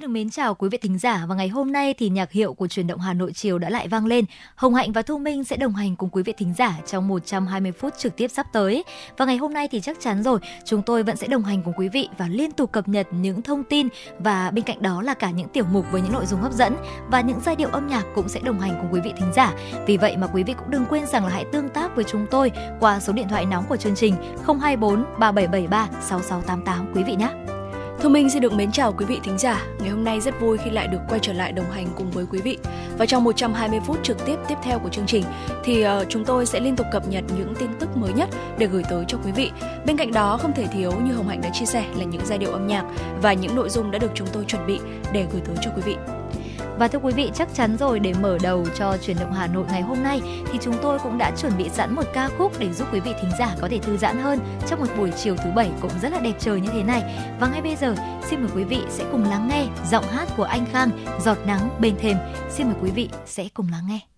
Xin được mến chào quý vị thính giả và ngày hôm nay thì nhạc hiệu của truyền động Hà Nội chiều đã lại vang lên. Hồng Hạnh và Thu Minh sẽ đồng hành cùng quý vị thính giả trong 120 phút trực tiếp sắp tới. Và ngày hôm nay thì chắc chắn rồi, chúng tôi vẫn sẽ đồng hành cùng quý vị và liên tục cập nhật những thông tin và bên cạnh đó là cả những tiểu mục với những nội dung hấp dẫn và những giai điệu âm nhạc cũng sẽ đồng hành cùng quý vị thính giả. Vì vậy mà quý vị cũng đừng quên rằng là hãy tương tác với chúng tôi qua số điện thoại nóng của chương trình 024 3773 6688 quý vị nhé. Thu Minh xin được mến chào quý vị thính giả. Ngày hôm nay rất vui khi lại được quay trở lại đồng hành cùng với quý vị. Và trong 120 phút trực tiếp tiếp theo của chương trình thì uh, chúng tôi sẽ liên tục cập nhật những tin tức mới nhất để gửi tới cho quý vị. Bên cạnh đó không thể thiếu như Hồng Hạnh đã chia sẻ là những giai điệu âm nhạc và những nội dung đã được chúng tôi chuẩn bị để gửi tới cho quý vị. Và thưa quý vị, chắc chắn rồi để mở đầu cho chuyển động Hà Nội ngày hôm nay thì chúng tôi cũng đã chuẩn bị sẵn một ca khúc để giúp quý vị thính giả có thể thư giãn hơn trong một buổi chiều thứ bảy cũng rất là đẹp trời như thế này. Và ngay bây giờ, xin mời quý vị sẽ cùng lắng nghe giọng hát của anh Khang, Giọt nắng bên thềm. Xin mời quý vị sẽ cùng lắng nghe.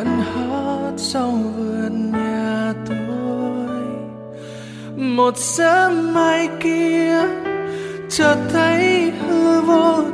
Vẫn hót sau vườn nhà tôi. Một sớm mai kia chợt thấy hư vô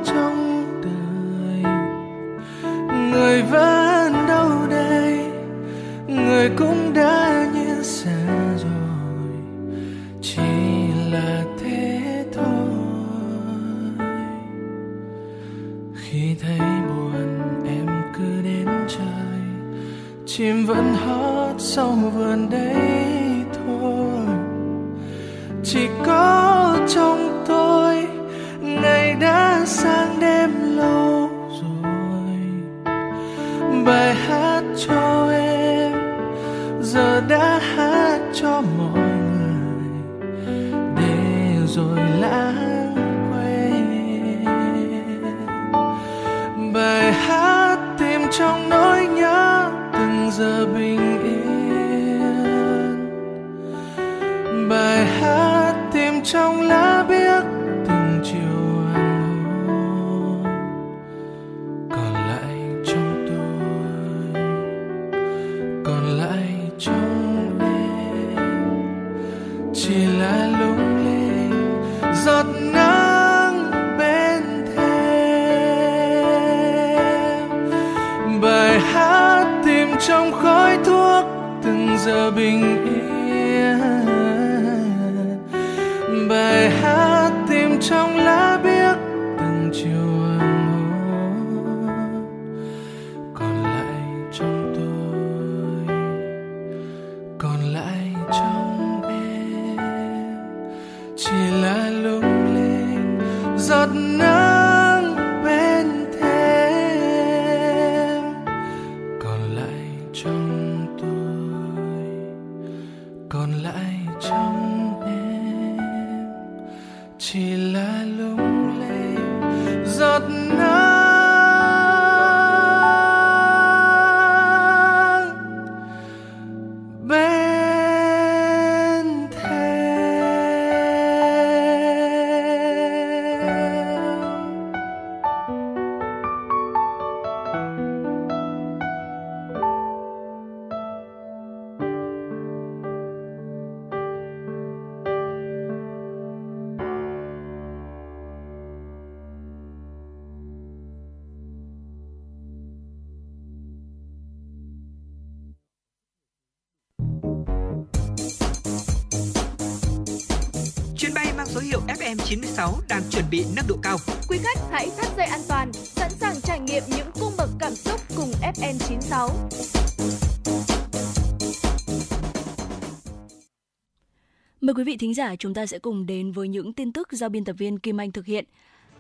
vị thính giả chúng ta sẽ cùng đến với những tin tức do biên tập viên Kim Anh thực hiện.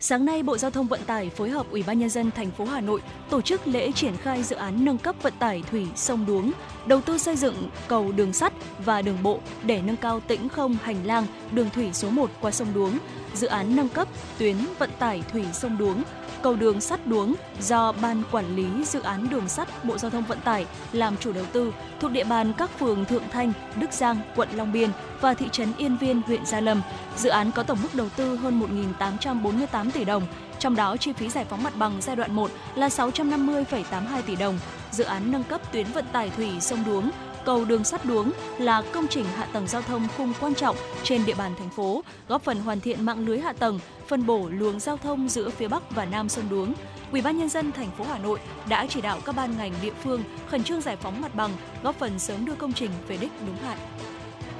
Sáng nay, Bộ Giao thông Vận tải phối hợp Ủy ban nhân dân thành phố Hà Nội tổ chức lễ triển khai dự án nâng cấp vận tải thủy sông Đuống, đầu tư xây dựng cầu đường sắt và đường bộ để nâng cao tĩnh không hành lang đường thủy số 1 qua sông Đuống. Dự án nâng cấp tuyến vận tải thủy sông Đuống, cầu đường sắt Đuống do Ban Quản lý Dự án Đường sắt Bộ Giao thông Vận tải làm chủ đầu tư thuộc địa bàn các phường Thượng Thanh, Đức Giang, quận Long Biên và thị trấn Yên Viên, huyện Gia Lâm. Dự án có tổng mức đầu tư hơn 1.848 tỷ đồng, trong đó chi phí giải phóng mặt bằng giai đoạn 1 là 650,82 tỷ đồng. Dự án nâng cấp tuyến vận tải thủy sông Đuống cầu đường sắt Đuống là công trình hạ tầng giao thông khung quan trọng trên địa bàn thành phố, góp phần hoàn thiện mạng lưới hạ tầng, phân bổ luồng giao thông giữa phía Bắc và Nam sông Đuống. Ủy ban nhân dân thành phố Hà Nội đã chỉ đạo các ban ngành địa phương khẩn trương giải phóng mặt bằng, góp phần sớm đưa công trình về đích đúng hạn.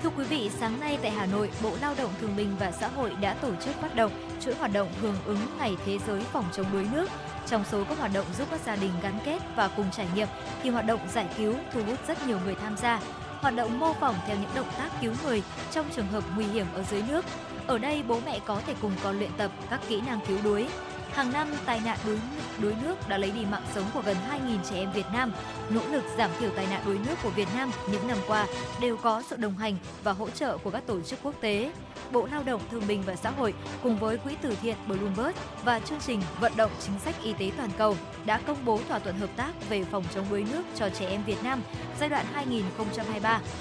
Thưa quý vị, sáng nay tại Hà Nội, Bộ Lao động Thương binh và Xã hội đã tổ chức phát động chuỗi hoạt động hưởng ứng Ngày Thế giới phòng chống đuối nước. Trong số các hoạt động giúp các gia đình gắn kết và cùng trải nghiệm, thì hoạt động giải cứu thu hút rất nhiều người tham gia. Hoạt động mô phỏng theo những động tác cứu người trong trường hợp nguy hiểm ở dưới nước. Ở đây bố mẹ có thể cùng con luyện tập các kỹ năng cứu đuối. Hàng năm, tai nạn đuối, đuối nước đã lấy đi mạng sống của gần 2.000 trẻ em Việt Nam. Nỗ lực giảm thiểu tai nạn đuối nước của Việt Nam những năm qua đều có sự đồng hành và hỗ trợ của các tổ chức quốc tế. Bộ Lao động Thương binh và Xã hội cùng với Quỹ từ thiện Bloomberg và chương trình vận động chính sách y tế toàn cầu đã công bố thỏa thuận hợp tác về phòng chống đuối nước cho trẻ em Việt Nam giai đoạn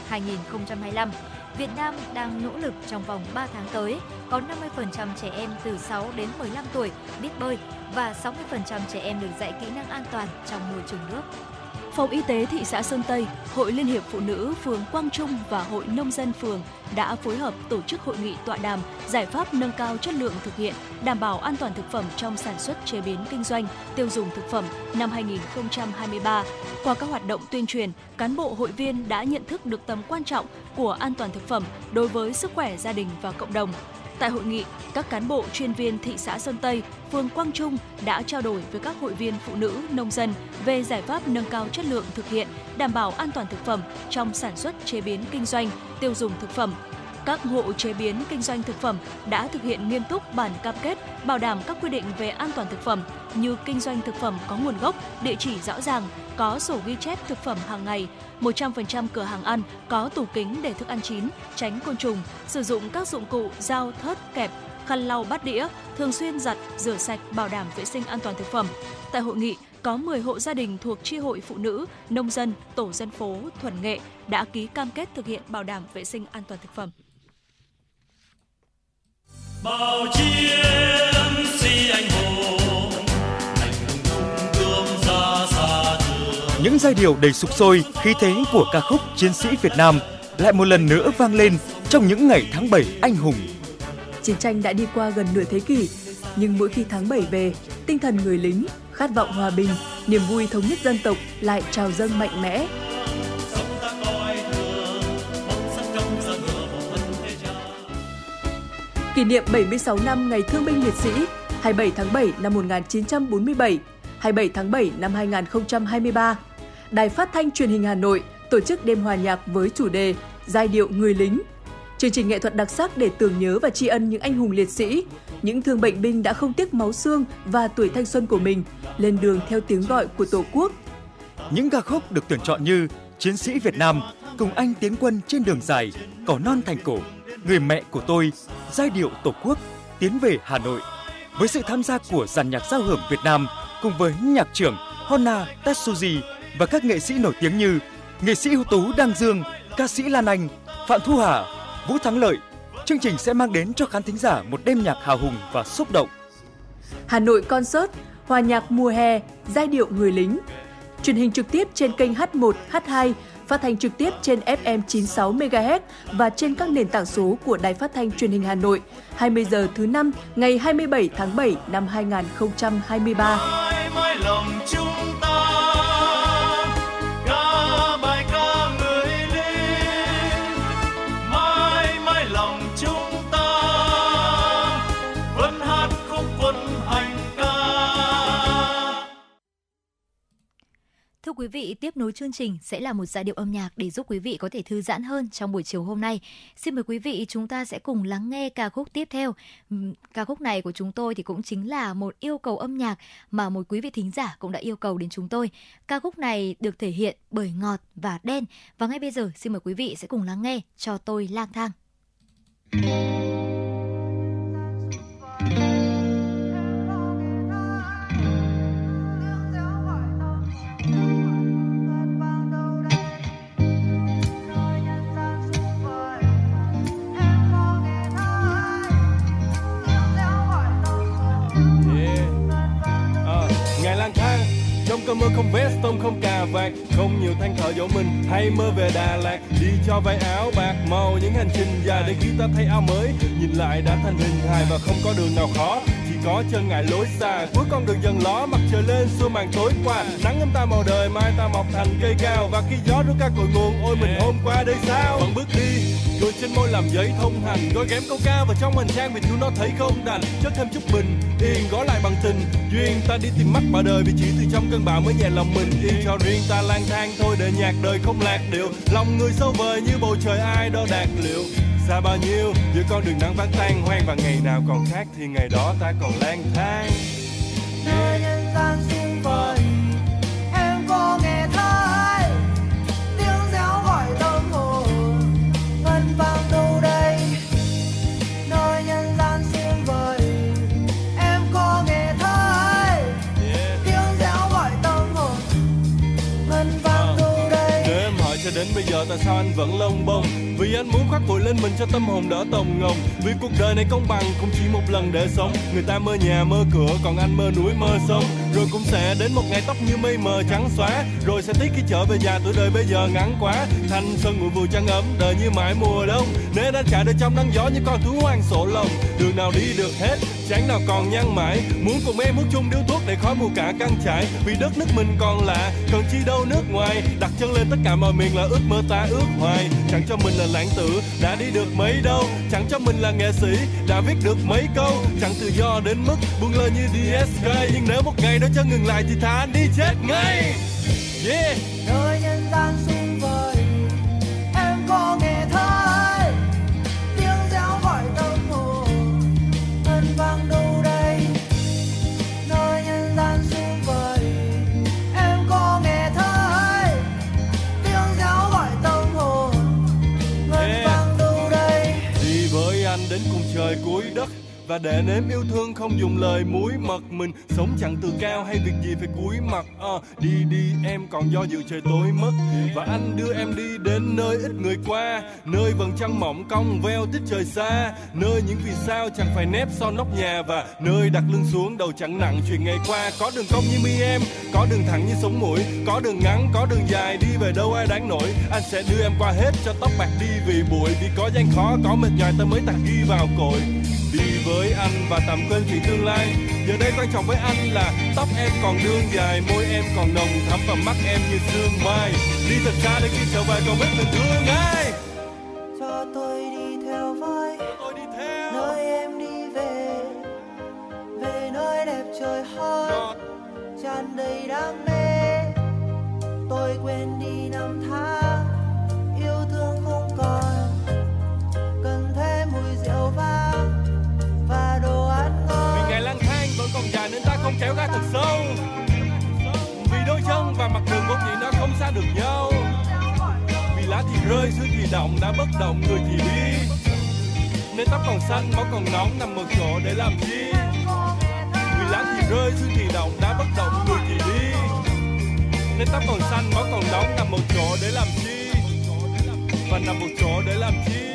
2023-2025. Việt Nam đang nỗ lực trong vòng 3 tháng tới có 50% trẻ em từ 6 đến 15 tuổi biết bơi và 60% trẻ em được dạy kỹ năng an toàn trong môi trường nước. Phòng Y tế thị xã Sơn Tây, Hội Liên hiệp Phụ nữ phường Quang Trung và Hội Nông dân phường đã phối hợp tổ chức hội nghị tọa đàm giải pháp nâng cao chất lượng thực hiện, đảm bảo an toàn thực phẩm trong sản xuất chế biến kinh doanh, tiêu dùng thực phẩm năm 2023. Qua các hoạt động tuyên truyền, cán bộ hội viên đã nhận thức được tầm quan trọng của an toàn thực phẩm đối với sức khỏe gia đình và cộng đồng. Tại hội nghị, các cán bộ chuyên viên thị xã Sơn Tây, phường Quang Trung đã trao đổi với các hội viên phụ nữ, nông dân về giải pháp nâng cao chất lượng thực hiện, đảm bảo an toàn thực phẩm trong sản xuất, chế biến, kinh doanh, tiêu dùng thực phẩm. Các hộ chế biến kinh doanh thực phẩm đã thực hiện nghiêm túc bản cam kết bảo đảm các quy định về an toàn thực phẩm như kinh doanh thực phẩm có nguồn gốc, địa chỉ rõ ràng, có sổ ghi chép thực phẩm hàng ngày, 100% cửa hàng ăn có tủ kính để thức ăn chín, tránh côn trùng, sử dụng các dụng cụ dao, thớt, kẹp, khăn lau bát đĩa, thường xuyên giặt, rửa sạch, bảo đảm vệ sinh an toàn thực phẩm. Tại hội nghị, có 10 hộ gia đình thuộc chi hội phụ nữ, nông dân, tổ dân phố, thuần nghệ đã ký cam kết thực hiện bảo đảm vệ sinh an toàn thực phẩm. bao chiến sĩ anh hùng anh hùng tung gươm ra xa những giai điệu đầy sục sôi, khí thế của ca khúc Chiến sĩ Việt Nam lại một lần nữa vang lên trong những ngày tháng 7 anh hùng. Chiến tranh đã đi qua gần nửa thế kỷ, nhưng mỗi khi tháng 7 về, tinh thần người lính, khát vọng hòa bình, niềm vui thống nhất dân tộc lại trào dâng mạnh mẽ. Kỷ niệm 76 năm Ngày Thương binh Liệt sĩ 27 tháng 7 năm 1947, 27 tháng 7 năm 2023. Đài Phát thanh Truyền hình Hà Nội tổ chức đêm hòa nhạc với chủ đề Giai điệu người lính. Chương trình nghệ thuật đặc sắc để tưởng nhớ và tri ân những anh hùng liệt sĩ, những thương bệnh binh đã không tiếc máu xương và tuổi thanh xuân của mình lên đường theo tiếng gọi của Tổ quốc. Những ca khúc được tuyển chọn như Chiến sĩ Việt Nam, Cùng anh tiến quân trên đường dài, Cỏ non thành cổ, Người mẹ của tôi, Giai điệu Tổ quốc, Tiến về Hà Nội. Với sự tham gia của dàn nhạc giao hưởng Việt Nam cùng với nhạc trưởng Honna Tetsuji và các nghệ sĩ nổi tiếng như nghệ sĩ ưu tú Đăng Dương, ca sĩ Lan Anh, Phạm Thu Hà, Vũ Thắng Lợi. Chương trình sẽ mang đến cho khán thính giả một đêm nhạc hào hùng và xúc động. Hà Nội Concert, hòa nhạc mùa hè, giai điệu người lính. Truyền hình trực tiếp trên kênh H1, H2, phát thanh trực tiếp trên FM 96 MHz và trên các nền tảng số của Đài Phát thanh Truyền hình Hà Nội. 20 giờ thứ năm, ngày 27 tháng 7 năm 2023. mãi mãi lòng chúng ta quý vị, tiếp nối chương trình sẽ là một giai điệu âm nhạc để giúp quý vị có thể thư giãn hơn trong buổi chiều hôm nay. Xin mời quý vị chúng ta sẽ cùng lắng nghe ca khúc tiếp theo. Ca khúc này của chúng tôi thì cũng chính là một yêu cầu âm nhạc mà một quý vị thính giả cũng đã yêu cầu đến chúng tôi. Ca khúc này được thể hiện bởi Ngọt và Đen và ngay bây giờ xin mời quý vị sẽ cùng lắng nghe cho tôi lang thang. Tôi mơ không vest tôm không cà vạt, không nhiều than thở dỗ mình, hay mơ về Đà Lạt. Đi cho vay áo bạc, màu những hành trình dài để khi ta thấy áo mới, nhìn lại đã thành hình hài và không có đường nào khó có chân ngại lối xa, cuối con đường dần ló mặt trời lên, xua màn tối qua. Nắng ấm ta màu đời, mai ta mọc thành cây cao. Và khi gió rút ca cội nguồn, ôi mình hôm qua đây sao? Vẫn bước đi cười trên môi làm giấy thông hành. Gói ghém câu ca vào trong hành trang vì chúng nó thấy không đành. Chất thêm chút bình, yên gói lại bằng tình. Duyên ta đi tìm mắt bà đời vì chỉ từ trong cơn bão mới nhẹ lòng mình. Yên cho riêng ta lang thang thôi, để nhạc đời không lạc điệu. Lòng người sâu vời như bầu trời ai đo đạt liệu xa bao nhiêu, giữa con đường nắng vắng tan hoang và ngày nào còn khác thì ngày đó ta còn lang thang. Nơi nhân gian xin vời tại sao anh vẫn lông bông? Vì anh muốn khoác vội lên mình cho tâm hồn đỡ tồng ngồng. Vì cuộc đời này công bằng, không chỉ một lần để sống. Người ta mơ nhà, mơ cửa, còn anh mơ núi, mơ sông. Rồi cũng sẽ đến một ngày tóc như mây mờ trắng xóa. Rồi sẽ tiếc khi trở về già, tuổi đời bây giờ ngắn quá. Thanh xuân ngủ vùi trăng ấm, đời như mãi mùa đông. Nên anh chạy đời trong nắng gió như con thú hoang sổ lồng. Đường nào đi được hết chán nào còn nhăn mãi. Muốn cùng em hút chung điếu thuốc để khói mù cả căng trải Vì đất nước mình còn lạ, cần chi đâu nước ngoài. Đặt chân lên tất cả mọi miền là ước mơ ta ước hoài. Chẳng cho mình là lãng tử, đã đi được mấy đâu. Chẳng cho mình là nghệ sĩ, đã viết được mấy câu. Chẳng tự do đến mức buông lời như DSK Nhưng nếu một ngày đó cho ngừng lại thì thà anh đi chết ngay. Yeah. Nơi nhân gian xung trời cuối đất và để nếm yêu thương không dùng lời muối mật mình. Sống chẳng từ cao hay việc gì phải cúi mặt. À, đi đi em còn do dự trời tối mất. Và anh đưa em đi đến nơi ít người qua. Nơi vầng trăng mỏng cong veo tích trời xa. Nơi những vì sao chẳng phải nép sau nóc nhà. Và nơi đặt lưng xuống đầu chẳng nặng chuyện ngày qua. Có đường cong như mi em có đường thẳng như sống mũi. Có đường ngắn có đường dài đi về đâu ai đáng nổi. Anh sẽ đưa em qua hết cho tóc bạc đi vì bụi. Vì có gian khó có mệt nhòi ta mới tạc ghi vào cội đi với anh và tạm quên chuyện tương lai. Giờ đây quan trọng với anh là tóc em còn đương dài môi em còn nồng thắm và mắt em như sương mai. Đi thật xa để khi trở về còn biết mình thương ai cho tôi đi theo với tôi đi theo. nơi em đi về. Về nơi đẹp trời hơn tràn đầy đam mê. Tôi quên đi năm tháng không kéo ra thật sâu. Vì đôi chân và mặt đường vốn dĩ nó không xa được nhau. Vì lá thì rơi suy thì động đã bất động, người thì đi. Nên tóc còn xanh, máu còn nóng, nằm một chỗ để làm chi? Vì lá thì rơi suy thì động đã bất động, người thì đi. Nên tóc còn xanh, máu còn nóng, nằm một chỗ để làm chi? Và nằm một chỗ để làm chi?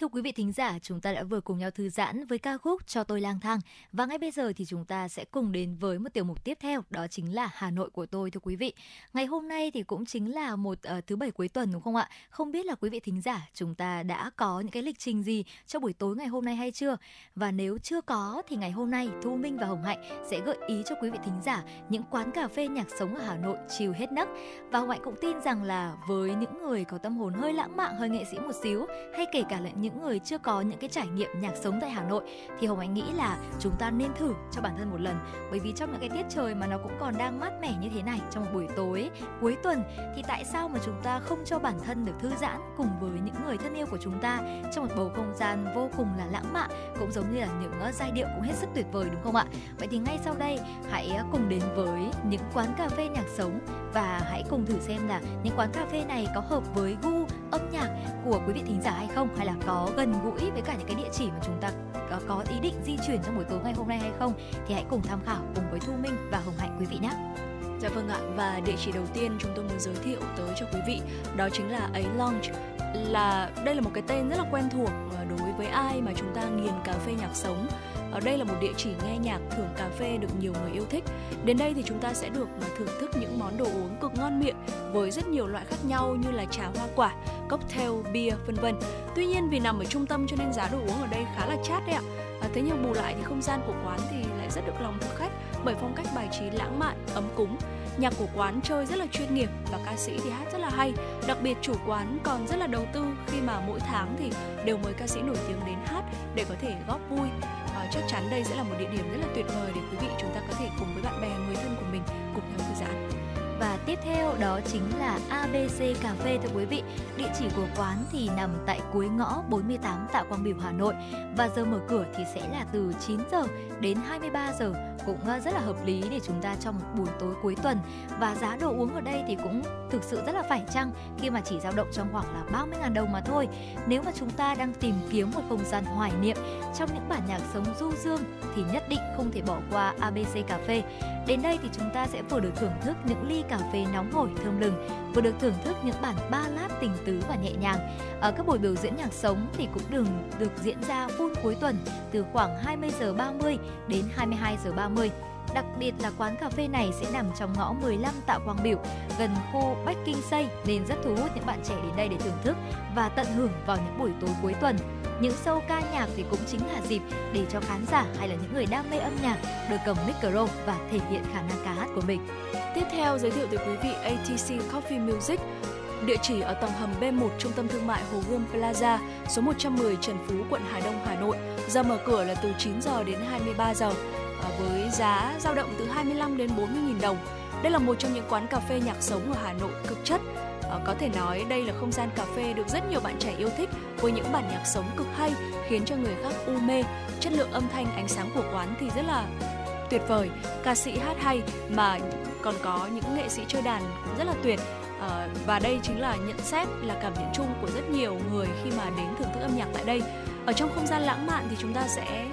Thưa quý vị thính giả, chúng ta đã vừa cùng nhau thư giãn với ca khúc Cho tôi lang thang và ngay bây giờ thì chúng ta sẽ cùng đến với một tiểu mục tiếp theo, đó chính là Hà Nội của tôi thưa quý vị. Ngày hôm nay thì cũng chính là một uh, thứ bảy cuối tuần đúng không ạ? Không biết là quý vị thính giả chúng ta đã có những cái lịch trình gì cho buổi tối ngày hôm nay hay chưa? Và nếu chưa có thì ngày hôm nay Thu Minh và Hồng Hạnh sẽ gợi ý cho quý vị thính giả những quán cà phê nhạc sống ở Hà Nội chiều hết nấc. Và Hồng Hạnh cũng tin rằng là với những người có tâm hồn hơi lãng mạn, hơi nghệ sĩ một xíu hay kể cả là những những người chưa có những cái trải nghiệm nhạc sống tại Hà Nội thì Hồng Anh nghĩ là chúng ta nên thử cho bản thân một lần bởi vì trong những cái tiết trời mà nó cũng còn đang mát mẻ như thế này trong một buổi tối, cuối tuần, thì tại sao mà chúng ta không cho bản thân được thư giãn cùng với những người thân yêu của chúng ta trong một bầu không gian vô cùng là lãng mạn, cũng giống như là những ờ, giai điệu cũng hết sức tuyệt vời, đúng không ạ? Vậy thì ngay sau đây, hãy ờ, cùng đến với những quán cà phê nhạc sống và hãy cùng thử xem là những quán cà phê này có hợp với gu âm nhạc của quý vị thính giả hay không, hay là có gần gũi với cả những cái địa chỉ mà chúng ta có, có ý định di chuyển trong buổi tối ngày hôm nay hay không thì hãy cùng tham khảo cùng với Thu Minh và Hồng Hạnh quý vị nhé. Dạ vâng ạ, và địa chỉ đầu tiên chúng tôi muốn giới thiệu tới cho quý vị đó chính là ấy Lounge. Là đây là một cái tên rất là quen thuộc ờ, đối với ai mà chúng ta nghiền cà phê nhạc sống. Ở đây là một địa chỉ nghe nhạc thưởng cà phê được nhiều người yêu thích. Đến đây thì chúng ta sẽ được mà thưởng thức những món đồ uống cực ngon miệng với rất nhiều loại khác nhau như là trà hoa quả, cocktail, bia vân vân. Tuy nhiên vì nằm ở trung tâm cho nên giá đồ uống ở đây khá là chát đấy ạ. À, thế nhưng bù lại thì không gian của quán thì lại rất được lòng thực khách bởi phong cách bài trí lãng mạn, ấm cúng. Nhạc của quán chơi rất là chuyên nghiệp và ca sĩ thì hát rất là hay. Đặc biệt chủ quán còn rất là đầu tư khi mà mỗi tháng thì đều mời ca sĩ nổi tiếng đến hát để có thể góp vui. À, chắc chắn đây sẽ là một địa điểm rất là tuyệt vời để quý vị chúng ta có thể cùng với bạn bè người thân của mình cùng nhau thư giãn. Và tiếp theo đó chính là ABC Cà phê thưa quý vị. Địa chỉ của quán thì nằm tại cuối ngõ 48 Tạ Quang Biểu Hà Nội và giờ mở cửa thì sẽ là từ 9 giờ đến 23 giờ cũng ờ, rất là hợp lý để chúng ta trong một buổi tối cuối tuần và giá đồ uống ở đây thì cũng thực sự rất là phải chăng khi mà chỉ dao động trong khoảng là 30.000 đồng mà thôi. Nếu mà chúng ta đang tìm kiếm một không gian hoài niệm trong những bản nhạc sống du dương thì nhất định không thể bỏ qua ABC Cà phê. Đến đây thì chúng ta sẽ vừa được thưởng thức những ly cà phê nóng hổi thơm lừng, vừa được thưởng thức những bản ballad tình tứ và nhẹ nhàng. Ở các buổi biểu diễn nhạc sống thì cũng đừng được diễn ra full cuối tuần từ khoảng 20 giờ 30 đến 22 giờ 30. Đặc biệt là quán cà phê này sẽ nằm trong ngõ 15 Tạ Quang Biểu, gần khu Bách Kinh Xây nên rất thu hút những bạn trẻ đến đây để thưởng thức và tận hưởng vào những buổi tối cuối tuần. Những show ca nhạc thì cũng chính là dịp để cho khán giả hay là những người đam mê âm nhạc được cầm micro và thể hiện khả năng ca hát của mình. Tiếp theo giới thiệu tới quý vị ATC Coffee Music địa chỉ ở tầng hầm B1 Trung tâm Thương mại Hồ Gươm Plaza, số 110 Trần Phú, quận Hà Đông, Hà Nội. Giờ mở cửa là từ 9 giờ đến 23 giờ À, với giá dao động từ 25 đến 40 000 đồng. Đây là một trong những quán cà phê nhạc sống ở Hà Nội cực chất. À, có thể nói đây là không gian cà phê được rất nhiều bạn trẻ yêu thích với những bản nhạc sống cực hay khiến cho người khác u mê. Chất lượng âm thanh, ánh sáng của quán thì rất là tuyệt vời. Ca sĩ hát hay mà còn có những nghệ sĩ chơi đàn cũng rất là tuyệt À, và đây chính là nhận xét là cảm nhận chung của rất nhiều người khi mà đến thưởng thức âm nhạc tại đây. Ở trong không gian lãng mạn thì chúng ta sẽ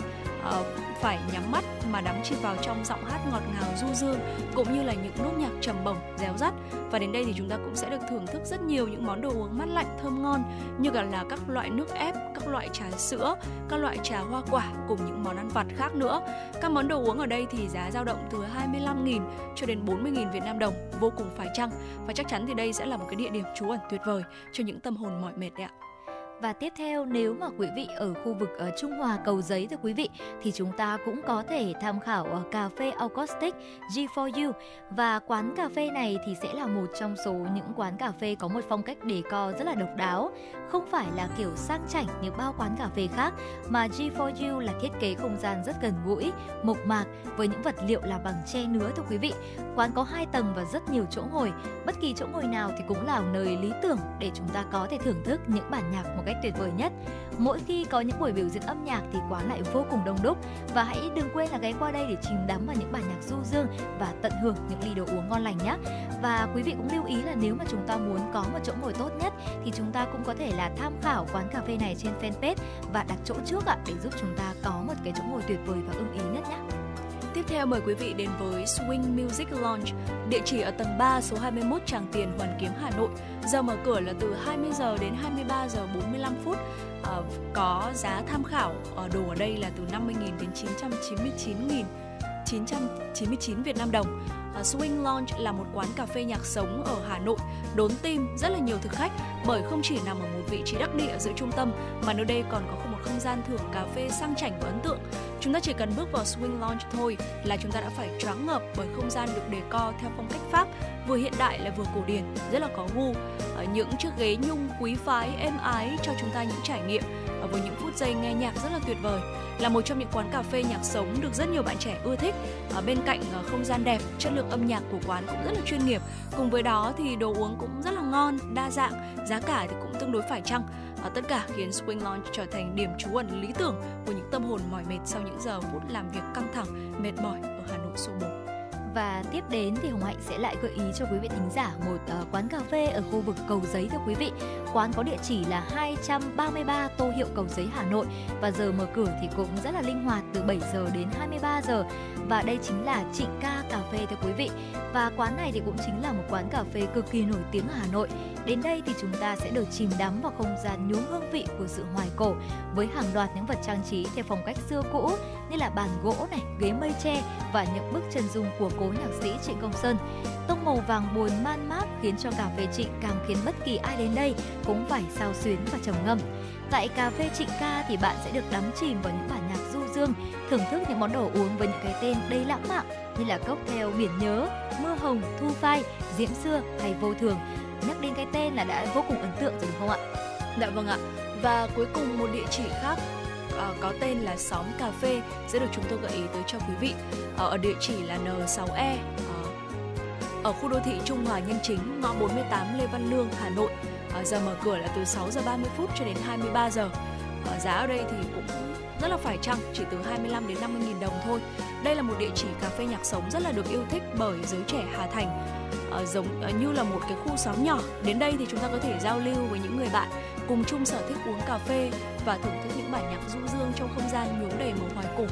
uh, phải nhắm mắt mà đắm chìm vào trong giọng hát ngọt ngào du dương, cũng như là những nốt nhạc trầm bổng, réo rắt. Và đến đây thì chúng ta cũng sẽ được thưởng thức rất nhiều những món đồ uống mát lạnh, thơm ngon, như cả là các loại nước ép, các loại trà sữa, các loại trà hoa quả cùng những món ăn vặt khác nữa. Các món đồ uống ở đây thì giá dao động từ 25.000 cho đến 40.000 Việt Nam đồng, vô cùng phải chăng? Và chắc chắn thì đây sẽ là một cái địa điểm trú ẩn tuyệt vời cho những tâm hồn mỏi mệt đấy ạ và tiếp theo nếu mà quý vị ở khu vực ở Trung Hòa Cầu Giấy thưa quý vị thì chúng ta cũng có thể tham khảo ở cà phê Acoustic G4U và quán cà phê này thì sẽ là một trong số những quán cà phê có một phong cách co rất là độc đáo, không phải là kiểu sang chảnh như bao quán cà phê khác mà G4U là thiết kế không gian rất gần gũi, mộc mạc với những vật liệu là bằng tre nứa thưa quý vị. Quán có hai tầng và rất nhiều chỗ ngồi, bất kỳ chỗ ngồi nào thì cũng là nơi lý tưởng để chúng ta có thể thưởng thức những bản nhạc một cách tuyệt vời nhất. Mỗi khi có những buổi biểu diễn âm nhạc thì quán lại vô cùng đông đúc và hãy đừng quên là ghé qua đây để chìm đắm vào những bản nhạc du dương và tận hưởng những ly đồ uống ngon lành nhé. Và quý vị cũng lưu ý là nếu mà chúng ta muốn có một chỗ ngồi tốt nhất thì chúng ta cũng có thể là tham khảo quán cà phê này trên fanpage và đặt chỗ trước ạ, để giúp chúng ta có một cái chỗ ngồi tuyệt vời và ưng ý nhất nhé. Tiếp theo mời quý vị đến với Swing Music Lounge, địa chỉ ở tầng 3 số 21 Tràng Tiền, Hoàn Kiếm, Hà Nội. Giờ mở cửa là từ 20 giờ đến 23 giờ 45 phút. À, có giá tham khảo ở đồ ở đây là từ 50.000 đến 999.000 999 Việt Nam đồng. Uh, Swing Lounge là một quán cà phê nhạc sống ở Hà Nội, đốn tim rất là nhiều thực khách bởi không chỉ nằm ở một vị trí đắc địa giữa trung tâm mà nơi đây còn có một không gian thưởng cà phê sang chảnh và ấn tượng. Chúng ta chỉ cần bước vào Swing Lounge thôi là chúng ta đã phải choáng ngợp bởi không gian được đề co theo phong cách Pháp, vừa hiện đại lại vừa cổ điển, rất là có gu. Ở những chiếc ghế nhung quý phái êm ái cho chúng ta những trải nghiệm với những phút giây nghe nhạc rất là tuyệt vời. Là một trong những quán cà phê nhạc sống được rất nhiều bạn trẻ ưa thích. Ở bên cạnh ờ, không gian đẹp, chất lượng âm nhạc của quán cũng rất là chuyên nghiệp. Cùng với đó thì đồ uống cũng rất là ngon, đa dạng, giá cả thì cũng tương đối phải chăng. Và tất cả khiến Swing Lounge trở thành điểm trú ẩn lý tưởng của những tâm hồn mỏi mệt sau những giờ phút làm việc căng thẳng, mệt mỏi ở Hà Nội số bồ và tiếp đến thì Hồng Hạnh sẽ lại gợi ý cho quý vị thính giả một uh, quán cà phê ở khu vực Cầu Giấy thưa quý vị. Quán có địa chỉ là 233 Tô Hiệu Cầu Giấy Hà Nội và giờ mở cửa thì cũng rất là linh hoạt từ 7 giờ đến 23 giờ và đây chính là Trịnh Ca Cà phê thưa quý vị. Và quán này thì cũng chính là một quán cà phê cực kỳ nổi tiếng ở Hà Nội. Đến đây thì chúng ta sẽ được chìm đắm vào không gian nhuốm hương vị của sự hoài cổ với hàng loạt những vật trang trí theo phong cách xưa cũ như là bàn gỗ này, ghế mây tre và những bức chân dung của cố nhạc sĩ Trịnh Công Sơn. Tông màu vàng buồn man mát khiến cho cà phê Trịnh càng khiến bất kỳ ai đến đây cũng phải sao xuyến và trầm ngâm. Tại cà phê Trịnh Ca thì bạn sẽ được đắm chìm vào những bản nhạc du dương, thưởng thức những món đồ uống với những cái tên đầy lãng mạn như là cocktail biển nhớ, mưa hồng, thu phai, diễm xưa hay vô thường. Nhắc đến cái tên là đã vô cùng ấn tượng rồi đúng không ạ? Dạ vâng ạ. Và cuối cùng một địa chỉ khác uh, có tên là xóm cà phê sẽ được chúng tôi gợi ý tới cho quý vị uh, ở địa chỉ là N6E uh, ờ, ở khu đô thị Trung Hòa Nhân Chính, ngõ 48 Lê Văn Lương, Hà Nội. Uh, giờ mở cửa là từ 6 giờ 30 phút cho đến 23 giờ. Uh, giá ở đây thì cũng rất là phải chăng, chỉ từ 25 đến 50 nghìn đồng thôi. Đây là một địa chỉ cà phê nhạc sống rất là được yêu thích bởi giới trẻ Hà Thành. à, giống à, như là một cái khu xóm nhỏ. Đến đây thì chúng ta có thể giao lưu với những người bạn cùng chung sở thích uống cà phê và thưởng thức những bản nhạc du dương trong không gian nhuốm đầy màu hoài cổ.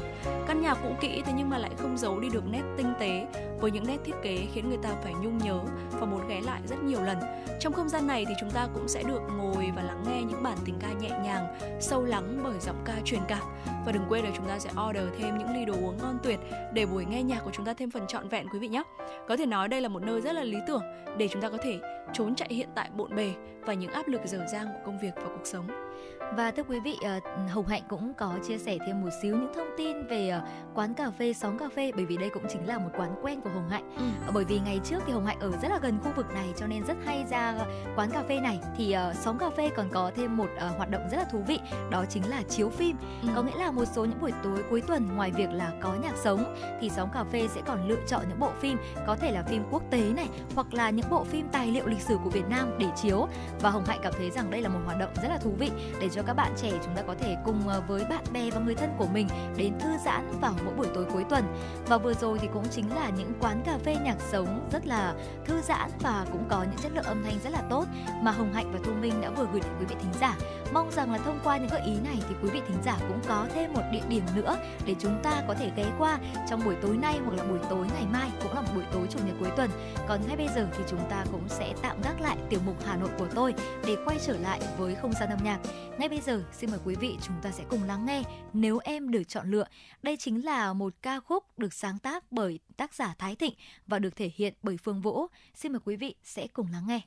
Căn nhà cũ kỹ thế nhưng mà lại không giấu đi được nét tinh tế với những nét thiết kế khiến người ta phải nhung nhớ và muốn ghé lại rất nhiều lần. Trong không gian này thì chúng ta cũng sẽ được ngồi và lắng nghe những bản tình ca nhẹ nhàng, sâu lắng bởi giọng ca truyền cảm và đừng quên là chúng ta sẽ order thêm những ly đồ uống ngon tuyệt để buổi nghe nhạc của chúng ta thêm phần trọn vẹn, quý vị nhé. Có thể nói đây là một nơi rất là lý tưởng để chúng ta có thể trốn chạy hiện tại bộn bề và những áp lực dở dang của công việc và cuộc sống. Và thưa quý vị, ờ, Hồng Hạnh cũng có chia sẻ thêm một xíu những thông tin về ờ, quán cà phê Sóng Cà Phê bởi vì đây cũng chính là một quán quen của Hồng Hạnh. Ừ. Ờ, Bởi vì ngày trước thì Hồng Hạnh ở rất là gần khu vực này cho nên rất hay ra quán cà phê này. Thì Sóng Cà Phê còn có thêm một hoạt động rất là thú vị, đó chính là chiếu phim. Ừ. Có nghĩa là một số những buổi tối cuối tuần ngoài việc là có nhạc sống thì Sóng Cà Phê sẽ còn lựa chọn những bộ phim có thể là phim quốc tế này hoặc là những bộ phim tài liệu lịch sử của Việt Nam để chiếu và Hồng Hạnh cảm thấy rằng đây là một hoạt động rất là thú vị để cho các bạn trẻ chúng ta có thể cùng ờ, với bạn bè và người thân của mình đến thư giãn vào mỗi buổi tối cuối tuần. Và vừa rồi thì cũng chính là những quán cà phê nhạc sống rất là thư giãn và cũng có những chất lượng âm thanh rất là tốt mà Hồng Hạnh và Thu Minh đã vừa gửi đến quý vị thính giả. Mong rằng là thông qua những gợi ý này thì quý vị thính giả cũng có thêm một địa điểm nữa để chúng ta có thể ghé qua trong buổi tối nay hoặc là buổi tối ngày mai, cũng là một buổi tối chủ nhật cuối tuần. Còn ngay bây giờ thì chúng ta cũng sẽ tạm gác lại tiểu mục Hà Nội của tôi để quay trở lại với không gian âm nhạc. Ngay bây giờ, xin mời quý vị chúng ta sẽ cùng lắng nghe nếu em được chọn lựa. Đây chính là một ca khúc được sáng tác bởi tác giả Thái Thịnh và được thể hiện bởi Phương Vũ. Xin mời quý vị sẽ cùng lắng nghe.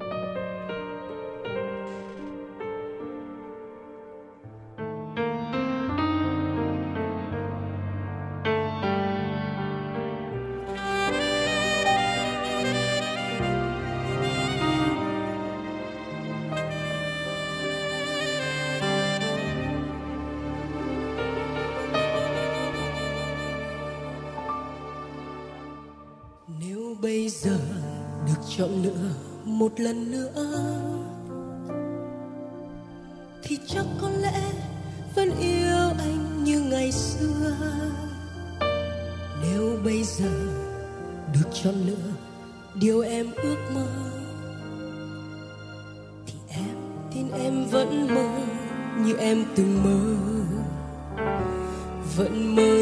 Nếu bây giờ được chọn lựa một lần nữa. Thì chắc có lẽ vẫn yêu anh như ngày xưa. Nếu bây giờ được chọn lựa điều em ước mơ, Thì em tin em vẫn mơ như em từng mơ. Vẫn mơ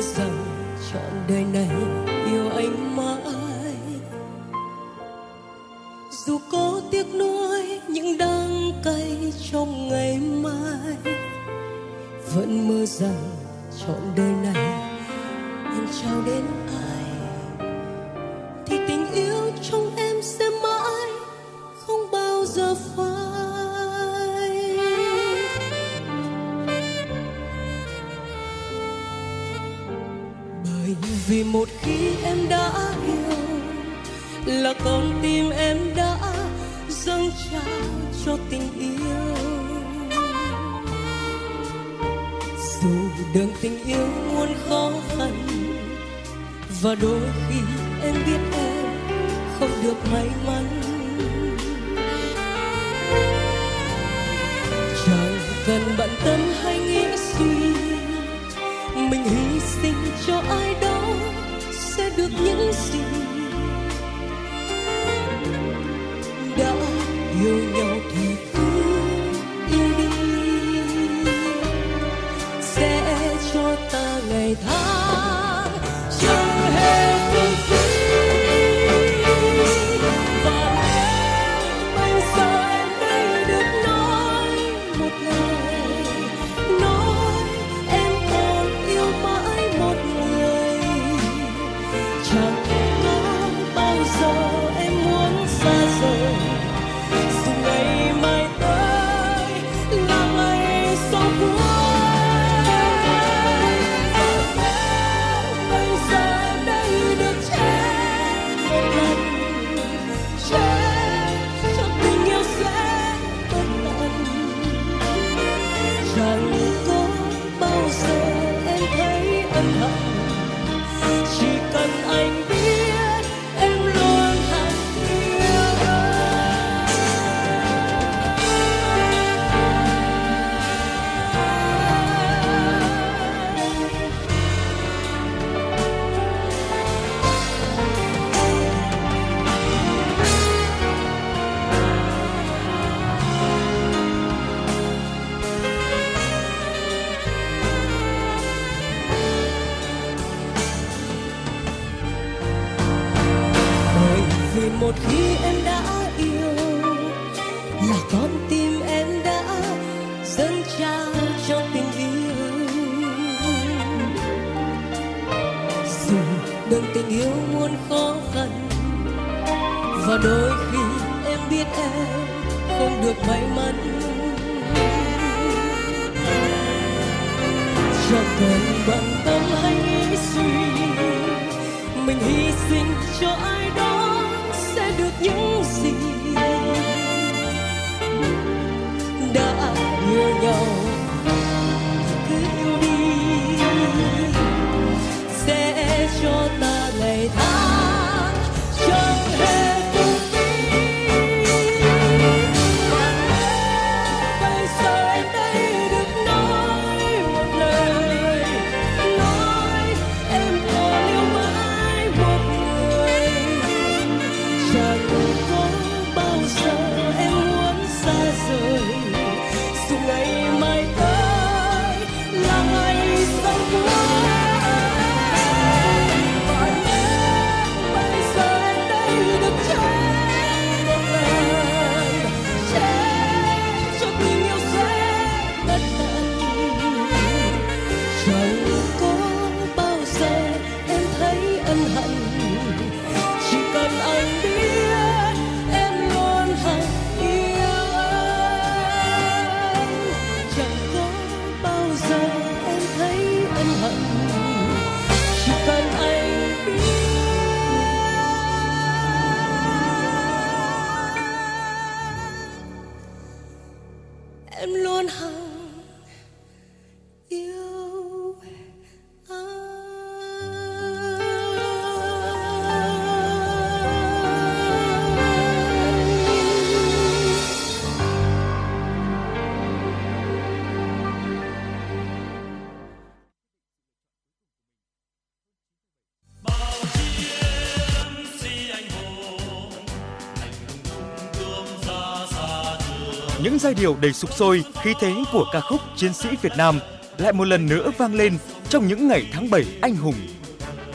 điệu đầy sục sôi, khí thế của ca khúc Chiến sĩ Việt Nam lại một lần nữa vang lên trong những ngày tháng 7 anh hùng.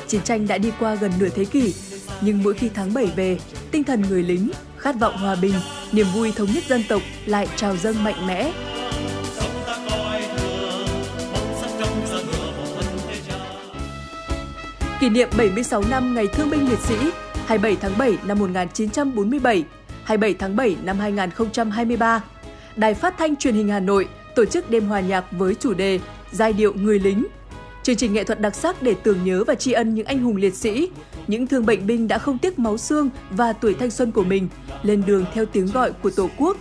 Chiến tranh đã đi qua gần nửa thế kỷ, nhưng mỗi khi tháng 7 về, tinh thần người lính, khát vọng hòa bình, niềm vui thống nhất dân tộc lại trào dâng mạnh mẽ. Kỷ niệm 76 năm Ngày Thương binh Liệt sĩ 27 tháng 7 năm 1947, 27 tháng 7 năm 2023. Đài Phát thanh Truyền hình Hà Nội tổ chức đêm hòa nhạc với chủ đề Giai điệu người lính. Chương trình nghệ thuật đặc sắc để tưởng nhớ và tri ân những anh hùng liệt sĩ, những thương bệnh binh đã không tiếc máu xương và tuổi thanh xuân của mình lên đường theo tiếng gọi của Tổ quốc.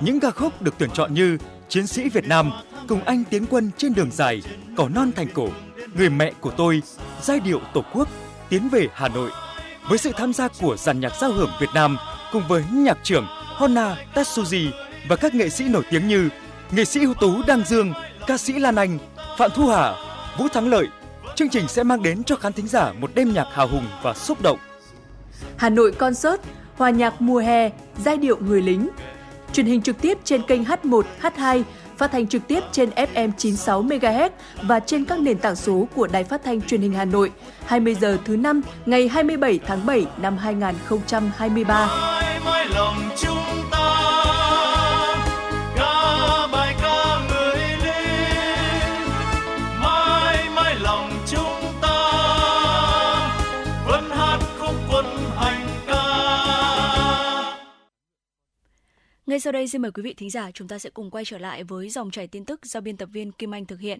Những ca khúc được tuyển chọn như Chiến sĩ Việt Nam, Cùng anh tiến quân trên đường dài, Cỏ non thành cổ, Người mẹ của tôi, Giai điệu Tổ quốc, Tiến về Hà Nội. Với sự tham gia của dàn nhạc giao hưởng Việt Nam cùng với nhạc trưởng Honna Tetsuji và các nghệ sĩ nổi tiếng như nghệ sĩ ưu tú Đăng Dương, ca sĩ Lan Anh, Phạm Thu Hà, Vũ Thắng Lợi. Chương trình sẽ mang đến cho khán thính giả một đêm nhạc hào hùng và xúc động. Hà Nội Concert, hòa nhạc mùa hè, giai điệu người lính. Truyền hình trực tiếp trên kênh H1, H2, phát thanh trực tiếp trên FM 96 MHz và trên các nền tảng số của Đài Phát thanh Truyền hình Hà Nội. 20 giờ thứ năm ngày 27 tháng 7 năm 2023. mãi mãi lòng chúng ta Ngay sau đây xin mời quý vị thính giả chúng ta sẽ cùng quay trở lại với dòng chảy tin tức do biên tập viên Kim Anh thực hiện.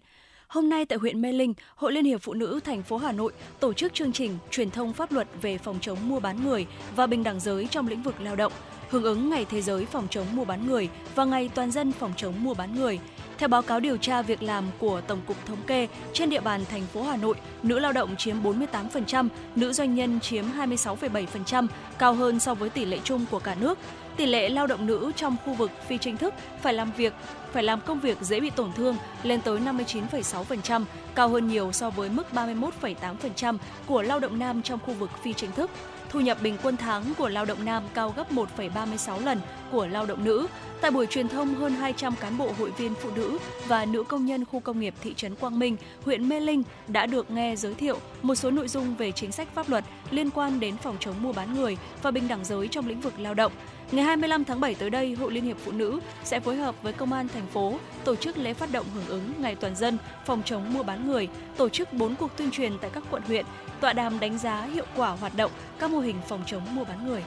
Hôm nay tại huyện Mê Linh, Hội Liên hiệp Phụ nữ thành phố Hà Nội tổ chức chương trình truyền thông pháp luật về phòng chống mua bán người và bình đẳng giới trong lĩnh vực lao động, hưởng ứng Ngày Thế giới phòng chống mua bán người và Ngày Toàn dân phòng chống mua bán người. Theo báo cáo điều tra việc làm của Tổng cục Thống kê, trên địa bàn thành phố Hà Nội, nữ lao động chiếm 48%, nữ doanh nhân chiếm 26,7%, cao hơn so với tỷ lệ chung của cả nước. Tỷ lệ lao động nữ trong khu vực phi chính thức phải làm việc phải làm công việc dễ bị tổn thương lên tới 59,6%, cao hơn nhiều so với mức 31,8% của lao động nam trong khu vực phi chính thức. Thu nhập bình quân tháng của lao động nam cao gấp 1,36 lần của lao động nữ. Tại buổi truyền thông, hơn 200 cán bộ hội viên phụ nữ và nữ công nhân khu công nghiệp thị trấn Quang Minh, huyện Mê Linh đã được nghe giới thiệu một số nội dung về chính sách pháp luật liên quan đến phòng chống mua bán người và bình đẳng giới trong lĩnh vực lao động. Ngày 25 tháng 7 tới đây, Hội Liên hiệp Phụ nữ sẽ phối hợp với Công an thành phố tổ chức lễ phát động hưởng ứng Ngày toàn dân phòng chống mua bán người, tổ chức 4 cuộc tuyên truyền tại các quận huyện, tọa đàm đánh giá hiệu quả hoạt động các mô hình phòng chống mua bán người.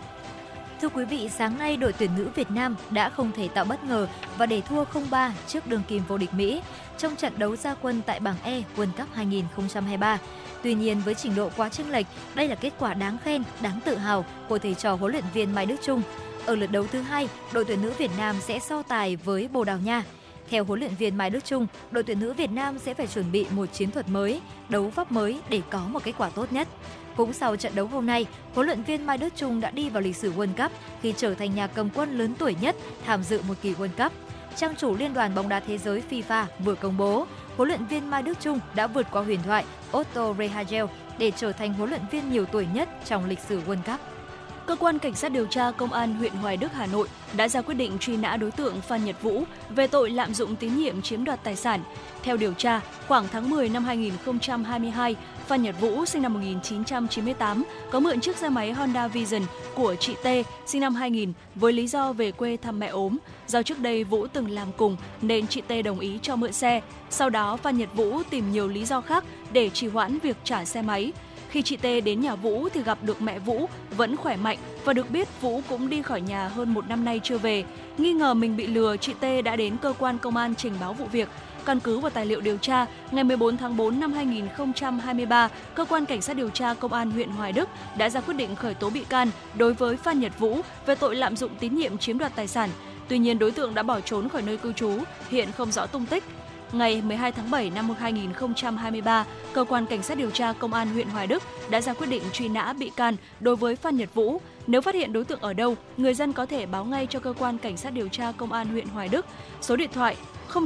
Thưa quý vị, sáng nay đội tuyển nữ Việt Nam đã không thể tạo bất ngờ và để thua 0-3 trước đường kim vô địch Mỹ trong trận đấu gia quân tại bảng E World Cup 2023. Tuy nhiên với trình độ quá chênh lệch, đây là kết quả đáng khen, đáng tự hào của thầy trò huấn luyện viên Mai Đức Chung. Ở lượt đấu thứ hai, đội tuyển nữ Việt Nam sẽ so tài với Bồ Đào Nha. Theo huấn luyện viên Mai Đức Chung, đội tuyển nữ Việt Nam sẽ phải chuẩn bị một chiến thuật mới, đấu pháp mới để có một kết quả tốt nhất. Cũng sau trận đấu hôm nay, huấn luyện viên Mai Đức Chung đã đi vào lịch sử World Cup khi trở thành nhà cầm quân lớn tuổi nhất tham dự một kỳ World Cup. Trang chủ Liên đoàn bóng đá thế giới FIFA vừa công bố, huấn luyện viên Mai Đức Chung đã vượt qua huyền thoại Otto Rehagel để trở thành huấn luyện viên nhiều tuổi nhất trong lịch sử World Cup. Cơ quan Cảnh sát điều tra Công an huyện Hoài Đức, Hà Nội đã ra quyết định truy nã đối tượng Phan Nhật Vũ về tội lạm dụng tín nhiệm chiếm đoạt tài sản. Theo điều tra, khoảng tháng 10 năm 2022, Phan Nhật Vũ sinh năm 1998 có mượn chiếc xe máy Honda Vision của chị T sinh năm 2000 với lý do về quê thăm mẹ ốm. Do trước đây Vũ từng làm cùng nên chị T đồng ý cho mượn xe. Sau đó Phan Nhật Vũ tìm nhiều lý do khác để trì hoãn việc trả xe máy. Khi chị T đến nhà Vũ thì gặp được mẹ Vũ vẫn khỏe mạnh và được biết Vũ cũng đi khỏi nhà hơn một năm nay chưa về. Nghi ngờ mình bị lừa, chị T đã đến cơ quan công an trình báo vụ việc. Căn cứ vào tài liệu điều tra, ngày 14 tháng 4 năm 2023, cơ quan cảnh sát điều tra công an huyện Hoài Đức đã ra quyết định khởi tố bị can đối với Phan Nhật Vũ về tội lạm dụng tín nhiệm chiếm đoạt tài sản. Tuy nhiên đối tượng đã bỏ trốn khỏi nơi cư trú, hiện không rõ tung tích. Ngày 12 tháng 7 năm 2023, cơ quan cảnh sát điều tra công an huyện Hoài Đức đã ra quyết định truy nã bị can đối với Phan Nhật Vũ. Nếu phát hiện đối tượng ở đâu, người dân có thể báo ngay cho cơ quan cảnh sát điều tra công an huyện Hoài Đức, số điện thoại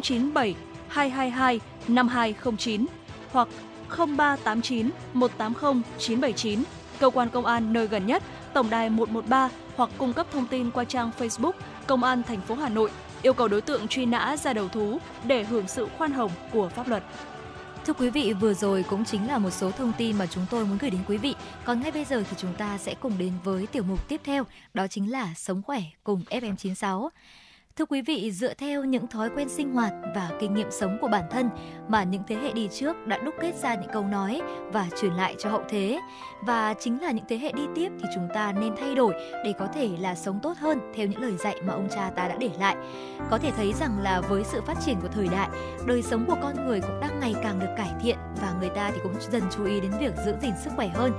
097 222 5209 hoặc 0389 180 979, cơ quan công an nơi gần nhất, tổng đài 113 hoặc cung cấp thông tin qua trang Facebook Công an thành phố Hà Nội yêu cầu đối tượng truy nã ra đầu thú để hưởng sự khoan hồng của pháp luật. Thưa quý vị, vừa rồi cũng chính là một số thông tin mà chúng tôi muốn gửi đến quý vị. Còn ngay bây giờ thì chúng ta sẽ cùng đến với tiểu mục tiếp theo, đó chính là Sống khỏe cùng FM96. Thưa quý vị, dựa theo những thói quen sinh hoạt và kinh nghiệm sống của bản thân mà những thế hệ đi trước đã đúc kết ra những câu nói và truyền lại cho hậu thế. Và chính là những thế hệ đi tiếp thì chúng ta nên thay đổi để có thể là sống tốt hơn theo những lời dạy mà ông cha ta đã để lại. Có thể thấy rằng là với sự phát triển của thời đại, đời sống của con người cũng đang ngày càng được cải thiện và người ta thì cũng dần chú ý đến việc giữ gìn sức khỏe hơn.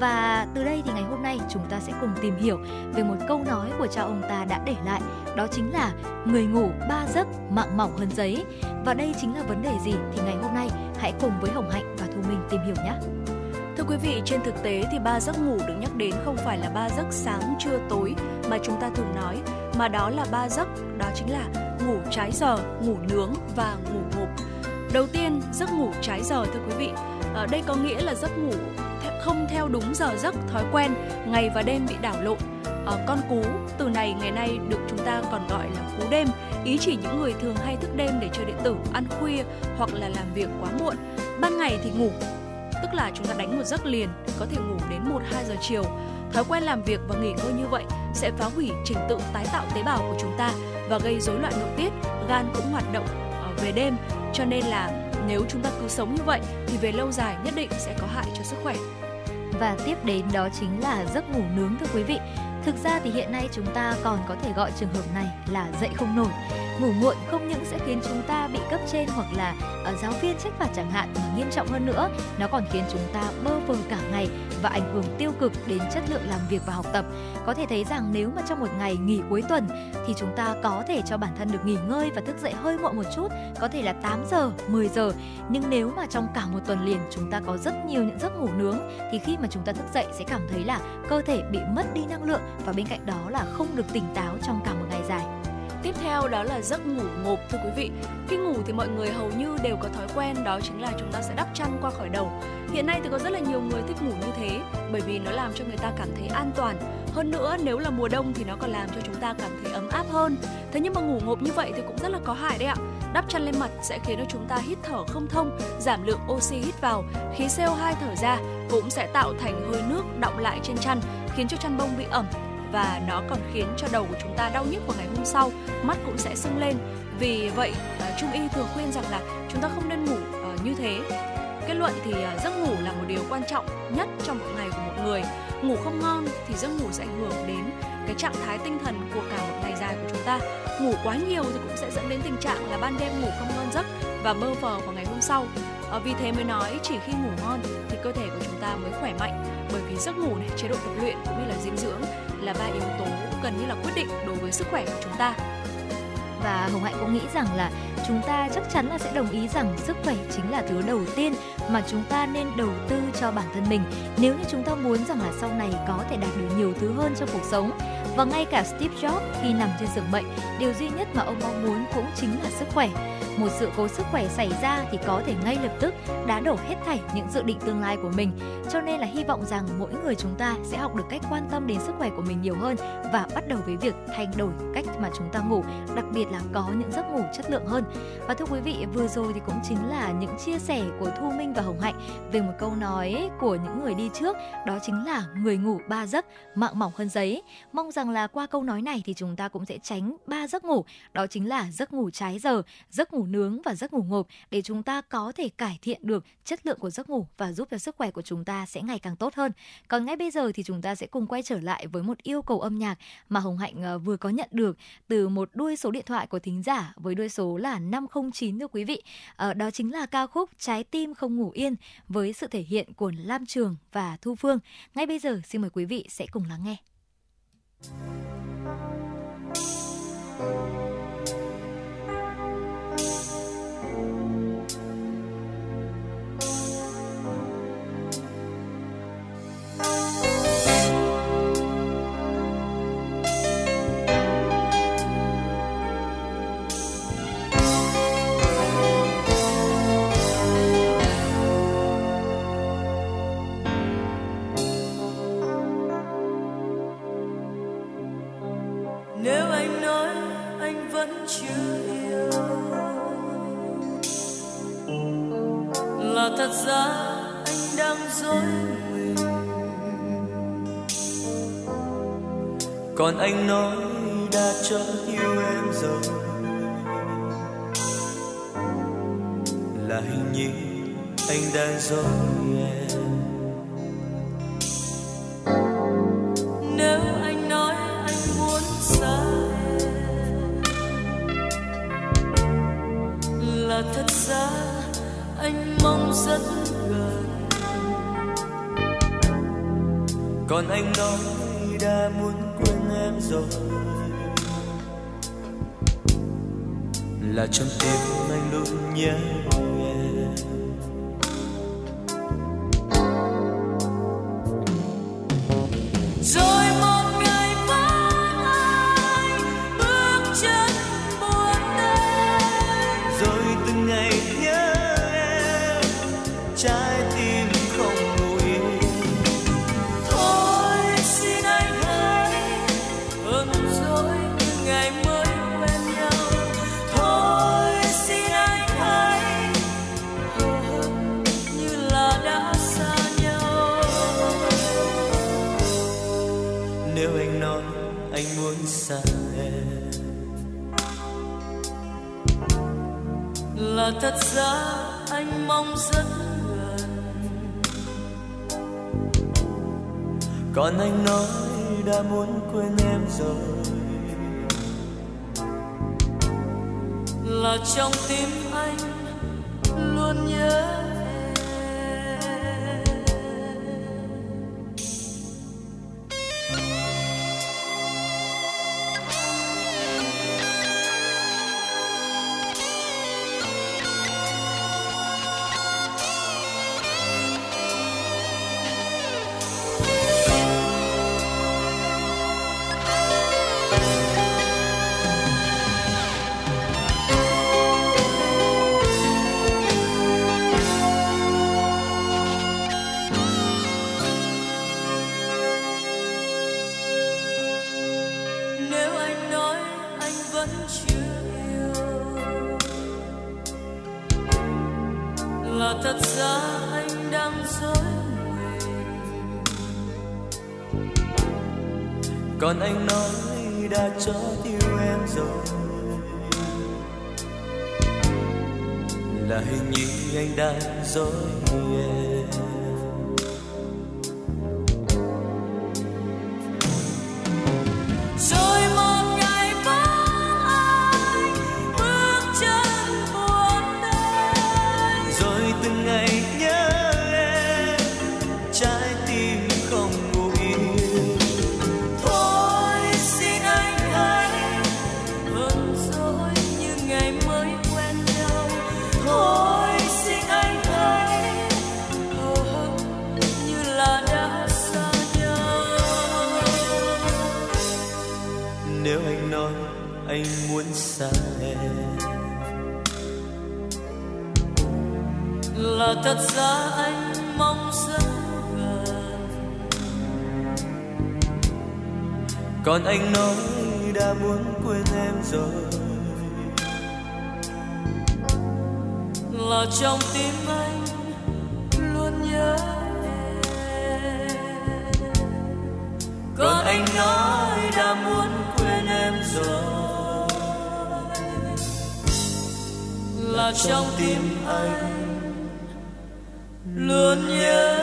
Và từ đây thì ngày hôm nay chúng ta sẽ cùng tìm hiểu về một câu nói của cha ông ta đã để lại, đó chính là người ngủ ba giấc mạng mỏng hơn giấy. Và đây chính là vấn đề gì thì ngày hôm nay hãy cùng với Hồng Hạnh và Thu Minh tìm hiểu nhé. Thưa quý vị, trên thực tế thì ba giấc ngủ được nhắc đến không phải là ba giấc sáng trưa tối mà chúng ta thường nói, mà đó là ba giấc, đó chính là ngủ trái giờ, ngủ nướng và ngủ ngộp. Đầu tiên, giấc ngủ trái giờ thưa quý vị. Ở đây có nghĩa là giấc ngủ không theo đúng giờ giấc thói quen, ngày và đêm bị đảo lộn. Ờ, con cú, từ này ngày nay được chúng ta còn gọi là cú đêm, ý chỉ những người thường hay thức đêm để chơi điện tử, ăn khuya hoặc là làm việc quá muộn. Ban ngày thì ngủ, tức là chúng ta đánh một giấc liền, có thể ngủ đến 1-2 giờ chiều. Thói quen làm việc và nghỉ ngơi như vậy sẽ phá hủy trình tự tái tạo tế bào của chúng ta và gây rối loạn nội tiết, gan cũng hoạt động ờ, về đêm. Cho nên là nếu chúng ta cứ sống như vậy thì về lâu dài nhất định sẽ có hại cho sức khỏe. Và tiếp đến đó chính là giấc ngủ nướng thưa quý vị. Thực ra thì hiện nay chúng ta còn có thể gọi trường hợp này là dậy không nổi. Ngủ muộn không những sẽ khiến chúng ta bị cấp trên hoặc là uh, giáo viên trách phạt chẳng hạn mà nghiêm trọng hơn nữa, nó còn khiến chúng ta bơ vơ cả ngày và ảnh hưởng tiêu cực đến chất lượng làm việc và học tập. Có thể thấy rằng nếu mà trong một ngày nghỉ cuối tuần thì chúng ta có thể cho bản thân được nghỉ ngơi và thức dậy hơi muộn một chút, có thể là 8 giờ, 10 giờ. Nhưng nếu mà trong cả một tuần liền chúng ta có rất nhiều những giấc ngủ nướng thì khi mà chúng ta thức dậy sẽ cảm thấy là cơ thể bị mất đi năng lượng và bên cạnh đó là không được tỉnh táo trong cả một ngày dài. Tiếp theo đó là giấc ngủ ngộp thưa quý vị. Khi ngủ thì mọi người hầu như đều có thói quen đó chính là chúng ta sẽ đắp chăn qua khỏi đầu. Hiện nay thì có rất là nhiều người thích ngủ như thế bởi vì nó làm cho người ta cảm thấy an toàn. Hơn nữa nếu là mùa đông thì nó còn làm cho chúng ta cảm thấy ấm áp hơn. Thế nhưng mà ngủ ngộp như vậy thì cũng rất là có hại đấy ạ. Đắp chăn lên mặt sẽ khiến cho chúng ta hít thở không thông, giảm lượng oxy hít vào, khí CO2 thở ra cũng sẽ tạo thành hơi nước đọng lại trên chăn khiến cho chăn bông bị ẩm và nó còn khiến cho đầu của chúng ta đau nhức vào ngày hôm sau, mắt cũng sẽ sưng lên. Vì vậy, ờ, Trung y thường khuyên rằng là chúng ta không nên ngủ ờ, như thế. Kết luận thì ờ, giấc ngủ là một điều quan trọng nhất trong một ngày của một người. Ngủ không ngon thì giấc ngủ sẽ ảnh hưởng đến cái trạng thái tinh thần của cả một ngày dài của chúng ta. Ngủ quá nhiều thì cũng sẽ dẫn đến tình trạng là ban đêm ngủ không ngon giấc và mơ phờ vào ngày hôm sau. À, vì thế mới nói chỉ khi ngủ ngon thì cơ thể của chúng ta mới khỏe mạnh. Bởi vì giấc ngủ này, chế độ tập luyện cũng như là dinh dưỡng là ba yếu tố gần như là quyết định đối với sức khỏe của chúng ta. Và Hồng Hạnh cũng nghĩ rằng là chúng ta chắc chắn là sẽ đồng ý rằng sức khỏe chính là thứ đầu tiên mà chúng ta nên đầu tư cho bản thân mình. Nếu như chúng ta muốn rằng là sau này có thể đạt được nhiều thứ hơn trong cuộc sống. Và ngay cả Steve Jobs khi nằm trên giường bệnh điều duy nhất mà ông mong muốn cũng chính là sức khỏe một sự cố sức khỏe xảy ra thì có thể ngay lập tức đá đổ hết thảy những dự định tương lai của mình. Cho nên là hy vọng rằng mỗi người chúng ta sẽ học được cách quan tâm đến sức khỏe của mình nhiều hơn và bắt đầu với việc thay đổi cách mà chúng ta ngủ, đặc biệt là có những giấc ngủ chất lượng hơn. Và thưa quý vị, vừa rồi thì cũng chính là những chia sẻ của Thu Minh và Hồng Hạnh về một câu nói của những người đi trước, đó chính là người ngủ ba giấc, mạng mỏng hơn giấy. Mong rằng là qua câu nói này thì chúng ta cũng sẽ tránh ba giấc ngủ, đó chính là giấc ngủ trái giờ, giấc ngủ nướng và giấc ngủ ngộp để chúng ta có thể cải thiện được chất lượng của giấc ngủ và giúp cho sức khỏe của chúng ta sẽ ngày càng tốt hơn. Còn ngay bây giờ thì chúng ta sẽ cùng quay trở lại với một yêu cầu âm nhạc mà Hồng Hạnh ờ, vừa có nhận được từ một đuôi số điện thoại của thính giả với đuôi số là 509 thưa quý vị. Ờ, đó chính là ca khúc Trái tim không ngủ yên với sự thể hiện của Lam Trường và Thu Phương. Ngay bây giờ xin mời quý vị sẽ cùng lắng nghe. nếu còn anh nói đã cho yêu em rồi. Là hình như anh đang dối còn anh nói đã muốn quên em rồi. Là trong tim anh luôn nhớ em. Còn anh nói đã muốn quên em rồi. Là trong tim anh luôn nhớ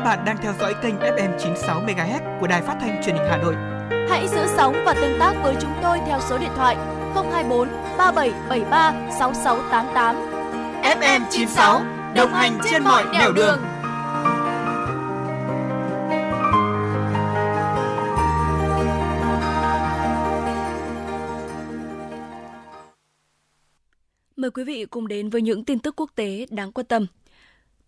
các bạn đang theo dõi kênh FM 96 MHz của đài phát thanh truyền hình Hà Nội. Hãy giữ sóng và tương tác với chúng tôi theo số điện thoại 024 3773 6688. FM 96 đồng hành trên mọi nẻo đường. Mời quý vị cùng đến với những tin tức quốc tế đáng quan tâm.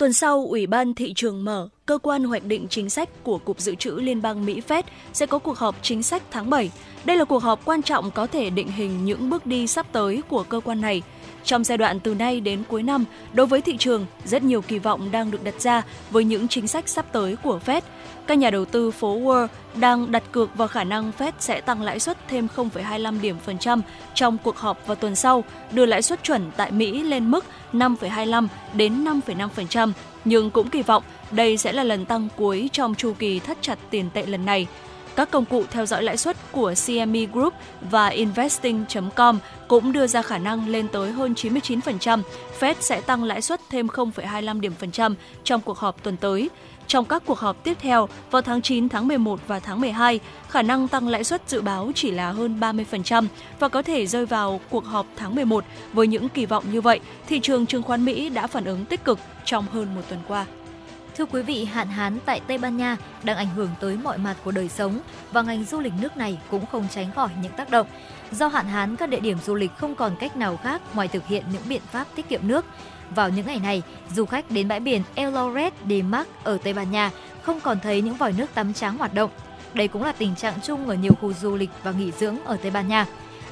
Tuần sau, Ủy ban Thị trường mở, cơ quan hoạch định chính sách của Cục Dự trữ Liên bang Mỹ Fed sẽ có cuộc họp chính sách tháng 7. Đây là cuộc họp quan trọng có thể định hình những bước đi sắp tới của cơ quan này. Trong giai đoạn từ nay đến cuối năm, đối với thị trường, rất nhiều kỳ vọng đang được đặt ra với những chính sách sắp tới của Fed. Các nhà đầu tư phố Wall đang đặt cược vào khả năng Fed sẽ tăng lãi suất thêm 0,25 điểm phần trăm trong cuộc họp vào tuần sau, đưa lãi suất chuẩn tại Mỹ lên mức 5,25 đến 5,5%, nhưng cũng kỳ vọng đây sẽ là lần tăng cuối trong chu kỳ thắt chặt tiền tệ lần này. Các công cụ theo dõi lãi suất của CME Group và Investing.com cũng đưa ra khả năng lên tới hơn 99%, Fed sẽ tăng lãi suất thêm 0,25 điểm phần trăm trong cuộc họp tuần tới. Trong các cuộc họp tiếp theo vào tháng 9, tháng 11 và tháng 12, khả năng tăng lãi suất dự báo chỉ là hơn 30% và có thể rơi vào cuộc họp tháng 11. Với những kỳ vọng như vậy, thị trường chứng khoán Mỹ đã phản ứng tích cực trong hơn một tuần qua. Thưa quý vị, hạn hán tại Tây Ban Nha đang ảnh hưởng tới mọi mặt của đời sống và ngành du lịch nước này cũng không tránh khỏi những tác động. Do hạn hán, các địa điểm du lịch không còn cách nào khác ngoài thực hiện những biện pháp tiết kiệm nước. Vào những ngày này, du khách đến bãi biển El Loret de Mar ở Tây Ban Nha không còn thấy những vòi nước tắm trắng hoạt động. Đây cũng là tình trạng chung ở nhiều khu du lịch và nghỉ dưỡng ở Tây Ban Nha.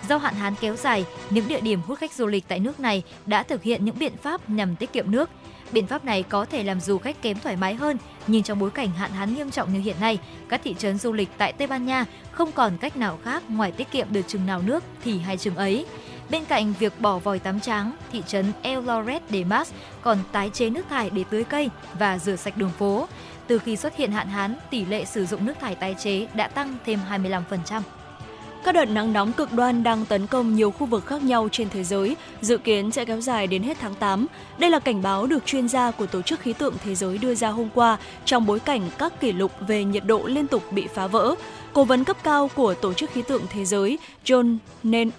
Do hạn hán kéo dài, những địa điểm hút khách du lịch tại nước này đã thực hiện những biện pháp nhằm tiết kiệm nước. Biện pháp này có thể làm du khách kém thoải mái hơn, nhưng trong bối cảnh hạn hán nghiêm trọng như hiện nay, các thị trấn du lịch tại Tây Ban Nha không còn cách nào khác ngoài tiết kiệm được chừng nào nước thì hay chừng ấy. Bên cạnh việc bỏ vòi tắm trắng, thị trấn El Loret de Mas còn tái chế nước thải để tưới cây và rửa sạch đường phố. Từ khi xuất hiện hạn hán, tỷ lệ sử dụng nước thải tái chế đã tăng thêm 25%. Các đợt nắng nóng cực đoan đang tấn công nhiều khu vực khác nhau trên thế giới, dự kiến sẽ kéo dài đến hết tháng 8. Đây là cảnh báo được chuyên gia của Tổ chức Khí tượng Thế giới đưa ra hôm qua trong bối cảnh các kỷ lục về nhiệt độ liên tục bị phá vỡ. Cố vấn cấp cao của Tổ chức Khí tượng Thế giới John Nen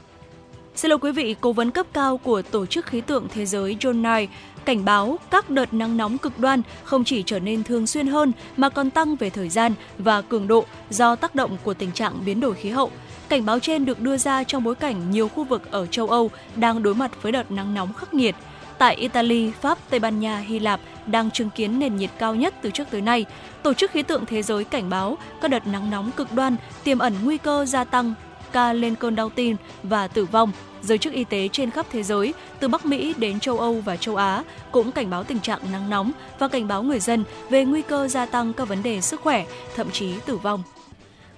Xin lỗi quý vị, cố vấn cấp cao của Tổ chức Khí tượng Thế giới John Nye cảnh báo các đợt nắng nóng cực đoan không chỉ trở nên thường xuyên hơn mà còn tăng về thời gian và cường độ do tác động của tình trạng biến đổi khí hậu. Cảnh báo trên được đưa ra trong bối cảnh nhiều khu vực ở châu Âu đang đối mặt với đợt nắng nóng khắc nghiệt. tại Italy, Pháp, Tây Ban Nha, Hy Lạp đang chứng kiến nền nhiệt cao nhất từ trước tới nay. Tổ chức Khí tượng Thế giới cảnh báo các đợt nắng nóng cực đoan tiềm ẩn nguy cơ gia tăng ca lên cơn đau tim và tử vong. Giới chức y tế trên khắp thế giới, từ Bắc Mỹ đến châu Âu và châu Á, cũng cảnh báo tình trạng nắng nóng và cảnh báo người dân về nguy cơ gia tăng các vấn đề sức khỏe, thậm chí tử vong.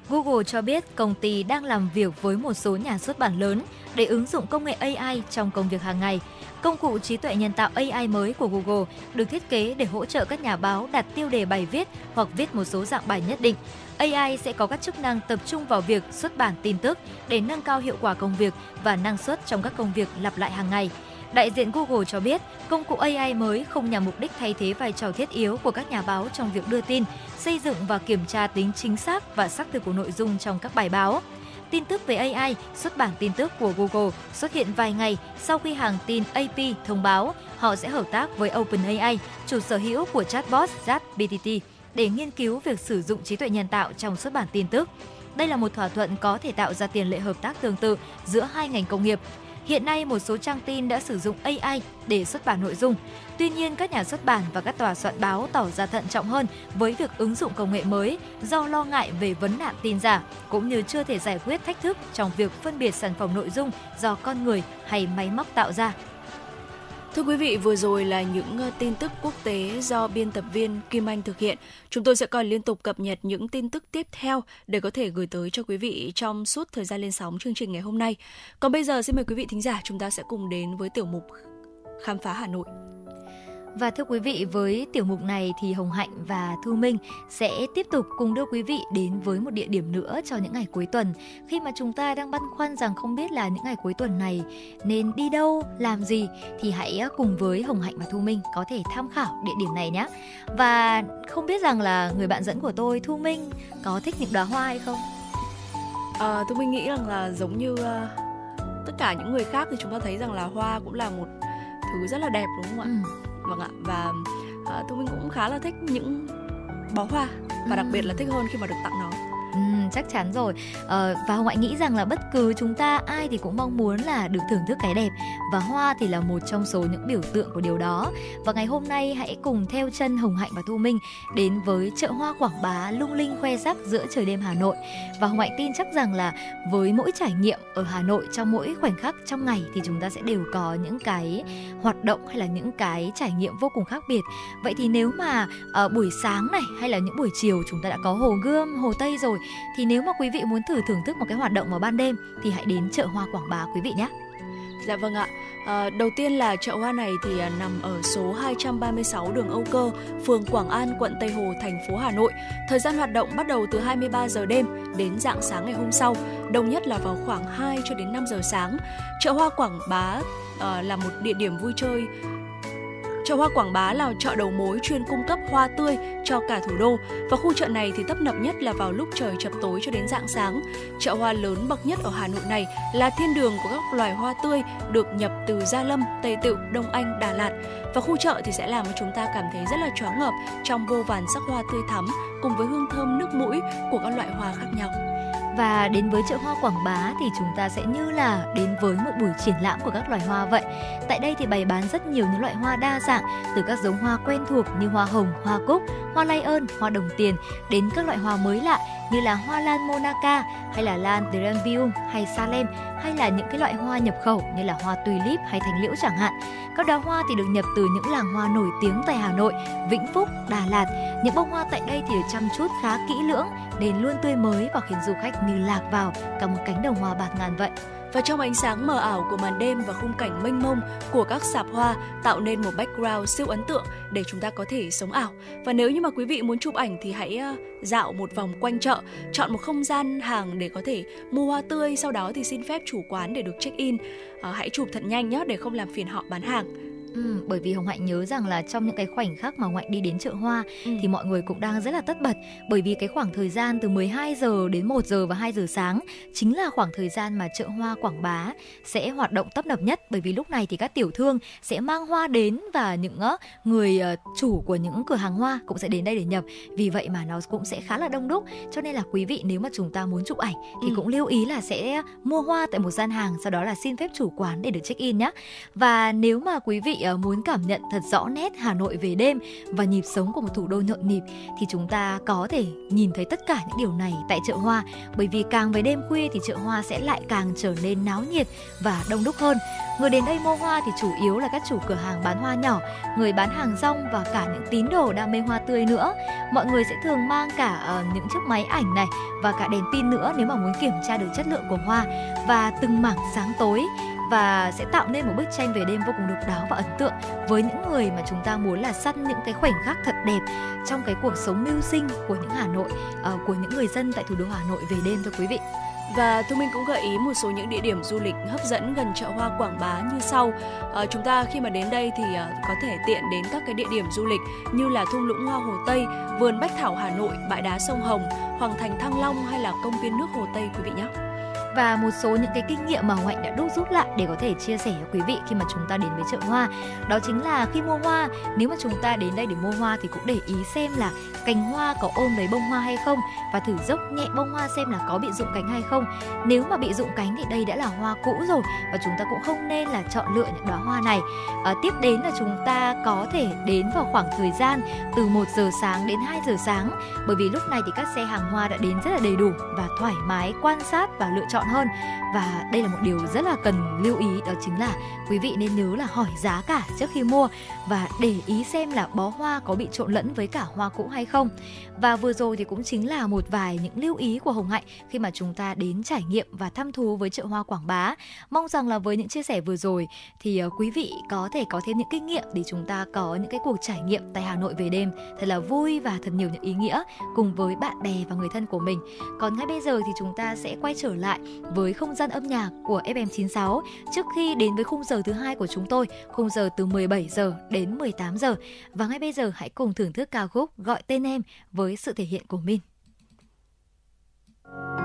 Google cho biết công ty đang làm việc với một số nhà xuất bản lớn để ứng dụng công nghệ AI trong công việc hàng ngày. Công cụ trí tuệ nhân tạo AI mới của Google được thiết kế để hỗ trợ các nhà báo đặt tiêu đề bài viết hoặc viết một số dạng bài nhất định. AI sẽ có các chức năng tập trung vào việc xuất bản tin tức để nâng cao hiệu quả công việc và năng suất trong các công việc lặp lại hàng ngày. Đại diện Google cho biết, công cụ AI mới không nhằm mục đích thay thế vai trò thiết yếu của các nhà báo trong việc đưa tin, xây dựng và kiểm tra tính chính xác và xác thực của nội dung trong các bài báo. Tin tức về AI, xuất bản tin tức của Google xuất hiện vài ngày sau khi hàng tin AP thông báo họ sẽ hợp tác với OpenAI, chủ sở hữu của chatbot ChatGPT, để nghiên cứu việc sử dụng trí tuệ nhân tạo trong xuất bản tin tức. Đây là một thỏa thuận có thể tạo ra tiền lệ hợp tác tương tự giữa hai ngành công nghiệp. Hiện nay, một số trang tin đã sử dụng AI để xuất bản nội dung. Tuy nhiên, các nhà xuất bản và các tòa soạn báo tỏ ra thận trọng hơn với việc ứng dụng công nghệ mới do lo ngại về vấn nạn tin giả, cũng như chưa thể giải quyết thách thức trong việc phân biệt sản phẩm nội dung do con người hay máy móc tạo ra. Thưa quý vị, vừa rồi là những ờ, tin tức quốc tế do biên tập viên Kim Anh thực hiện. Chúng tôi sẽ còn liên tục cập nhật những tin tức tiếp theo để có thể gửi tới cho quý vị trong suốt thời gian lên sóng chương trình ngày hôm nay. Còn bây giờ xin mời quý vị thính giả chúng ta sẽ cùng đến với tiểu mục Khám phá Hà Nội. Và thưa quý vị, với tiểu mục này thì Hồng Hạnh và Thu Minh sẽ tiếp tục cùng đưa quý vị đến với một địa điểm nữa cho những ngày cuối tuần. Khi mà chúng ta đang băn khoăn rằng không biết là những ngày cuối tuần này nên đi đâu, làm gì thì hãy cùng với Hồng Hạnh và Thu Minh có thể tham khảo địa điểm này nhé. Và không biết rằng là người bạn dẫn của tôi Thu Minh có thích những đóa hoa hay không? À, Thu Minh nghĩ rằng là giống như uh, tất cả những người khác thì chúng ta thấy rằng là hoa cũng là một thứ rất là đẹp đúng không ạ? Ừ vâng ạ và uh, thu minh cũng khá là thích những bó hoa và đặc biệt là thích hơn khi mà được tặng nó Ừ, chắc chắn rồi. Ờ, và hồng hạnh nghĩ rằng là bất cứ chúng ta ai thì cũng mong muốn là được thưởng thức cái đẹp. Và hoa thì là một trong số những biểu tượng của điều đó. Và ngày hôm nay hãy cùng theo chân hồng hạnh và thu minh đến với chợ hoa quảng bá lung linh khoe sắc giữa trời đêm hà nội. Và hồng hạnh tin chắc rằng là với mỗi trải nghiệm ở hà nội trong mỗi khoảnh khắc trong ngày thì chúng ta sẽ đều có những cái hoạt động hay là những cái trải nghiệm vô cùng khác biệt. Vậy thì nếu mà uh, buổi sáng này hay là những buổi chiều chúng ta đã có hồ gươm hồ tây rồi thì nếu mà quý vị muốn thử thưởng thức một cái hoạt động vào ban đêm thì hãy đến chợ hoa Quảng Bá quý vị nhé. Dạ vâng ạ. À, đầu tiên là chợ hoa này thì à, nằm ở số 236 đường Âu Cơ, phường Quảng An, quận Tây Hồ, thành phố Hà Nội. Thời gian hoạt động bắt đầu từ 23 giờ đêm đến dạng sáng ngày hôm sau, đông nhất là vào khoảng 2 cho đến 5 giờ sáng. Chợ hoa Quảng Bá à, là một địa điểm vui chơi Chợ hoa Quảng Bá là chợ đầu mối chuyên cung cấp hoa tươi cho cả thủ đô và khu chợ này thì tấp nập nhất là vào lúc trời chập tối cho đến rạng sáng. Chợ hoa lớn bậc nhất ở Hà Nội này là thiên đường của các loài hoa tươi được nhập từ Gia Lâm, Tây Tựu, Đông Anh, Đà Lạt. Và khu chợ thì sẽ làm cho chúng ta cảm thấy rất là choáng ngợp trong vô vàn sắc hoa tươi thắm cùng với hương thơm nước mũi của các loại hoa khác nhau. Và đến với chợ hoa Quảng Bá thì chúng ta sẽ như là đến với một buổi triển lãm của các loài hoa vậy. Tại đây thì bày bán rất nhiều những loại hoa đa dạng từ các giống hoa quen thuộc như hoa hồng, hoa cúc, hoa lay ơn, hoa đồng tiền đến các loại hoa mới lạ như là hoa lan Monaca hay là lan Drambium hay Salem hay là những cái loại hoa nhập khẩu như là hoa tulip hay thành liễu chẳng hạn. Các đóa hoa thì được nhập từ những làng hoa nổi tiếng tại Hà Nội, Vĩnh Phúc, Đà Lạt. Những bông hoa tại đây thì được chăm chút khá kỹ lưỡng, đền luôn tươi mới và khiến du khách như lạc vào cả một cánh đồng hoa bạt ngàn vậy và trong ánh sáng mờ ảo của màn đêm và khung cảnh mênh mông của các sạp hoa tạo nên một background siêu ấn tượng để chúng ta có thể sống ảo. Và nếu như mà quý vị muốn chụp ảnh thì hãy ờ, dạo một vòng quanh chợ, chọn một không gian hàng để có thể mua hoa tươi, sau đó thì xin phép chủ quán để được check in. À, hãy chụp thật nhanh nhé để không làm phiền họ bán hàng. Ừ, bởi vì Hồng Hạnh nhớ rằng là trong những cái khoảnh khắc mà Hồng Hạnh đi đến chợ hoa ừ. thì mọi người cũng đang rất là tất bật bởi vì cái khoảng thời gian từ 12 giờ đến 1 giờ và 2 giờ sáng chính là khoảng thời gian mà chợ hoa Quảng Bá sẽ hoạt động tấp nập nhất bởi vì lúc này thì các tiểu thương sẽ mang hoa đến và những người ờ, chủ của những cửa hàng hoa cũng sẽ đến đây để nhập. Vì vậy mà nó cũng sẽ khá là đông đúc. Cho nên là quý vị nếu mà chúng ta muốn chụp ảnh thì ừ. cũng lưu ý là sẽ mua hoa tại một gian hàng sau đó là xin phép chủ quán để được check in nhé. Và nếu mà quý vị Ờ, muốn cảm nhận thật rõ nét Hà Nội về đêm và nhịp sống của một thủ đô nhộn nhịp thì chúng ta có thể nhìn thấy tất cả những điều này tại chợ hoa bởi vì càng về đêm khuya thì chợ hoa sẽ lại càng trở nên náo nhiệt và đông đúc hơn. Người đến đây mua hoa thì chủ yếu là các chủ cửa hàng bán hoa nhỏ, người bán hàng rong và cả những tín đồ đam mê hoa tươi nữa. Mọi người sẽ thường mang cả uh, những chiếc máy ảnh này và cả đèn pin nữa nếu mà muốn kiểm tra được chất lượng của hoa và từng mảng sáng tối và sẽ tạo nên một bức tranh về đêm vô cùng độc đáo và ấn tượng với những người mà chúng ta muốn là săn những cái khoảnh khắc thật đẹp trong cái cuộc sống mưu sinh của những Hà Nội uh, của những người dân tại thủ đô Hà Nội về đêm thưa quý vị. Và Thu Minh cũng gợi ý một số những địa điểm du lịch hấp dẫn gần chợ hoa Quảng Bá như sau. À, chúng ta khi mà đến đây thì à, có thể tiện đến các cái địa điểm du lịch như là thung lũng hoa Hồ Tây, vườn Bách Thảo Hà Nội, bãi đá sông Hồng, Hoàng thành Thăng Long hay là công viên nước Hồ Tây quý vị nhé và một số những cái kinh nghiệm mà Hồng Hạnh đã đúc rút lại để có thể chia sẻ với quý vị khi mà chúng ta đến với chợ hoa. Đó chính là khi mua hoa, nếu mà chúng ta đến đây để mua hoa thì cũng để ý xem là cành hoa có ôm lấy bông hoa hay không và thử dốc nhẹ bông hoa xem là có bị rụng cánh hay không. Nếu mà bị rụng cánh thì đây đã là hoa cũ rồi và chúng ta cũng không nên là chọn lựa những đóa hoa này. À, tiếp đến là chúng ta có thể đến vào khoảng thời gian từ 1 giờ sáng đến 2 giờ sáng bởi vì lúc này thì các xe hàng hoa đã đến rất là đầy đủ và thoải mái quan sát và lựa chọn hơn và đây là một điều rất là cần lưu ý, đó chính là quý vị nên nhớ là hỏi giá cả trước khi mua và để ý xem là bó hoa có bị trộn lẫn với cả hoa cũ hay không và vừa rồi thì cũng chính là một vài những lưu ý của Hồng Hạnh khi mà chúng ta đến trải nghiệm và thăm thú với chợ hoa Quảng Bá. Mong rằng là với những chia sẻ vừa rồi thì ờ, quý vị có thể có thêm những kinh nghiệm để chúng ta có những cái cuộc trải nghiệm tại Hà Nội về đêm thật là vui và thật nhiều những ý nghĩa cùng với bạn bè và người thân của mình. Còn ngay bây giờ thì chúng ta sẽ quay trở lại với không gian âm nhạc của FM96 trước khi đến với khung giờ thứ hai của chúng tôi, khung giờ từ 17 giờ đến 18 giờ. Và ngay bây giờ hãy cùng thưởng thức ca khúc Gọi tên em với sự thể hiện của Min. ngồi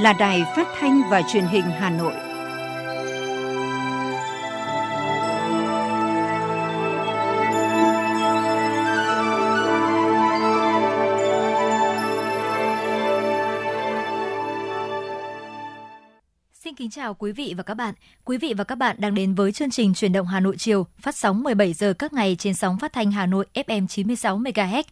là Đài Phát thanh và Truyền hình Hà Nội. Xin kính chào quý vị và các bạn. Quý vị và các bạn đang đến với chương trình Truyền động Hà Nội chiều, phát sóng 17 giờ các ngày trên sóng phát thanh Hà Nội FM 96 MHz.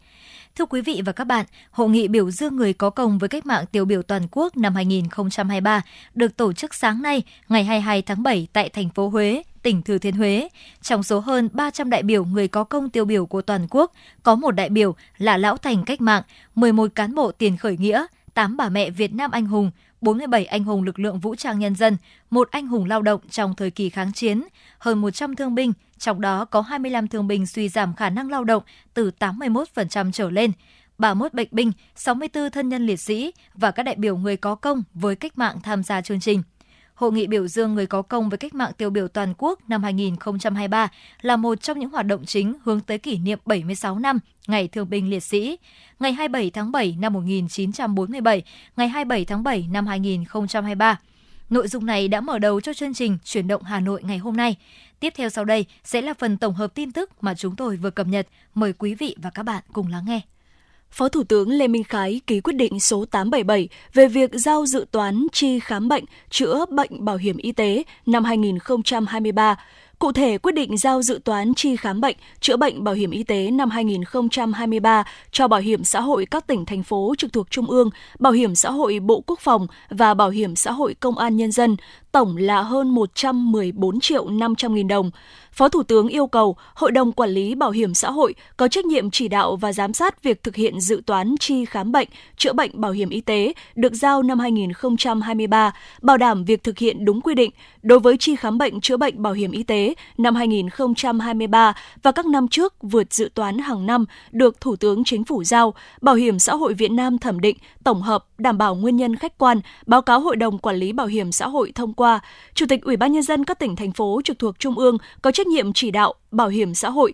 Thưa quý vị và các bạn, Hội nghị biểu dương người có công với cách mạng tiêu biểu toàn quốc năm 2023 được tổ chức sáng nay, ngày 22 tháng 7 tại thành phố Huế, tỉnh Thừa Thiên Huế. Trong số hơn 300 đại biểu người có công tiêu biểu của toàn quốc, có một đại biểu là Lão Thành Cách Mạng, 11 cán bộ tiền khởi nghĩa, 8 bà mẹ Việt Nam anh hùng, 47 anh hùng lực lượng vũ trang nhân dân, một anh hùng lao động trong thời kỳ kháng chiến, hơn 100 thương binh, trong đó có 25 thương binh suy giảm khả năng lao động từ 81% trở lên, 31 bệnh binh, 64 thân nhân liệt sĩ và các đại biểu người có công với cách mạng tham gia chương trình. Hội nghị biểu dương người có công với cách mạng tiêu biểu toàn quốc năm 2023 là một trong những hoạt động chính hướng tới kỷ niệm 76 năm Ngày Thương binh Liệt sĩ, ngày 27 tháng 7 năm 1947, ngày 27 tháng 7 năm 2023. Nội dung này đã mở đầu cho chương trình Chuyển động Hà Nội ngày hôm nay. Tiếp theo sau đây sẽ là phần tổng hợp tin tức mà chúng tôi vừa cập nhật. Mời quý vị và các bạn cùng lắng nghe. Phó Thủ tướng Lê Minh Khái ký quyết định số 877 về việc giao dự toán chi khám bệnh, chữa bệnh bảo hiểm y tế năm 2023. Cụ thể, quyết định giao dự toán chi khám bệnh, chữa bệnh bảo hiểm y tế năm 2023 cho Bảo hiểm xã hội các tỉnh, thành phố trực thuộc Trung ương, Bảo hiểm xã hội Bộ Quốc phòng và Bảo hiểm xã hội Công an Nhân dân, tổng là hơn 114 triệu 500 nghìn đồng. Phó Thủ tướng yêu cầu Hội đồng Quản lý Bảo hiểm xã hội có trách nhiệm chỉ đạo và giám sát việc thực hiện dự toán chi khám bệnh, chữa bệnh bảo hiểm y tế được giao năm 2023, bảo đảm việc thực hiện đúng quy định đối với chi khám bệnh chữa bệnh bảo hiểm y tế năm 2023 và các năm trước vượt dự toán hàng năm được Thủ tướng Chính phủ giao, Bảo hiểm xã hội Việt Nam thẩm định, tổng hợp, đảm bảo nguyên nhân khách quan, báo cáo Hội đồng Quản lý Bảo hiểm xã hội thông qua. Chủ tịch Ủy ban nhân dân các tỉnh thành phố trực thuộc Trung ương có trách nhiệm chỉ đạo Bảo hiểm xã hội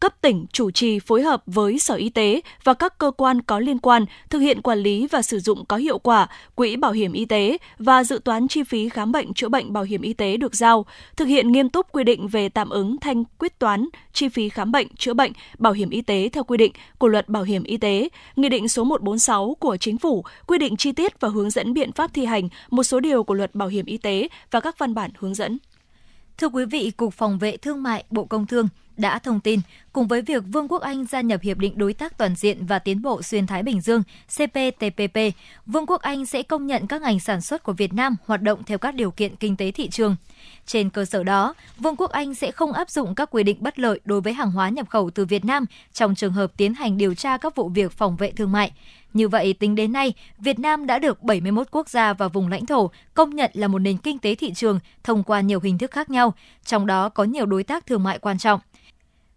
cấp tỉnh chủ trì phối hợp với Sở Y tế và các cơ quan có liên quan thực hiện quản lý và sử dụng có hiệu quả quỹ bảo hiểm y tế và dự toán chi phí khám bệnh chữa bệnh bảo hiểm y tế được giao, thực hiện nghiêm túc quy định về tạm ứng thanh quyết toán chi phí khám bệnh chữa bệnh bảo hiểm y tế theo quy định của Luật Bảo hiểm y tế, Nghị định số 146 của Chính phủ quy định chi tiết và hướng dẫn biện pháp thi hành một số điều của Luật Bảo hiểm y tế và các văn bản hướng dẫn. Thưa quý vị, Cục Phòng vệ Thương mại Bộ Công Thương đã thông tin, cùng với việc Vương quốc Anh gia nhập Hiệp định Đối tác Toàn diện và Tiến bộ Xuyên Thái Bình Dương CPTPP, Vương quốc Anh sẽ công nhận các ngành sản xuất của Việt Nam hoạt động theo các điều kiện kinh tế thị trường. Trên cơ sở đó, Vương quốc Anh sẽ không áp dụng các quy định bất lợi đối với hàng hóa nhập khẩu từ Việt Nam trong trường hợp tiến hành điều tra các vụ việc phòng vệ thương mại. Như vậy, tính đến nay, Việt Nam đã được 71 quốc gia và vùng lãnh thổ công nhận là một nền kinh tế thị trường thông qua nhiều hình thức khác nhau, trong đó có nhiều đối tác thương mại quan trọng.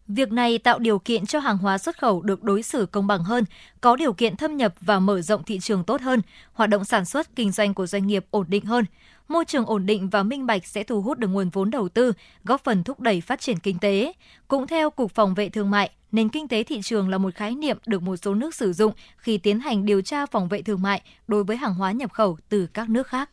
Việc này tạo điều kiện cho hàng hóa xuất khẩu được đối xử công bằng hơn, có điều kiện thâm nhập và mở rộng thị trường tốt hơn, hoạt động sản xuất, kinh doanh của doanh nghiệp ổn định hơn. Môi trường ổn định và minh bạch sẽ thu hút được nguồn vốn đầu tư, góp phần thúc đẩy phát triển kinh tế. Cũng theo Cục Phòng vệ Thương mại, nền kinh tế thị trường là một khái niệm được một số nước sử dụng khi tiến hành điều tra phòng vệ thương mại đối với hàng hóa nhập khẩu từ các nước khác.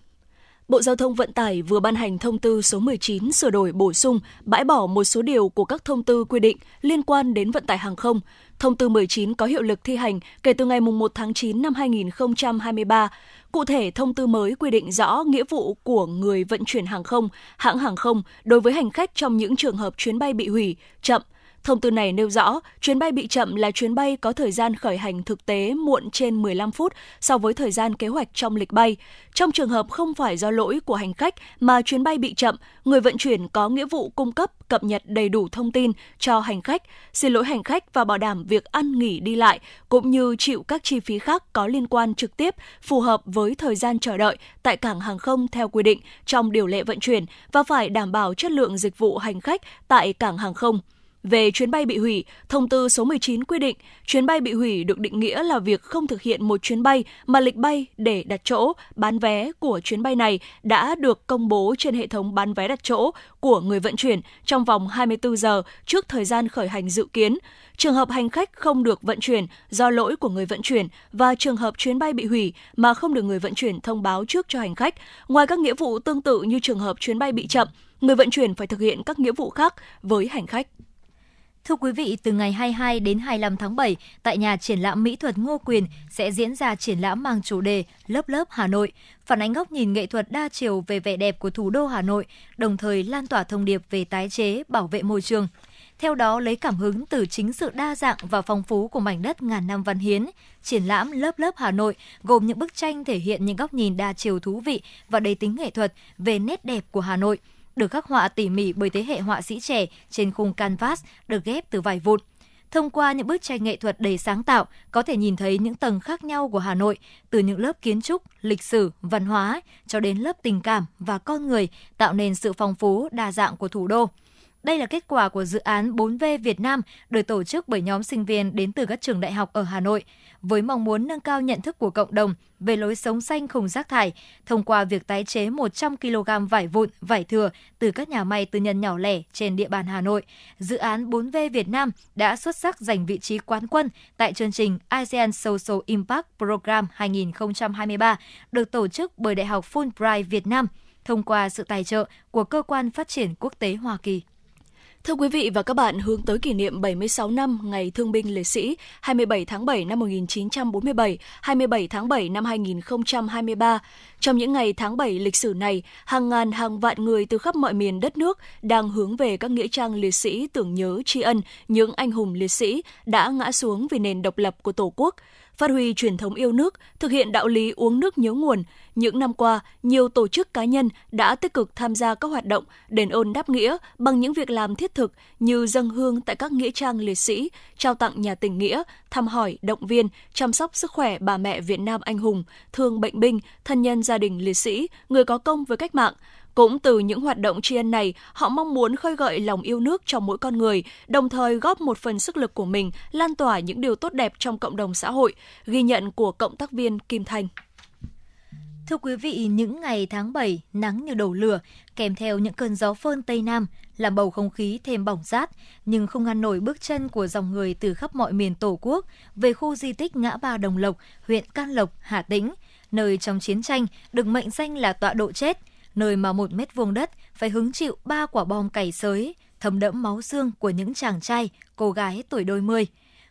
Bộ Giao thông Vận tải vừa ban hành thông tư số 19 sửa đổi bổ sung, bãi bỏ một số điều của các thông tư quy định liên quan đến vận tải hàng không. Thông tư 19 có hiệu lực thi hành kể từ ngày 1 tháng 9 năm 2023. Cụ thể, thông tư mới quy định rõ nghĩa vụ của người vận chuyển hàng không, hãng hàng không đối với hành khách trong những trường hợp chuyến bay bị hủy, chậm, Thông tư này nêu rõ, chuyến bay bị chậm là chuyến bay có thời gian khởi hành thực tế muộn trên 15 phút so với thời gian kế hoạch trong lịch bay. Trong trường hợp không phải do lỗi của hành khách mà chuyến bay bị chậm, người vận chuyển có nghĩa vụ cung cấp cập nhật đầy đủ thông tin cho hành khách, xin lỗi hành khách và bảo đảm việc ăn nghỉ đi lại cũng như chịu các chi phí khác có liên quan trực tiếp phù hợp với thời gian chờ đợi tại cảng hàng không theo quy định trong điều lệ vận chuyển và phải đảm bảo chất lượng dịch vụ hành khách tại cảng hàng không. Về chuyến bay bị hủy, thông tư số 19 quy định chuyến bay bị hủy được định nghĩa là việc không thực hiện một chuyến bay mà lịch bay để đặt chỗ, bán vé của chuyến bay này đã được công bố trên hệ thống bán vé đặt chỗ của người vận chuyển trong vòng 24 giờ trước thời gian khởi hành dự kiến. Trường hợp hành khách không được vận chuyển do lỗi của người vận chuyển và trường hợp chuyến bay bị hủy mà không được người vận chuyển thông báo trước cho hành khách, ngoài các nghĩa vụ tương tự như trường hợp chuyến bay bị chậm, người vận chuyển phải thực hiện các nghĩa vụ khác với hành khách. Thưa quý vị, từ ngày 22 đến 25 tháng 7, tại nhà triển lãm mỹ thuật Ngô Quyền sẽ diễn ra triển lãm mang chủ đề Lớp lớp Hà Nội, phản ánh góc nhìn nghệ thuật đa chiều về vẻ đẹp của thủ đô Hà Nội, đồng thời lan tỏa thông điệp về tái chế, bảo vệ môi trường. Theo đó, lấy cảm hứng từ chính sự đa dạng và phong phú của mảnh đất ngàn năm văn hiến, triển lãm Lớp lớp Hà Nội gồm những bức tranh thể hiện những góc nhìn đa chiều thú vị và đầy tính nghệ thuật về nét đẹp của Hà Nội – được khắc họa tỉ mỉ bởi thế hệ họa sĩ trẻ trên khung canvas được ghép từ vải vụn. Thông qua những bức tranh nghệ thuật đầy sáng tạo, có thể nhìn thấy những tầng khác nhau của Hà Nội, từ những lớp kiến trúc, lịch sử, văn hóa cho đến lớp tình cảm và con người, tạo nên sự phong phú, đa dạng của thủ đô. Đây là kết quả của dự án 4V Việt Nam được tổ chức bởi nhóm sinh viên đến từ các trường đại học ở Hà Nội, với mong muốn nâng cao nhận thức của cộng đồng về lối sống xanh không rác thải thông qua việc tái chế 100 kg vải vụn, vải thừa từ các nhà may tư nhân nhỏ lẻ trên địa bàn Hà Nội. Dự án 4V Việt Nam đã xuất sắc giành vị trí quán quân tại chương trình ASEAN Social Impact Program 2023 được tổ chức bởi Đại học Fulbright Việt Nam thông qua sự tài trợ của Cơ quan Phát triển Quốc tế Hoa Kỳ. Thưa quý vị và các bạn, hướng tới kỷ niệm 76 năm Ngày Thương binh Liệt sĩ 27 tháng 7 năm 1947, 27 tháng 7 năm 2023. Trong những ngày tháng 7 lịch sử này, hàng ngàn hàng vạn người từ khắp mọi miền đất nước đang hướng về các nghĩa trang liệt sĩ tưởng nhớ tri ân những anh hùng liệt sĩ đã ngã xuống vì nền độc lập của Tổ quốc phát huy truyền thống yêu nước, thực hiện đạo lý uống nước nhớ nguồn. Những năm qua, nhiều tổ chức cá nhân đã tích cực tham gia các hoạt động đền ơn đáp nghĩa bằng những việc làm thiết thực như dâng hương tại các nghĩa trang liệt sĩ, trao tặng nhà tình nghĩa, thăm hỏi, động viên, chăm sóc sức khỏe bà mẹ Việt Nam anh hùng, thương bệnh binh, thân nhân gia đình liệt sĩ, người có công với cách mạng, cũng từ những hoạt động tri ân này, họ mong muốn khơi gợi lòng yêu nước trong mỗi con người, đồng thời góp một phần sức lực của mình lan tỏa những điều tốt đẹp trong cộng đồng xã hội, ghi nhận của cộng tác viên Kim Thanh. Thưa quý vị, những ngày tháng 7, nắng như đầu lửa, kèm theo những cơn gió phơn Tây Nam, làm bầu không khí thêm bỏng rát, nhưng không ngăn nổi bước chân của dòng người từ khắp mọi miền Tổ quốc về khu di tích Ngã Ba Đồng Lộc, huyện Can Lộc, Hà Tĩnh, nơi trong chiến tranh được mệnh danh là tọa độ chết – nơi mà một mét vuông đất phải hứng chịu ba quả bom cày sới, thấm đẫm máu xương của những chàng trai, cô gái tuổi đôi mươi.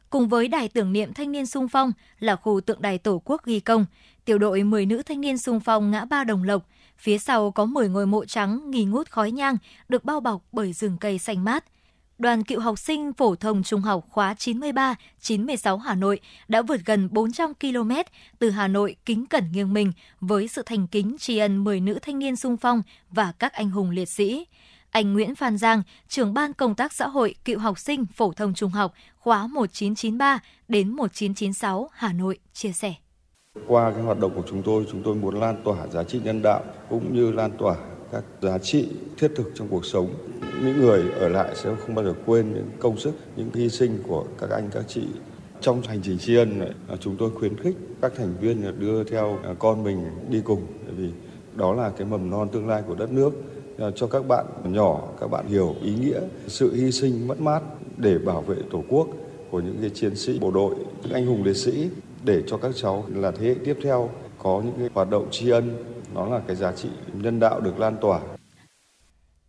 Cùng với đài tưởng niệm thanh niên sung phong là khu tượng đài Tổ quốc ghi công, tiểu đội 10 nữ thanh niên sung phong ngã ba đồng lộc, phía sau có 10 ngôi mộ trắng nghi ngút khói nhang được bao bọc bởi rừng cây xanh mát – đoàn cựu học sinh phổ thông trung học khóa 93, 96 Hà Nội đã vượt gần 400 km từ Hà Nội kính cẩn nghiêng mình với sự thành kính tri ân 10 nữ thanh niên sung phong và các anh hùng liệt sĩ. Anh Nguyễn Phan Giang, trưởng ban công tác xã hội cựu học sinh phổ thông trung học khóa 1993 đến 1996 Hà Nội chia sẻ. Qua cái hoạt động của chúng tôi, chúng tôi muốn lan tỏa giá trị nhân đạo cũng như lan tỏa các giá trị thiết thực trong cuộc sống. Những người ở lại sẽ không bao giờ quên những công sức, những hy sinh của các anh các chị. Trong hành trình tri ân à, chúng tôi khuyến khích các thành viên đưa theo à, con mình đi cùng bởi vì đó là cái mầm non tương lai của đất nước à, cho các bạn nhỏ các bạn hiểu ý nghĩa sự hy sinh mất mát để bảo vệ tổ quốc của những cái chiến sĩ bộ đội những anh hùng liệt sĩ để cho các cháu là thế hệ tiếp theo có những cái hoạt động tri ân nó là cái giá trị nhân đạo được lan tỏa.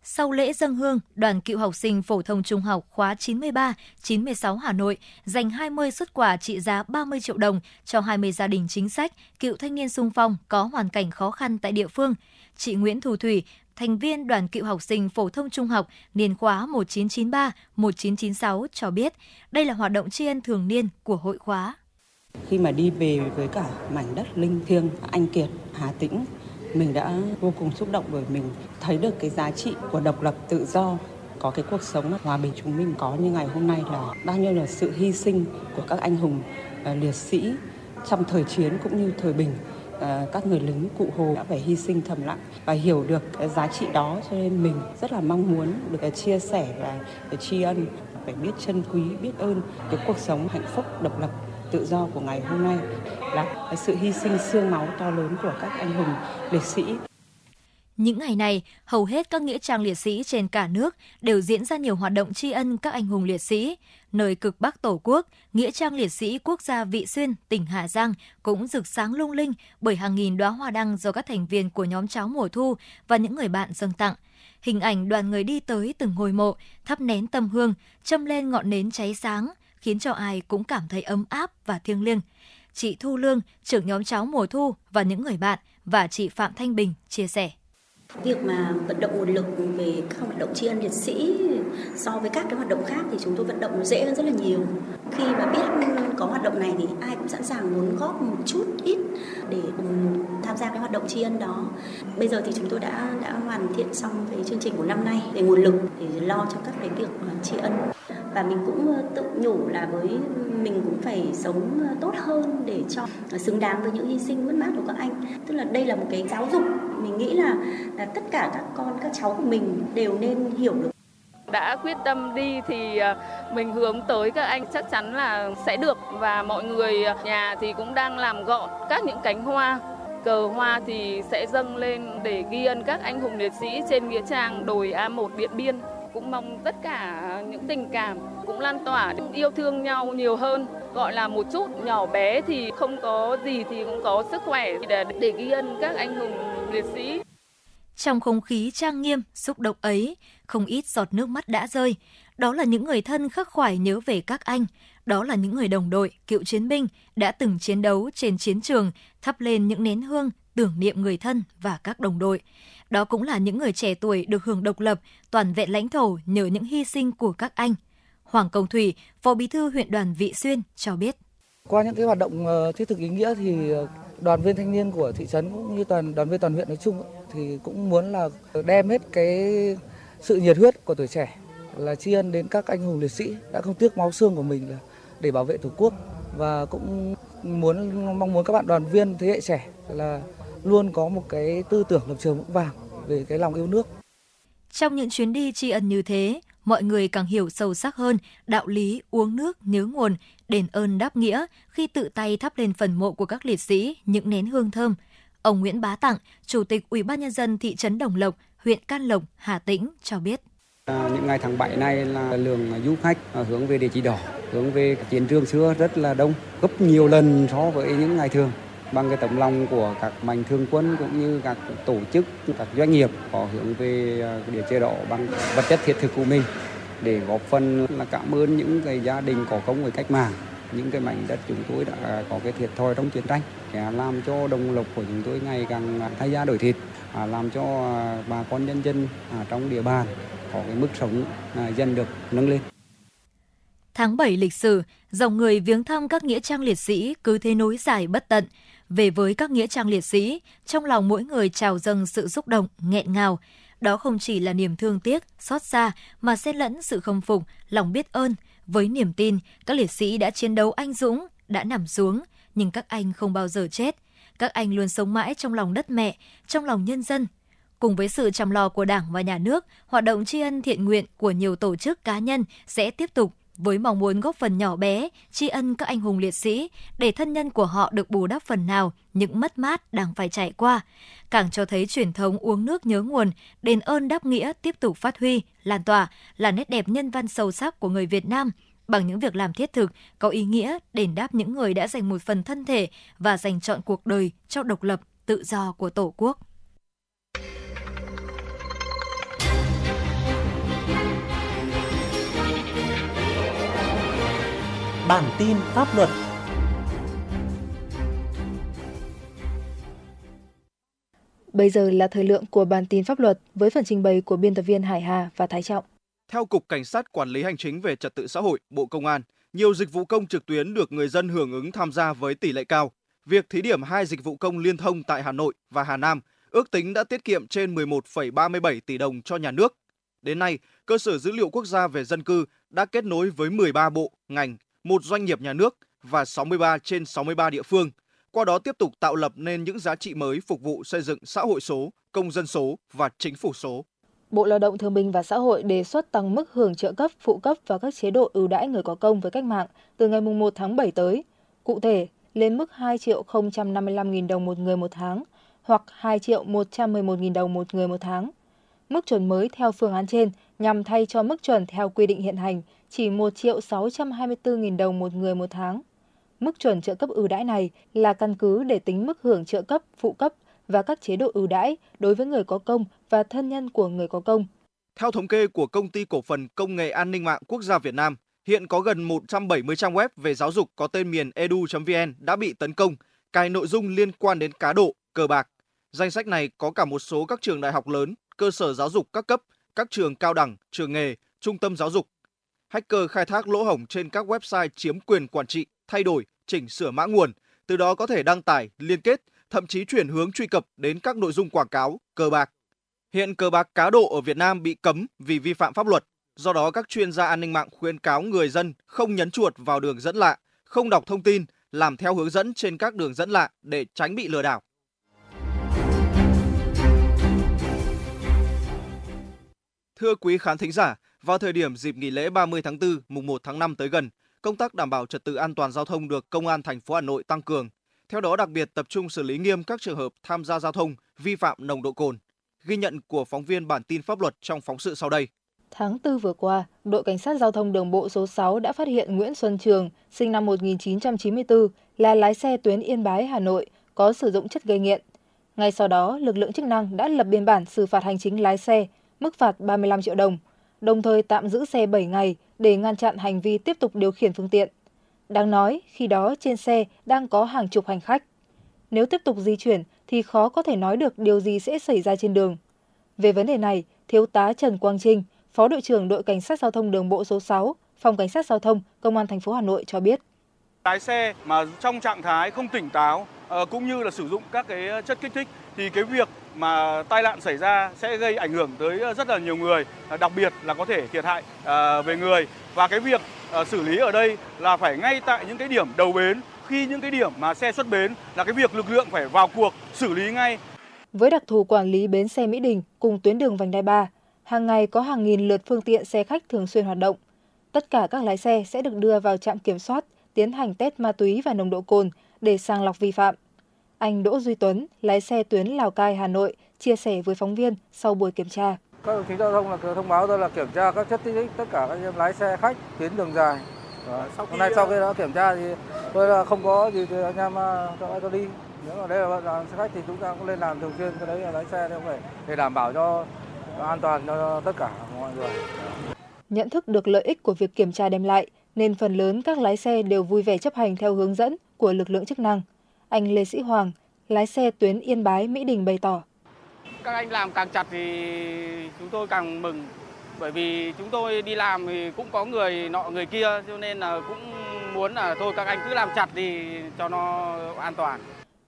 Sau lễ dân hương, đoàn cựu học sinh phổ thông trung học khóa 93, 96 Hà Nội dành 20 xuất quà trị giá 30 triệu đồng cho 20 gia đình chính sách, cựu thanh niên sung phong có hoàn cảnh khó khăn tại địa phương. Chị Nguyễn Thu Thủy, thành viên đoàn cựu học sinh phổ thông trung học niên khóa 1993-1996 cho biết đây là hoạt động tri ân thường niên của hội khóa. Khi mà đi về với cả mảnh đất linh thiêng Anh Kiệt, Hà Tĩnh mình đã vô cùng xúc động bởi mình thấy được cái giá trị của độc lập tự do có cái cuộc sống hòa bình chúng mình có như ngày hôm nay là bao nhiêu là sự hy sinh của các anh hùng à, liệt sĩ trong thời chiến cũng như thời bình. À, các người lính cụ hồ đã phải hy sinh thầm lặng và hiểu được cái giá trị đó cho nên mình rất là mong muốn được à, chia sẻ và tri ân phải biết trân quý, biết ơn cái cuộc sống hạnh phúc, độc lập, tự do của ngày hôm nay là sự hy sinh xương máu to lớn của các anh hùng liệt sĩ. Những ngày này, hầu hết các nghĩa trang liệt sĩ trên cả nước đều diễn ra nhiều hoạt động tri ân các anh hùng liệt sĩ. Nơi cực Bắc Tổ quốc, nghĩa trang liệt sĩ quốc gia Vị Xuyên, tỉnh Hà Giang cũng rực sáng lung linh bởi hàng nghìn đóa hoa đăng do các thành viên của nhóm cháu mùa thu và những người bạn dâng tặng. Hình ảnh đoàn người đi tới từng ngôi mộ, thắp nén tâm hương, châm lên ngọn nến cháy sáng, khiến cho ai cũng cảm thấy ấm áp và thiêng liêng. Chị Thu Lương, trưởng nhóm cháu mùa thu và những người bạn và chị Phạm Thanh Bình chia sẻ. Việc mà vận động nguồn lực về các hoạt động tri ân liệt sĩ so với các cái hoạt động khác thì chúng tôi vận động nó dễ hơn rất là nhiều. Khi mà biết có hoạt động này thì ai cũng sẵn sàng muốn góp một chút, ít để ừ, tham gia cái hoạt động tri ân đó. Bây giờ thì chúng tôi đã đã hoàn thiện xong cái chương trình của năm nay về nguồn lực để lo cho các cái việc tri ân và mình cũng ờ, tự nhủ là với mình cũng phải sống ờ, tốt hơn để cho xứng đáng với những hy sinh mất mát của các anh. Tức là đây là một cái giáo dục mình nghĩ là là tất cả các con, các cháu của mình đều nên hiểu được. Đã quyết tâm đi thì à, mình hướng tới các anh chắc chắn là sẽ được. Và mọi người à, nhà thì cũng đang làm gọn các những cánh hoa. Cờ hoa thì sẽ dâng lên để ghi ân các anh hùng liệt sĩ trên nghĩa trang đồi A1 Điện Biên. Cũng mong tất cả những tình cảm cũng lan tỏa yêu thương nhau nhiều hơn. Gọi là một chút nhỏ bé thì không có gì thì cũng có sức khỏe để để ghi ân các anh hùng liệt sĩ trong không khí trang nghiêm, xúc động ấy, không ít giọt nước mắt đã rơi. Đó là những người thân khắc khoải nhớ về các anh. Đó là những người đồng đội, cựu chiến binh đã từng chiến đấu trên chiến trường, thắp lên những nén hương tưởng niệm người thân và các đồng đội. Đó cũng là những người trẻ tuổi được hưởng độc lập, toàn vẹn lãnh thổ nhờ những hy sinh của các anh. Hoàng Công Thủy, Phó Bí thư huyện đoàn Vị Xuyên cho biết. Qua những cái hoạt động ờ, thiết thực ý nghĩa thì ờ, đoàn viên thanh niên của thị trấn cũng như toàn đoàn viên toàn huyện nói chung thì cũng muốn là đem hết cái sự nhiệt huyết của tuổi trẻ là tri ân đến các anh hùng liệt sĩ đã không tiếc máu xương của mình là để bảo vệ tổ quốc và cũng muốn mong muốn các bạn đoàn viên thế hệ trẻ là luôn có một cái tư tưởng lập trường vững vàng về cái lòng yêu nước. Trong những chuyến đi tri ân như thế, mọi người càng hiểu sâu sắc hơn đạo lý uống nước nhớ nguồn, đền ơn đáp nghĩa khi tự tay thắp lên phần mộ của các liệt sĩ những nén hương thơm. Ông Nguyễn Bá Tặng, Chủ tịch Ủy ban nhân dân thị trấn Đồng Lộc, huyện Can Lộc, Hà Tĩnh cho biết. À, những ngày tháng 7 này là lượng du khách à, hướng về địa chỉ đỏ, hướng về chiến trường xưa rất là đông, gấp nhiều lần so với những ngày thường bằng cái tấm lòng của các mạnh thường quân cũng như các tổ chức, các doanh nghiệp có hướng về à, địa chế đỏ bằng vật chất thiết thực của mình để góp phần là cảm ơn những cái gia đình có công với cách mạng những cái mảnh đất chúng tôi đã có cái thiệt thòi trong chiến tranh làm cho đồng lộc của chúng tôi ngày càng thay da đổi thịt à, làm cho à, bà con nhân dân à, trong địa bàn có cái mức sống dần được nâng lên Tháng 7 lịch sử, dòng người viếng thăm các nghĩa trang liệt sĩ cứ thế nối dài bất tận. Về với các nghĩa trang liệt sĩ, trong lòng mỗi người trào dâng sự xúc động, nghẹn ngào. Đó không chỉ là niềm thương tiếc, xót xa, mà xen lẫn sự khâm phục, lòng biết ơn. Với niềm tin, các liệt sĩ đã chiến đấu anh dũng, đã nằm xuống, nhưng các anh không bao giờ chết. Các anh luôn sống mãi trong lòng đất mẹ, trong lòng nhân dân. Cùng với sự chăm lo của Đảng và Nhà nước, hoạt động tri ân thiện nguyện của nhiều tổ chức cá nhân sẽ tiếp tục với mong muốn góp phần nhỏ bé tri ân các anh hùng liệt sĩ để thân nhân của họ được bù đắp phần nào những mất mát đang phải trải qua. Càng cho thấy truyền thống uống nước nhớ nguồn, đền ơn đáp nghĩa tiếp tục phát huy, lan tỏa là nét đẹp nhân văn sâu sắc của người Việt Nam bằng những việc làm thiết thực có ý nghĩa đền đáp những người đã dành một phần thân thể và dành chọn cuộc đời cho độc lập, tự do của Tổ quốc. Bản tin pháp luật Bây giờ là thời lượng của bản tin pháp luật với phần trình bày của biên tập viên Hải Hà và Thái Trọng. Theo Cục Cảnh sát Quản lý Hành chính về Trật tự xã hội, Bộ Công an, nhiều dịch vụ công trực tuyến được người dân hưởng ứng tham gia với tỷ lệ cao. Việc thí điểm hai dịch vụ công liên thông tại Hà Nội và Hà Nam ước tính đã tiết kiệm trên 11,37 tỷ đồng cho nhà nước. Đến nay, cơ sở dữ liệu quốc gia về dân cư đã kết nối với 13 bộ, ngành, một doanh nghiệp nhà nước và 63 trên 63 địa phương, qua đó tiếp tục tạo lập nên những giá trị mới phục vụ xây dựng xã hội số, công dân số và chính phủ số. Bộ Lao động Thương binh và Xã hội đề xuất tăng mức hưởng trợ cấp, phụ cấp và các chế độ ưu đãi người có công với cách mạng từ ngày 1 tháng 7 tới. Cụ thể, lên mức 2 triệu 055.000 đồng một người một tháng hoặc 2 triệu 111.000 đồng một người một tháng. Mức chuẩn mới theo phương án trên nhằm thay cho mức chuẩn theo quy định hiện hành chỉ 1 triệu 624.000 đồng một người một tháng. Mức chuẩn trợ cấp ưu đãi này là căn cứ để tính mức hưởng trợ cấp, phụ cấp và các chế độ ưu đãi đối với người có công và thân nhân của người có công. Theo thống kê của Công ty Cổ phần Công nghệ An ninh mạng Quốc gia Việt Nam, hiện có gần 170 trang web về giáo dục có tên miền edu.vn đã bị tấn công, cài nội dung liên quan đến cá độ, cờ bạc. Danh sách này có cả một số các trường đại học lớn, cơ sở giáo dục các cấp, các trường cao đẳng, trường nghề, trung tâm giáo dục. Hacker khai thác lỗ hổng trên các website chiếm quyền quản trị, thay đổi, chỉnh sửa mã nguồn, từ đó có thể đăng tải, liên kết, thậm chí chuyển hướng truy cập đến các nội dung quảng cáo, cờ bạc. Hiện cờ bạc cá độ ở Việt Nam bị cấm vì vi phạm pháp luật. Do đó các chuyên gia an ninh mạng khuyên cáo người dân không nhấn chuột vào đường dẫn lạ, không đọc thông tin, làm theo hướng dẫn trên các đường dẫn lạ để tránh bị lừa đảo. Thưa quý khán thính giả, vào thời điểm dịp nghỉ lễ 30 tháng 4, mùng 1 tháng 5 tới gần, công tác đảm bảo trật tự an toàn giao thông được Công an thành phố Hà Nội tăng cường. Theo đó đặc biệt tập trung xử lý nghiêm các trường hợp tham gia giao thông vi phạm nồng độ cồn. Ghi nhận của phóng viên bản tin pháp luật trong phóng sự sau đây. Tháng 4 vừa qua, đội cảnh sát giao thông đường bộ số 6 đã phát hiện Nguyễn Xuân Trường, sinh năm 1994, là lái xe tuyến Yên Bái, Hà Nội, có sử dụng chất gây nghiện. Ngay sau đó, lực lượng chức năng đã lập biên bản xử phạt hành chính lái xe, mức phạt 35 triệu đồng, đồng thời tạm giữ xe 7 ngày để ngăn chặn hành vi tiếp tục điều khiển phương tiện. Đáng nói, khi đó trên xe đang có hàng chục hành khách. Nếu tiếp tục di chuyển thì khó có thể nói được điều gì sẽ xảy ra trên đường. Về vấn đề này, Thiếu tá Trần Quang Trinh, Phó đội trưởng đội cảnh sát giao thông đường bộ số 6, Phòng cảnh sát giao thông, Công an thành phố Hà Nội cho biết. Lái xe mà trong trạng thái không tỉnh táo ờ, cũng như là sử dụng các cái chất kích thích thì cái việc mà tai nạn xảy ra sẽ gây ảnh hưởng tới ờ, rất là nhiều người, ờ, đặc biệt là có thể thiệt hại ờ, về người và cái việc xử lý ở đây là phải ngay tại những cái điểm đầu bến khi những cái điểm mà xe xuất bến là cái việc lực lượng phải vào cuộc xử lý ngay. Với đặc thù quản lý bến xe Mỹ Đình cùng tuyến đường vành đai 3, hàng ngày có hàng nghìn lượt phương tiện xe khách thường xuyên hoạt động. Tất cả các lái xe sẽ được đưa vào trạm kiểm soát, tiến hành test ma túy và nồng độ cồn để sàng lọc vi phạm. Anh Đỗ Duy Tuấn, lái xe tuyến Lào Cai Hà Nội, chia sẻ với phóng viên sau buổi kiểm tra. Các đồng chí giao thông là thông báo tôi là kiểm tra các chất kích thích tất cả các em lái xe khách tuyến đường dài. Đó. Hôm nay sau khi đó kiểm tra thì tôi là không có gì thì anh em cho tôi đi. Nếu mà đây là đoàn xe khách thì chúng ta cũng lên làm thường xuyên cái đấy là lái xe không phải để đảm bảo cho an toàn cho tất cả mọi người. Nhận thức được lợi ích của việc kiểm tra đem lại, nên phần lớn các lái xe đều vui vẻ chấp hành theo hướng dẫn của lực lượng chức năng. Anh Lê Sĩ Hoàng, lái xe tuyến Yên Bái Mỹ Đình bày tỏ. Các anh làm càng chặt thì chúng tôi càng mừng. Bởi vì chúng tôi đi làm thì cũng có người nọ người kia cho nên là cũng muốn là thôi các anh cứ làm chặt đi cho nó an toàn.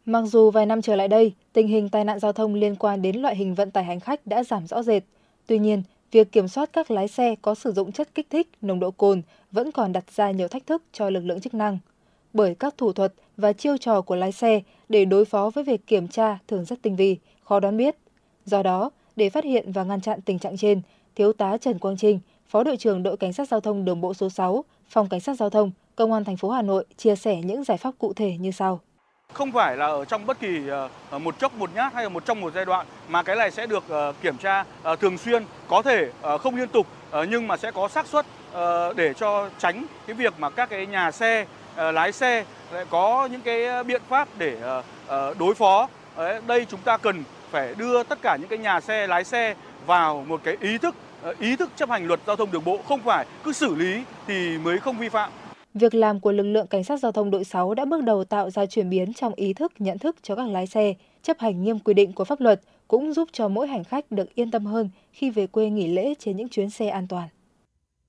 Mặc dù vài năm trở lại đây, tình hình tai nạn giao thông liên quan đến loại hình vận tải hành khách đã giảm rõ rệt. Tuy nhiên, việc kiểm soát các lái xe có sử dụng chất kích thích, nồng độ cồn vẫn còn đặt ra nhiều thách thức cho lực lượng chức năng. Bởi các thủ thuật và chiêu trò của lái xe để đối phó với việc kiểm tra thường rất tinh vi, khó đoán biết. Do đó, để phát hiện và ngăn chặn tình trạng trên, Thiếu tá Trần Quang Trinh, Phó đội trưởng đội cảnh sát giao thông đường bộ số 6, Phòng cảnh sát giao thông, Công an thành phố Hà Nội chia sẻ những giải pháp cụ thể như sau không phải là ở trong bất kỳ ờ, một chốc một nhát hay là một trong một giai đoạn mà cái này sẽ được ờ, kiểm tra ờ, thường xuyên có thể không liên tục nhưng mà sẽ có xác suất để cho tránh cái việc mà các cái nhà xe lái xe lại có những cái biện pháp để uh, uh, đối phó Đấy, đây chúng ta cần phải đưa tất cả những cái nhà xe lái xe vào một cái ý thức ý thức chấp hành luật giao thông đường bộ không phải cứ xử lý thì mới không vi phạm Việc làm của lực lượng cảnh sát giao thông đội 6 đã bước đầu tạo ra chuyển biến trong ý thức, nhận thức cho các lái xe, chấp hành nghiêm quy định của pháp luật, cũng giúp cho mỗi hành khách được yên tâm hơn khi về quê nghỉ lễ trên những chuyến xe an toàn.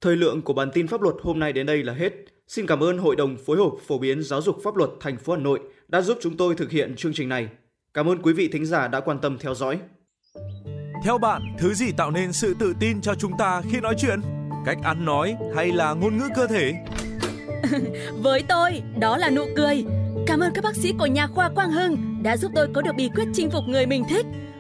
Thời lượng của bản tin pháp luật hôm nay đến đây là hết. Xin cảm ơn Hội đồng phối hợp phổ biến giáo dục pháp luật thành phố Hà Nội đã giúp chúng tôi thực hiện chương trình này. Cảm ơn quý vị thính giả đã quan tâm theo dõi. Theo bạn, thứ gì tạo nên sự tự tin cho chúng ta khi nói chuyện? Cách ăn nói hay là ngôn ngữ cơ thể? Với tôi, đó là nụ cười. Cảm ơn các bác sĩ của nhà khoa Quang Hưng đã giúp tôi có được bí quyết chinh phục người mình thích.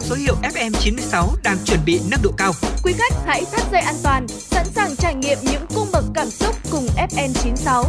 Mang số hiệu FM96 đang chuẩn bị nâng độ cao. Quý khách hãy thắt dây an toàn, sẵn sàng trải nghiệm những cung bậc cảm xúc cùng FN96.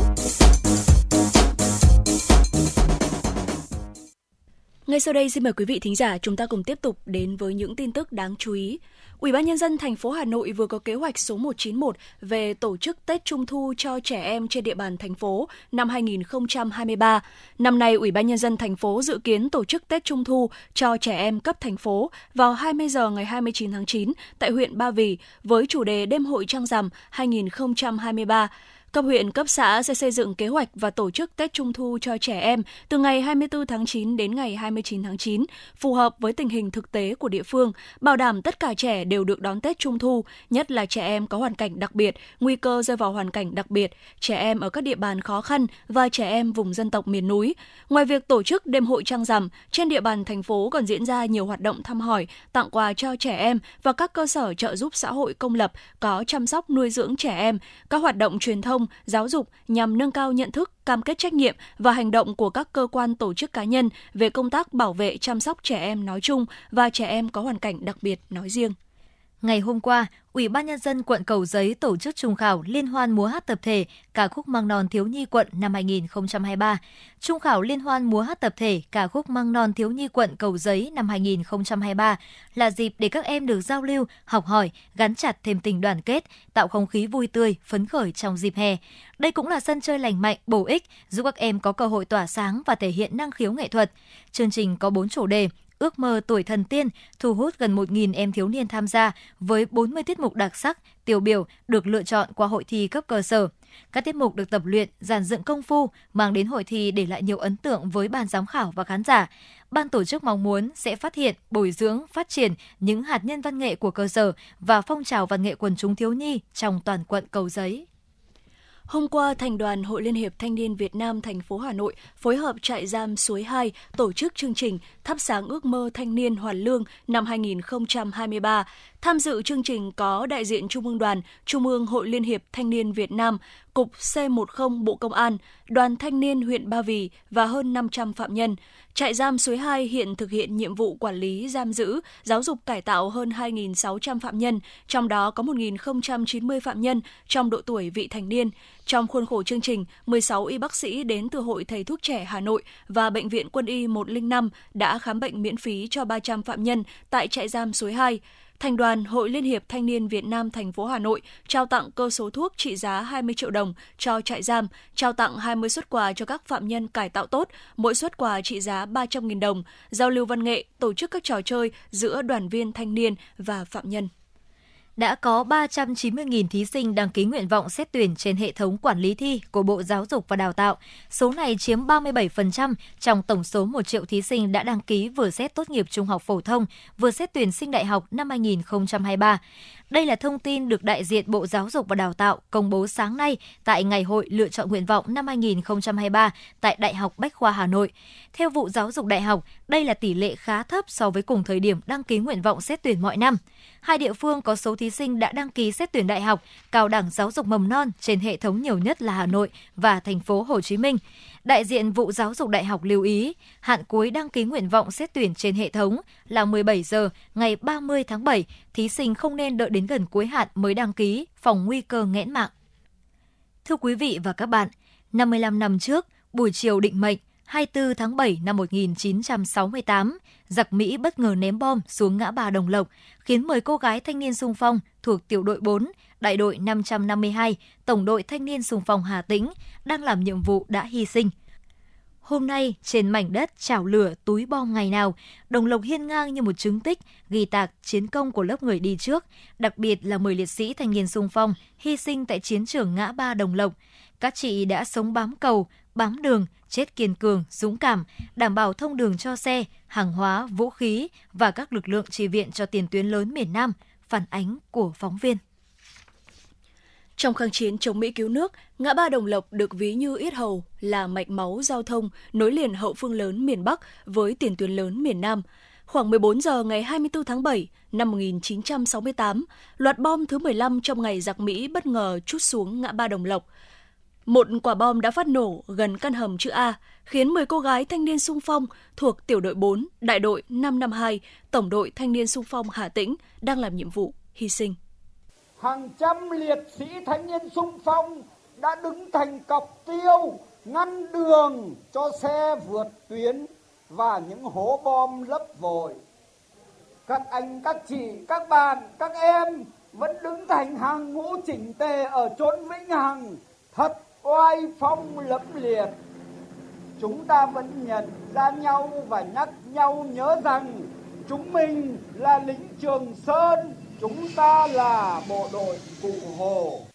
Ngay sau đây xin mời quý vị thính giả chúng ta cùng tiếp tục đến với những tin tức đáng chú ý. Ủy ban nhân dân thành phố Hà Nội vừa có kế hoạch số 191 về tổ chức Tết Trung thu cho trẻ em trên địa bàn thành phố năm 2023. Năm nay, Ủy ban nhân dân thành phố dự kiến tổ chức Tết Trung thu cho trẻ em cấp thành phố vào 20 giờ ngày 29 tháng 9 tại huyện Ba Vì với chủ đề Đêm hội trăng rằm 2023. Cấp huyện, cấp xã sẽ xây dựng kế hoạch và tổ chức Tết Trung thu cho trẻ em từ ngày 24 tháng 9 đến ngày 29 tháng 9, phù hợp với tình hình thực tế của địa phương, bảo đảm tất cả trẻ đều được đón Tết Trung thu, nhất là trẻ em có hoàn cảnh đặc biệt, nguy cơ rơi vào hoàn cảnh đặc biệt, trẻ em ở các địa bàn khó khăn và trẻ em vùng dân tộc miền núi. Ngoài việc tổ chức đêm hội trăng rằm, trên địa bàn thành phố còn diễn ra nhiều hoạt động thăm hỏi, tặng quà cho trẻ em và các cơ sở trợ giúp xã hội công lập có chăm sóc nuôi dưỡng trẻ em, các hoạt động truyền thông thông, giáo dục nhằm nâng cao nhận thức, cam kết trách nhiệm và hành động của các cơ quan tổ chức cá nhân về công tác bảo vệ chăm sóc trẻ em nói chung và trẻ em có hoàn cảnh đặc biệt nói riêng. Ngày hôm qua, Ủy ban Nhân dân quận Cầu Giấy tổ chức trung khảo Liên hoan múa hát tập thể ca khúc Măng non thiếu nhi quận năm 2023. Trung khảo Liên hoan múa hát tập thể ca khúc Măng non thiếu nhi quận Cầu Giấy năm 2023 là dịp để các em được giao lưu, học hỏi, gắn chặt thêm tình đoàn kết, tạo không khí vui tươi, phấn khởi trong dịp hè. Đây cũng là sân chơi lành mạnh, bổ ích, giúp các em có cơ hội tỏa sáng và thể hiện năng khiếu nghệ thuật. Chương trình có 4 chủ đề, ước mơ tuổi thần tiên thu hút gần 1.000 em thiếu niên tham gia với 40 tiết mục đặc sắc, tiêu biểu được lựa chọn qua hội thi cấp cơ sở. Các tiết mục được tập luyện, giàn dựng công phu, mang đến hội thi để lại nhiều ấn tượng với ban giám khảo và khán giả. Ban tổ chức mong muốn sẽ phát hiện, bồi dưỡng, phát triển những hạt nhân văn nghệ của cơ sở và phong trào văn nghệ quần chúng thiếu nhi trong toàn quận Cầu Giấy. Hôm qua, Thành đoàn Hội Liên hiệp Thanh niên Việt Nam thành phố Hà Nội phối hợp trại giam Suối 2 tổ chức chương trình Thắp sáng ước mơ thanh niên hoàn lương năm 2023. Tham dự chương trình có đại diện Trung ương Đoàn, Trung ương Hội Liên hiệp Thanh niên Việt Nam, Cục C10 Bộ Công an, Đoàn Thanh niên huyện Ba Vì và hơn 500 phạm nhân. Trại giam Suối 2 hiện thực hiện nhiệm vụ quản lý giam giữ, giáo dục cải tạo hơn 2.600 phạm nhân, trong đó có 1.090 phạm nhân trong độ tuổi vị thành niên. Trong khuôn khổ chương trình, 16 y bác sĩ đến từ Hội Thầy thuốc trẻ Hà Nội và Bệnh viện Quân y 105 đã khám bệnh miễn phí cho 300 phạm nhân tại trại giam Suối 2. Thành đoàn Hội Liên hiệp Thanh niên Việt Nam thành phố Hà Nội trao tặng cơ số thuốc trị giá 20 triệu đồng cho trại giam, trao tặng 20 xuất quà cho các phạm nhân cải tạo tốt, mỗi xuất quà trị giá 300.000 đồng, giao lưu văn nghệ, tổ chức các trò chơi giữa đoàn viên thanh niên và phạm nhân đã có 390.000 thí sinh đăng ký nguyện vọng xét tuyển trên hệ thống quản lý thi của Bộ Giáo dục và Đào tạo. Số này chiếm 37% trong tổng số 1 triệu thí sinh đã đăng ký vừa xét tốt nghiệp trung học phổ thông, vừa xét tuyển sinh đại học năm 2023. Đây là thông tin được đại diện Bộ Giáo dục và Đào tạo công bố sáng nay tại Ngày hội lựa chọn nguyện vọng năm 2023 tại Đại học Bách khoa Hà Nội. Theo vụ Giáo dục Đại học, đây là tỷ lệ khá thấp so với cùng thời điểm đăng ký nguyện vọng xét tuyển mọi năm. Hai địa phương có số thí sinh đã đăng ký xét tuyển đại học, cao đẳng giáo dục mầm non trên hệ thống nhiều nhất là Hà Nội và thành phố Hồ Chí Minh. Đại diện vụ giáo dục đại học lưu ý, hạn cuối đăng ký nguyện vọng xét tuyển trên hệ thống là 17 giờ ngày 30 tháng 7, thí sinh không nên đợi đến gần cuối hạn mới đăng ký, phòng nguy cơ nghẽn mạng. Thưa quý vị và các bạn, 55 năm trước, buổi chiều định mệnh, 24 tháng 7 năm 1968, giặc Mỹ bất ngờ ném bom xuống ngã ba Đồng Lộc, khiến 10 cô gái thanh niên sung phong thuộc tiểu đội 4, đại đội 552, tổng đội thanh niên sung phong Hà Tĩnh đang làm nhiệm vụ đã hy sinh. Hôm nay, trên mảnh đất chảo lửa túi bom ngày nào, Đồng Lộc hiên ngang như một chứng tích, ghi tạc chiến công của lớp người đi trước, đặc biệt là 10 liệt sĩ thanh niên sung phong hy sinh tại chiến trường ngã ba Đồng Lộc. Các chị đã sống bám cầu, bám đường, chết kiên cường, dũng cảm, đảm bảo thông đường cho xe, hàng hóa, vũ khí và các lực lượng tri viện cho tiền tuyến lớn miền Nam, phản ánh của phóng viên. Trong kháng chiến chống Mỹ cứu nước, ngã ba Đồng Lộc được ví như yết hầu là mạch máu giao thông nối liền hậu phương lớn miền Bắc với tiền tuyến lớn miền Nam. Khoảng 14 giờ ngày 24 tháng 7 năm 1968, loạt bom thứ 15 trong ngày giặc Mỹ bất ngờ chút xuống ngã ba Đồng Lộc. Một quả bom đã phát nổ gần căn hầm chữ A, khiến 10 cô gái thanh niên sung phong thuộc tiểu đội 4, đại đội 552, tổng đội thanh niên sung phong Hà Tĩnh đang làm nhiệm vụ hy sinh hàng trăm liệt sĩ thanh niên sung phong đã đứng thành cọc tiêu ngăn đường cho xe vượt tuyến và những hố bom lấp vội. Các anh, các chị, các bạn, các em vẫn đứng thành hàng ngũ chỉnh tề ở chốn vĩnh hằng, thật oai phong lẫm liệt. Chúng ta vẫn nhận ra nhau và nhắc nhau nhớ rằng chúng mình là lính Trường Sơn, Chúng ta là bộ đội Cụ Hồ.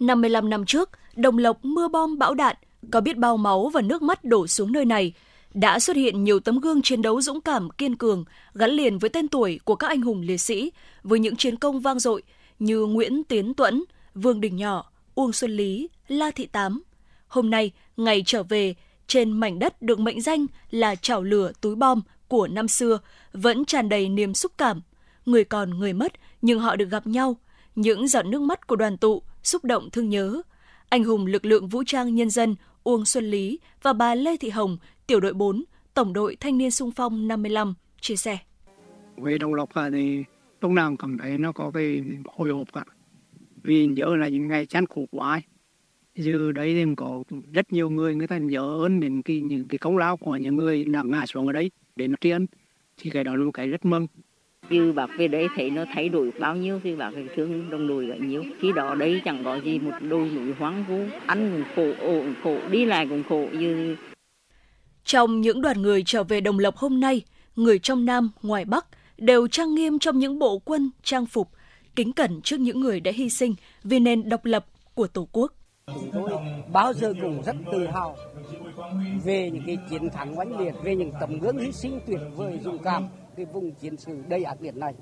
55 năm trước, Đồng Lộc mưa bom bão đạn, có biết bao máu và nước mắt đổ xuống nơi này. Đã xuất hiện nhiều tấm gương chiến đấu dũng cảm, kiên cường, gắn liền với tên tuổi của các anh hùng liệt sĩ, với những chiến công vang dội như Nguyễn Tiến Tuẫn, Vương Đình Nhỏ, Uông Xuân Lý, La Thị Tám. Hôm nay, ngày trở về, trên mảnh đất được mệnh danh là chảo lửa túi bom của năm xưa, vẫn tràn đầy niềm xúc cảm, người còn người mất, nhưng họ được gặp nhau. Những giọt nước mắt của đoàn tụ, xúc động thương nhớ. Anh hùng lực lượng vũ trang nhân dân Uông Xuân Lý và bà Lê Thị Hồng, tiểu đội 4, tổng đội thanh niên sung phong 55, chia sẻ. Về Đồng Lộc thì lúc nào cảm thấy nó có cái hồi hộp cả. Vì nhớ là những ngày chán khổ quá ấy. Giờ đấy thì có rất nhiều người người ta nhớ ơn đến cái, những cái công lao của những người đã ngã xuống ở đấy để nó tri ân. Thì cái đó là một cái rất mừng như bác về đấy thấy nó thay đổi bao nhiêu thì bác phải thương đồng đội bao nhiêu. Khi đó đây chẳng có gì một đôi núi hoang vu ăn cũng khổ ổ cũng khổ đi lại cũng khổ như trong những đoàn người trở về đồng lộc hôm nay người trong nam ngoài bắc đều trang nghiêm trong những bộ quân trang phục kính cẩn trước những người đã hy sinh vì nền độc lập của tổ quốc. Chúng tôi bao giờ cũng rất tự hào về những cái chiến thắng oanh liệt về những tấm gương hy sinh tuyệt vời dũng cảm cái vùng chiến sự đầy ác liệt này.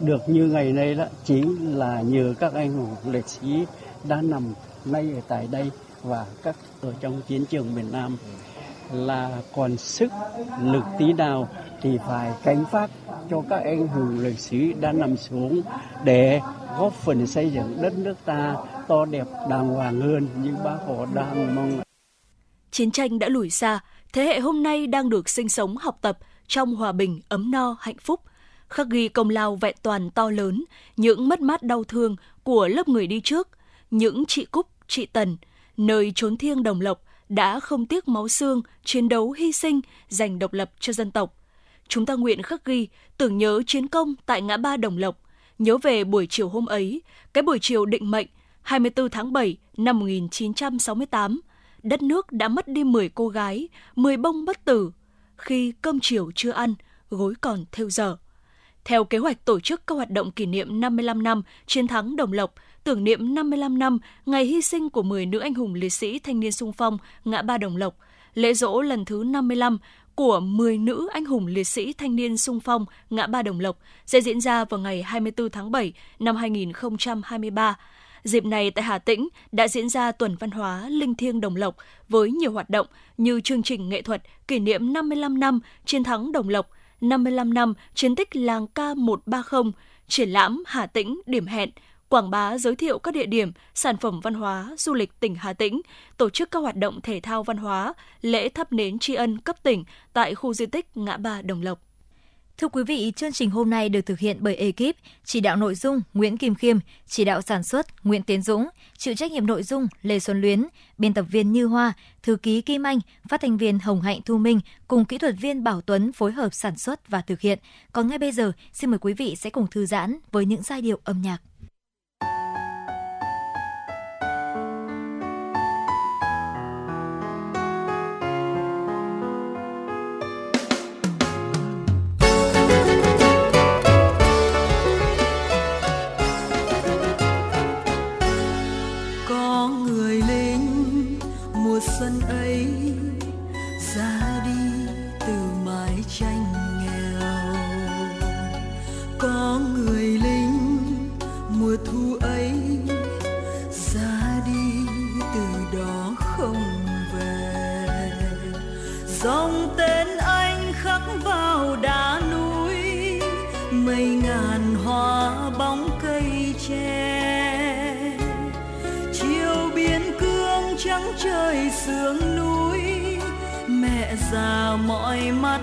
Được như ngày nay đó chính là nhờ các anh hùng liệt sĩ đã nằm ngay ở tại đây và các ở trong chiến trường miền Nam là còn sức lực tí nào thì phải cánh phát cho các anh hùng liệt sĩ đã nằm xuống để góp phần xây dựng đất nước ta to đẹp đàng hoàng hơn như bác Hồ đang mong. Chiến tranh đã lùi xa, thế hệ hôm nay đang được sinh sống học tập trong hòa bình, ấm no, hạnh phúc, khắc ghi công lao vẹn toàn to lớn, những mất mát đau thương của lớp người đi trước, những chị Cúc, chị Tần, nơi trốn thiêng đồng lộc đã không tiếc máu xương, chiến đấu hy sinh, giành độc lập cho dân tộc. Chúng ta nguyện khắc ghi, tưởng nhớ chiến công tại ngã ba Đồng Lộc, nhớ về buổi chiều hôm ấy, cái buổi chiều định mệnh 24 tháng 7 năm 1968, đất nước đã mất đi 10 cô gái, 10 bông bất tử, khi cơm chiều chưa ăn, gối còn theo giờ. Theo kế hoạch tổ chức các hoạt động kỷ niệm 55 năm chiến thắng Đồng Lộc, tưởng niệm 55 năm ngày hy sinh của 10 nữ anh hùng liệt sĩ thanh niên sung phong ngã ba Đồng Lộc, lễ dỗ lần thứ 55 của 10 nữ anh hùng liệt sĩ thanh niên sung phong ngã ba Đồng Lộc sẽ diễn ra vào ngày 24 tháng 7 năm 2023 Dịp này tại Hà Tĩnh đã diễn ra tuần văn hóa Linh Thiêng Đồng Lộc với nhiều hoạt động như chương trình nghệ thuật kỷ niệm 55 năm chiến thắng Đồng Lộc, 55 năm chiến tích làng K130, triển lãm Hà Tĩnh điểm hẹn, quảng bá giới thiệu các địa điểm, sản phẩm văn hóa, du lịch tỉnh Hà Tĩnh, tổ chức các hoạt động thể thao văn hóa, lễ thắp nến tri ân cấp tỉnh tại khu di tích Ngã Ba Đồng Lộc. Thưa quý vị, chương trình hôm nay được thực hiện bởi ekip chỉ đạo nội dung Nguyễn Kim Khiêm, chỉ đạo sản xuất Nguyễn Tiến Dũng, chịu trách nhiệm nội dung Lê Xuân Luyến, biên tập viên Như Hoa, thư ký Kim Anh, phát thanh viên Hồng Hạnh Thu Minh cùng kỹ thuật viên Bảo Tuấn phối hợp sản xuất và thực hiện. Còn ngay bây giờ, xin mời quý vị sẽ cùng thư giãn với những giai điệu âm nhạc. ấy ra đi từ mái tranh nghèo. Có người lính mùa thu ấy ra đi từ đó không về. Gió già mỏi mắt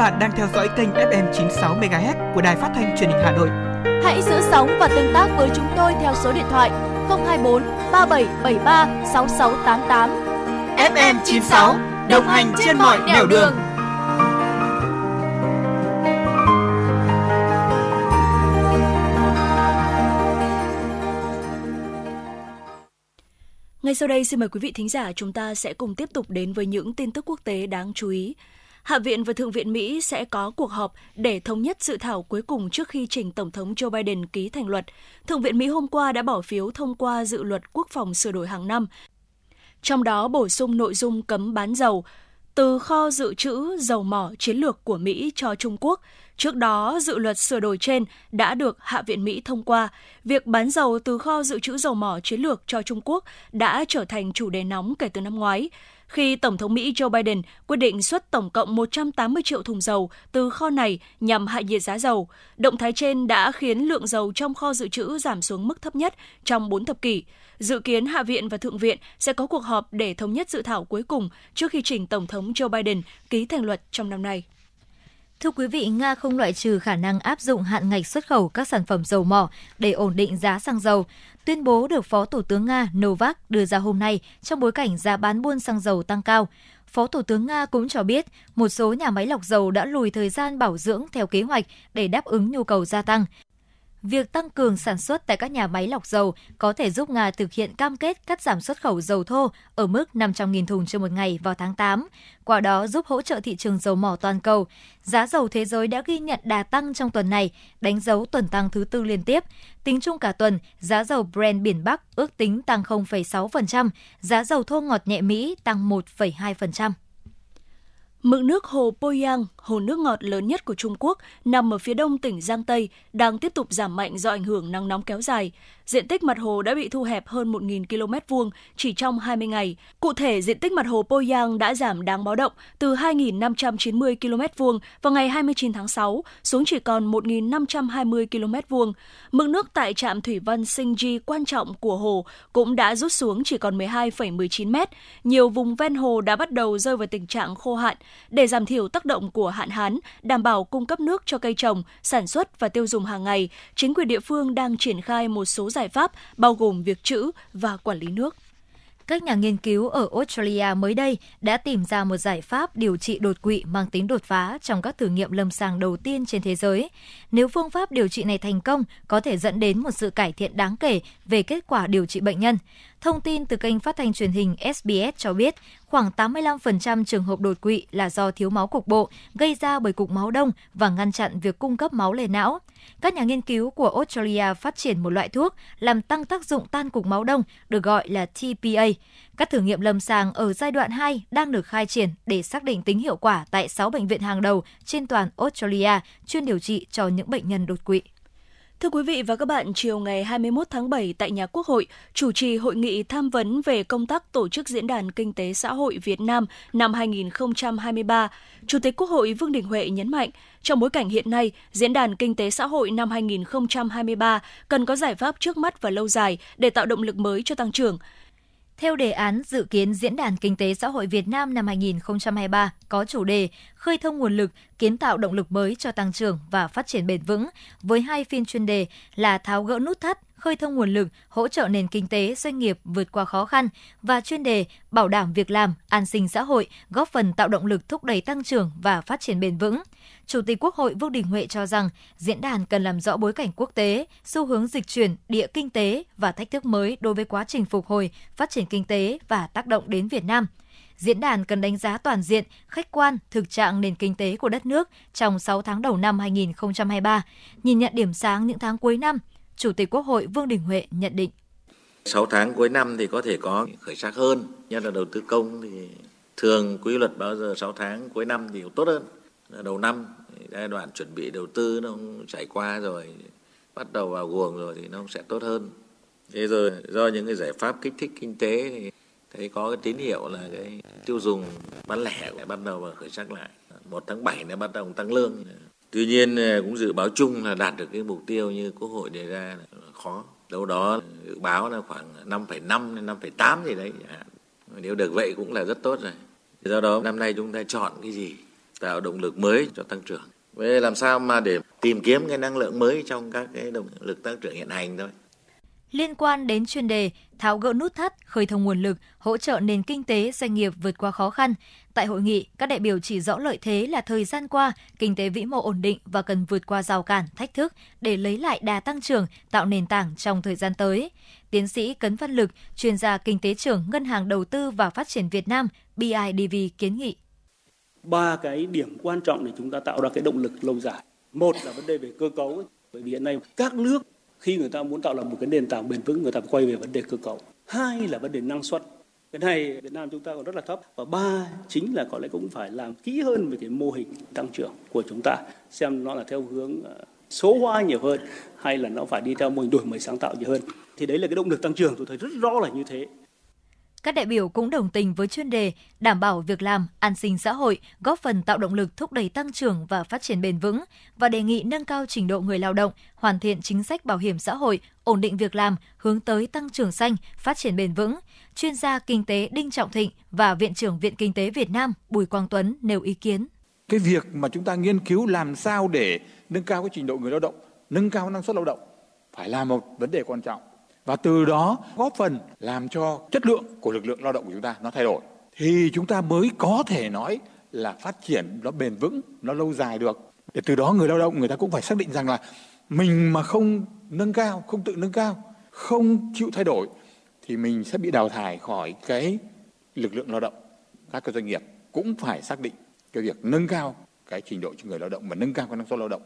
bạn đang theo dõi kênh FM 96 MHz của đài phát thanh truyền hình Hà Nội. Hãy giữ sóng và tương tác với chúng tôi theo số điện thoại 024 3773 6688. FM 96 đồng hành trên mọi nẻo đường. đường. Ngay sau đây xin mời quý vị thính giả chúng ta sẽ cùng tiếp tục đến với những tin tức quốc tế đáng chú ý. Hạ viện và Thượng viện Mỹ sẽ có cuộc họp để thống nhất dự thảo cuối cùng trước khi trình Tổng thống Joe Biden ký thành luật. Thượng viện Mỹ hôm qua đã bỏ phiếu thông qua dự luật quốc phòng sửa đổi hàng năm, trong đó bổ sung nội dung cấm bán dầu, từ kho dự trữ dầu mỏ chiến lược của Mỹ cho Trung Quốc. Trước đó, dự luật sửa đổi trên đã được Hạ viện Mỹ thông qua. Việc bán dầu từ kho dự trữ dầu mỏ chiến lược cho Trung Quốc đã trở thành chủ đề nóng kể từ năm ngoái khi Tổng thống Mỹ Joe Biden quyết định xuất tổng cộng 180 triệu thùng dầu từ kho này nhằm hạ nhiệt giá dầu. Động thái trên đã khiến lượng dầu trong kho dự trữ giảm xuống mức thấp nhất trong 4 thập kỷ. Dự kiến Hạ viện và Thượng viện sẽ có cuộc họp để thống nhất dự thảo cuối cùng trước khi chỉnh Tổng thống Joe Biden ký thành luật trong năm nay. Thưa quý vị, Nga không loại trừ khả năng áp dụng hạn ngạch xuất khẩu các sản phẩm dầu mỏ để ổn định giá xăng dầu. Tuyên bố được Phó Thủ tướng Nga Novak đưa ra hôm nay trong bối cảnh giá bán buôn xăng dầu tăng cao. Phó Thủ tướng Nga cũng cho biết một số nhà máy lọc dầu đã lùi thời gian bảo dưỡng theo kế hoạch để đáp ứng nhu cầu gia tăng. Việc tăng cường sản xuất tại các nhà máy lọc dầu có thể giúp Nga thực hiện cam kết cắt giảm xuất khẩu dầu thô ở mức 500.000 thùng trên một ngày vào tháng 8, qua đó giúp hỗ trợ thị trường dầu mỏ toàn cầu. Giá dầu thế giới đã ghi nhận đà tăng trong tuần này, đánh dấu tuần tăng thứ tư liên tiếp. Tính chung cả tuần, giá dầu Brent biển Bắc ước tính tăng 0,6%, giá dầu thô ngọt nhẹ Mỹ tăng 1,2%. Mực nước hồ Poyang, hồ nước ngọt lớn nhất của Trung Quốc, nằm ở phía đông tỉnh Giang Tây, đang tiếp tục giảm mạnh do ảnh hưởng nắng nóng kéo dài. Diện tích mặt hồ đã bị thu hẹp hơn 1.000 km vuông chỉ trong 20 ngày. Cụ thể, diện tích mặt hồ Poyang đã giảm đáng báo động từ 2.590 km vuông vào ngày 29 tháng 6 xuống chỉ còn 1.520 km vuông. Mực nước tại trạm thủy văn Singji quan trọng của hồ cũng đã rút xuống chỉ còn 12,19 mét. Nhiều vùng ven hồ đã bắt đầu rơi vào tình trạng khô hạn. Để giảm thiểu tác động của hạn hán, đảm bảo cung cấp nước cho cây trồng, sản xuất và tiêu dùng hàng ngày, chính quyền địa phương đang triển khai một số giải giải pháp bao gồm việc trữ và quản lý nước. Các nhà nghiên cứu ở Australia mới đây đã tìm ra một giải pháp điều trị đột quỵ mang tính đột phá trong các thử nghiệm lâm sàng đầu tiên trên thế giới. Nếu phương pháp điều trị này thành công, có thể dẫn đến một sự cải thiện đáng kể về kết quả điều trị bệnh nhân. Thông tin từ kênh phát thanh truyền hình SBS cho biết, khoảng 85% trường hợp đột quỵ là do thiếu máu cục bộ, gây ra bởi cục máu đông và ngăn chặn việc cung cấp máu lên não. Các nhà nghiên cứu của Australia phát triển một loại thuốc làm tăng tác dụng tan cục máu đông được gọi là TPA. Các thử nghiệm lâm sàng ở giai đoạn 2 đang được khai triển để xác định tính hiệu quả tại 6 bệnh viện hàng đầu trên toàn Australia chuyên điều trị cho những bệnh nhân đột quỵ. Thưa quý vị và các bạn, chiều ngày 21 tháng 7 tại nhà Quốc hội, chủ trì hội nghị tham vấn về công tác tổ chức Diễn đàn Kinh tế Xã hội Việt Nam năm 2023, Chủ tịch Quốc hội Vương Đình Huệ nhấn mạnh, trong bối cảnh hiện nay, Diễn đàn Kinh tế Xã hội năm 2023 cần có giải pháp trước mắt và lâu dài để tạo động lực mới cho tăng trưởng. Theo đề án dự kiến Diễn đàn Kinh tế Xã hội Việt Nam năm 2023 có chủ đề khơi thông nguồn lực, kiến tạo động lực mới cho tăng trưởng và phát triển bền vững, với hai phiên chuyên đề là tháo gỡ nút thắt, khơi thông nguồn lực, hỗ trợ nền kinh tế doanh nghiệp vượt qua khó khăn và chuyên đề bảo đảm việc làm, an sinh xã hội, góp phần tạo động lực thúc đẩy tăng trưởng và phát triển bền vững. Chủ tịch Quốc hội Vương Đình Huệ cho rằng diễn đàn cần làm rõ bối cảnh quốc tế, xu hướng dịch chuyển, địa kinh tế và thách thức mới đối với quá trình phục hồi, phát triển kinh tế và tác động đến Việt Nam. Diễn đàn cần đánh giá toàn diện, khách quan, thực trạng nền kinh tế của đất nước trong 6 tháng đầu năm 2023, nhìn nhận điểm sáng những tháng cuối năm, Chủ tịch Quốc hội Vương Đình Huệ nhận định. 6 tháng cuối năm thì có thể có khởi sắc hơn, nhất là đầu tư công thì thường quy luật bao giờ 6 tháng cuối năm thì tốt hơn. Đầu năm giai đoạn chuẩn bị đầu tư nó cũng trải qua rồi bắt đầu vào guồng rồi thì nó cũng sẽ tốt hơn thế rồi do những cái giải pháp kích thích kinh tế thì thấy có cái tín hiệu là cái tiêu dùng bán lẻ lại bắt đầu vào khởi sắc lại một tháng 7 nó bắt đầu tăng lương tuy nhiên ờ, cũng dự báo chung là đạt được cái mục tiêu như quốc hội đề ra là khó. Đâu đó dự báo là khoảng 5,5 đến 5,8 gì đấy nếu được vậy cũng là rất tốt rồi. Do đó năm nay chúng ta chọn cái gì? Tạo động lực mới cho tăng trưởng. Vậy làm sao mà để tìm kiếm cái năng lượng mới trong các cái động lực tăng trưởng hiện hành thôi. Liên quan đến chuyên đề tháo gỡ nút thắt, khơi thông nguồn lực, hỗ trợ nền kinh tế doanh nghiệp vượt qua khó khăn, tại hội nghị, các đại biểu chỉ rõ lợi thế là thời gian qua, kinh tế vĩ mô ổn định và cần vượt qua rào cản, thách thức để lấy lại đà tăng trưởng, tạo nền tảng trong thời gian tới. Tiến sĩ Cấn Văn Lực, chuyên gia kinh tế trưởng Ngân hàng Đầu tư và Phát triển Việt Nam, BIDV kiến nghị. Ba cái điểm quan trọng để chúng ta tạo ra cái động lực lâu dài. Một là vấn đề về cơ cấu bởi vì hiện nay các nước khi người ta muốn tạo lập một cái nền tảng bền vững, người ta quay về vấn đề cơ cấu. Hai là vấn đề năng suất. Cái này Việt Nam chúng ta còn rất là thấp. Và ba chính là có lẽ cũng phải làm kỹ hơn về cái mô hình tăng trưởng của chúng ta, xem nó là theo hướng ờ, số hóa nhiều hơn hay là nó phải đi theo mô hình đổi mới sáng tạo nhiều hơn. Thì đấy là cái động lực tăng trưởng. Tôi thấy rất rõ là như thế các đại biểu cũng đồng tình với chuyên đề đảm bảo việc làm, an sinh xã hội, góp phần tạo động lực thúc đẩy tăng trưởng và phát triển bền vững và đề nghị nâng cao trình độ người lao động, hoàn thiện chính sách bảo hiểm xã hội, ổn định việc làm, hướng tới tăng trưởng xanh, phát triển bền vững. Chuyên gia kinh tế Đinh Trọng Thịnh và Viện trưởng Viện Kinh tế Việt Nam Bùi Quang Tuấn nêu ý kiến. Cái việc mà chúng ta nghiên cứu làm sao để nâng cao cái trình độ người lao động, nâng cao năng suất lao động phải là một vấn đề quan trọng và từ đó góp phần làm cho chất lượng của lực lượng lao động của chúng ta nó thay đổi. Thì chúng ta mới có thể nói là phát triển nó bền vững, nó lâu dài được. Để từ đó người lao động người ta cũng phải xác định rằng là mình mà không nâng cao, không tự nâng cao, không chịu thay đổi thì mình sẽ bị đào thải khỏi cái lực lượng lao động. Các cái doanh nghiệp cũng phải xác định cái việc nâng cao cái trình độ cho người lao động và nâng cao cái năng suất lao động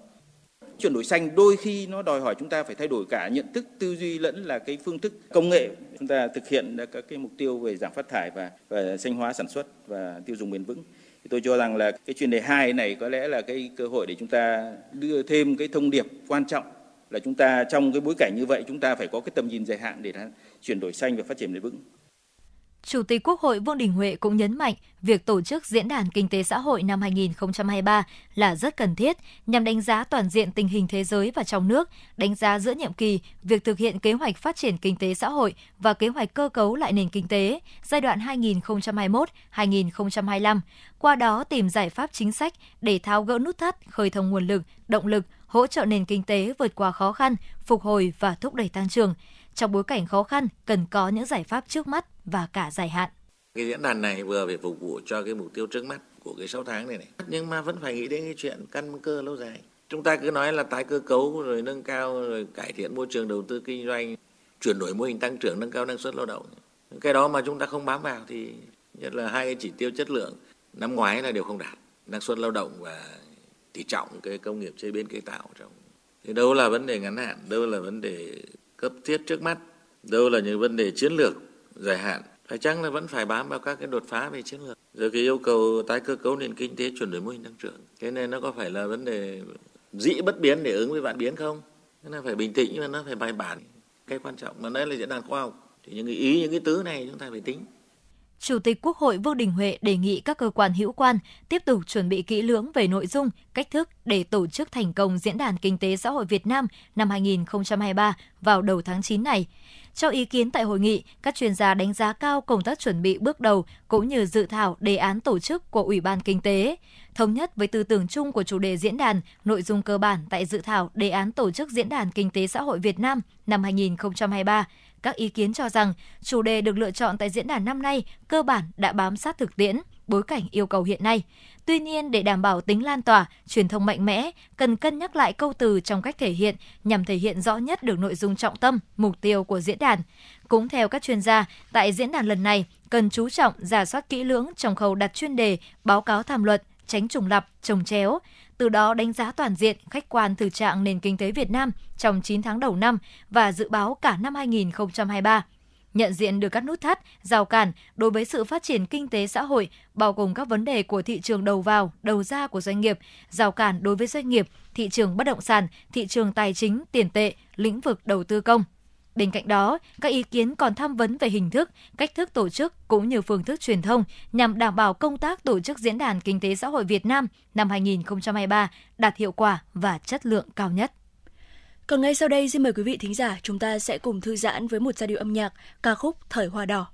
chuyển đổi xanh đôi khi nó đòi hỏi chúng ta phải thay đổi cả nhận thức, tư duy lẫn là cái phương thức công nghệ. Chúng ta thực hiện các cái mục tiêu về giảm phát thải và và xanh hóa sản xuất và tiêu dùng bền vững. Thì tôi cho rằng là cái chuyên đề hai này có lẽ là cái cơ hội để chúng ta đưa thêm cái thông điệp quan trọng là chúng ta trong cái bối cảnh như vậy, chúng ta phải có cái tầm nhìn dài hạn để chuyển đổi xanh và phát triển bền vững. Chủ tịch Quốc hội Vương Đình Huệ cũng nhấn mạnh việc tổ chức Diễn đàn Kinh tế Xã hội năm 2023 là rất cần thiết nhằm đánh giá toàn diện tình hình thế giới và trong nước, đánh giá giữa nhiệm kỳ việc thực hiện kế hoạch phát triển kinh tế xã hội và kế hoạch cơ cấu lại nền kinh tế giai đoạn 2021-2025, qua đó tìm giải pháp chính sách để tháo gỡ nút thắt, khơi thông nguồn lực, động lực, hỗ trợ nền kinh tế vượt qua khó khăn, phục hồi và thúc đẩy tăng trưởng. Trong bối cảnh khó khăn cần có những giải pháp trước mắt và cả dài hạn. Cái diễn đàn này vừa phải phục vụ cho cái mục tiêu trước mắt của cái 6 tháng này này. Nhưng mà vẫn phải nghĩ đến cái chuyện căn cơ lâu dài. Chúng ta cứ nói là tái cơ cấu rồi nâng cao rồi cải thiện môi trường đầu tư kinh doanh, chuyển đổi mô hình tăng trưởng, nâng cao năng suất lao động. Cái đó mà chúng ta không bám vào thì nhất là hai cái chỉ tiêu chất lượng năm ngoái là đều không đạt. Năng suất lao động và tỷ trọng cái công nghiệp chế biến chế tạo trong thì đâu là vấn đề ngắn hạn, đâu là vấn đề cấp thiết trước mắt, đâu là những vấn đề chiến lược dài hạn. Phải chăng là vẫn phải bám vào các cái đột phá về chiến lược? Rồi cái yêu cầu tái cơ cấu nền kinh tế chuyển đổi mô hình tăng trưởng. Cái này nó có phải là vấn đề dĩ bất biến để ứng với vạn biến không? Cái là phải bình tĩnh nhưng mà nó phải bài bản. Cái quan trọng mà đây là diễn đàn khoa học. Thì những cái ý những cái tứ này chúng ta phải tính. Chủ tịch Quốc hội Vương Đình Huệ đề nghị các cơ quan hữu quan tiếp tục chuẩn bị kỹ lưỡng về nội dung, cách thức để tổ chức thành công Diễn đàn Kinh tế Xã hội Việt Nam năm 2023 vào đầu tháng 9 này. Cho ý kiến tại hội nghị, các chuyên gia đánh giá cao công tác chuẩn bị bước đầu cũng như dự thảo đề án tổ chức của Ủy ban Kinh tế. Thống nhất với tư tưởng chung của chủ đề diễn đàn, nội dung cơ bản tại dự thảo đề án tổ chức Diễn đàn Kinh tế Xã hội Việt Nam năm 2023 các ý kiến cho rằng chủ đề được lựa chọn tại diễn đàn năm nay cơ bản đã bám sát thực tiễn, bối cảnh yêu cầu hiện nay. Tuy nhiên, để đảm bảo tính lan tỏa, truyền thông mạnh mẽ, cần cân nhắc lại câu từ trong cách thể hiện nhằm thể hiện rõ nhất được nội dung trọng tâm, mục tiêu của diễn đàn. Cũng theo các chuyên gia, tại diễn đàn lần này, cần chú trọng giả soát kỹ lưỡng trong khâu đặt chuyên đề, báo cáo tham luận, tránh trùng lặp, trồng chéo, từ đó đánh giá toàn diện, khách quan thực trạng nền kinh tế Việt Nam trong 9 tháng đầu năm và dự báo cả năm 2023 nhận diện được các nút thắt, rào cản đối với sự phát triển kinh tế xã hội, bao gồm các vấn đề của thị trường đầu vào, đầu ra của doanh nghiệp, rào cản đối với doanh nghiệp, thị trường bất động sản, thị trường tài chính, tiền tệ, lĩnh vực đầu tư công. Bên cạnh đó, các ý kiến còn tham vấn về hình thức, cách thức tổ chức cũng như phương thức truyền thông nhằm đảm bảo công tác tổ chức Diễn đàn Kinh tế Xã hội Việt Nam năm 2023 đạt hiệu quả và chất lượng cao nhất. Còn ngay sau đây, xin mời quý vị thính giả chúng ta sẽ cùng thư giãn với một giai điệu âm nhạc, ca khúc Thời Hoa Đỏ.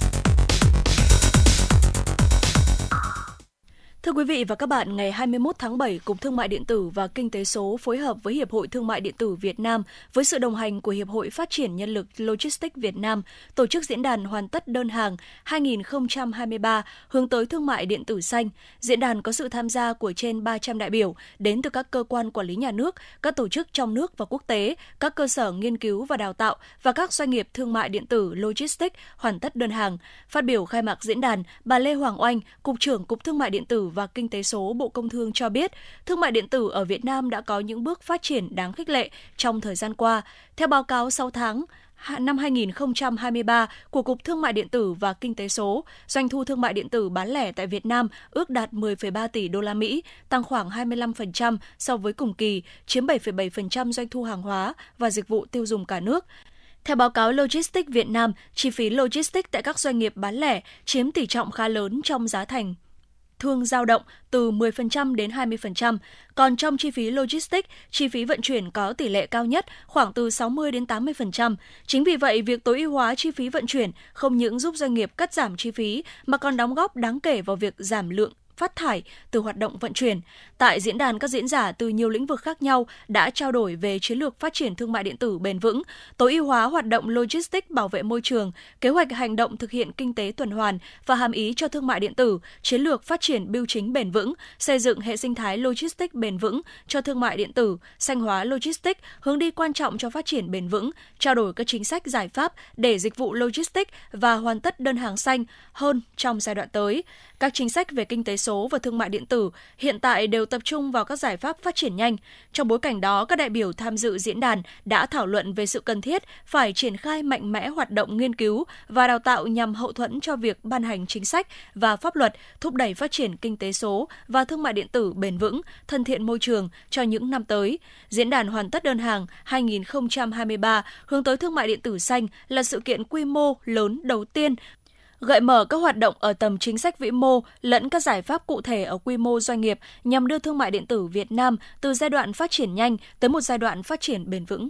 Thưa quý vị và các bạn, ngày 21 tháng 7, Cục Thương mại Điện tử và Kinh tế số phối hợp với Hiệp hội Thương mại Điện tử Việt Nam với sự đồng hành của Hiệp hội Phát triển Nhân lực Logistics Việt Nam tổ chức diễn đàn hoàn tất đơn hàng 2023 hướng tới thương mại điện tử xanh. Diễn đàn có sự tham gia của trên 300 đại biểu đến từ các cơ quan quản lý nhà nước, các tổ chức trong nước và quốc tế, các cơ sở nghiên cứu và đào tạo và các doanh nghiệp thương mại điện tử Logistics hoàn tất đơn hàng. Phát biểu khai mạc diễn đàn, bà Lê Hoàng Oanh, Cục trưởng Cục Thương mại Điện tử và và Kinh tế số Bộ Công Thương cho biết, thương mại điện tử ở Việt Nam đã có những bước phát triển đáng khích lệ trong thời gian qua. Theo báo cáo 6 tháng, năm 2023 của Cục Thương mại điện tử và Kinh tế số, doanh thu thương mại điện tử bán lẻ tại Việt Nam ước đạt 10,3 tỷ đô la Mỹ, tăng khoảng 25% so với cùng kỳ, chiếm 7,7% doanh thu hàng hóa và dịch vụ tiêu dùng cả nước. Theo báo cáo Logistics Việt Nam, chi phí logistics tại các doanh nghiệp bán lẻ chiếm tỷ trọng khá lớn trong giá thành thương dao động từ 10% đến 20%, còn trong chi phí logistics, chi phí vận chuyển có tỷ lệ cao nhất khoảng từ 60 đến 80%. Chính vì vậy, việc tối ưu hóa chi phí vận chuyển không những giúp doanh nghiệp cắt giảm chi phí mà còn đóng góp đáng kể vào việc giảm lượng phát thải từ hoạt động vận chuyển. Tại diễn đàn, các diễn giả từ nhiều lĩnh vực khác nhau đã trao đổi về chiến lược phát triển thương mại điện tử bền vững, tối ưu hóa hoạt động logistics bảo vệ môi trường, kế hoạch hành động thực hiện kinh tế tuần hoàn và hàm ý cho thương mại điện tử, chiến lược phát triển bưu chính bền vững, xây dựng hệ sinh thái logistics bền vững cho thương mại điện tử, xanh hóa logistics, hướng đi quan trọng cho phát triển bền vững, trao đổi các chính sách giải pháp để dịch vụ logistics và hoàn tất đơn hàng xanh hơn trong giai đoạn tới. Các chính sách về kinh tế số và thương mại điện tử hiện tại đều tập trung vào các giải pháp phát triển nhanh. Trong bối cảnh đó, các đại biểu tham dự diễn đàn đã thảo luận về sự cần thiết phải triển khai mạnh mẽ hoạt động nghiên cứu và đào tạo nhằm hậu thuẫn cho việc ban hành chính sách và pháp luật thúc đẩy phát triển kinh tế số và thương mại điện tử bền vững, thân thiện môi trường cho những năm tới. Diễn đàn hoàn tất đơn hàng 2023 hướng tới thương mại điện tử xanh là sự kiện quy mô lớn đầu tiên gợi mở các hoạt động ở tầm chính sách vĩ mô lẫn các giải pháp cụ thể ở quy mô doanh nghiệp nhằm đưa thương mại điện tử Việt Nam từ giai đoạn phát triển nhanh tới một giai đoạn phát triển bền vững.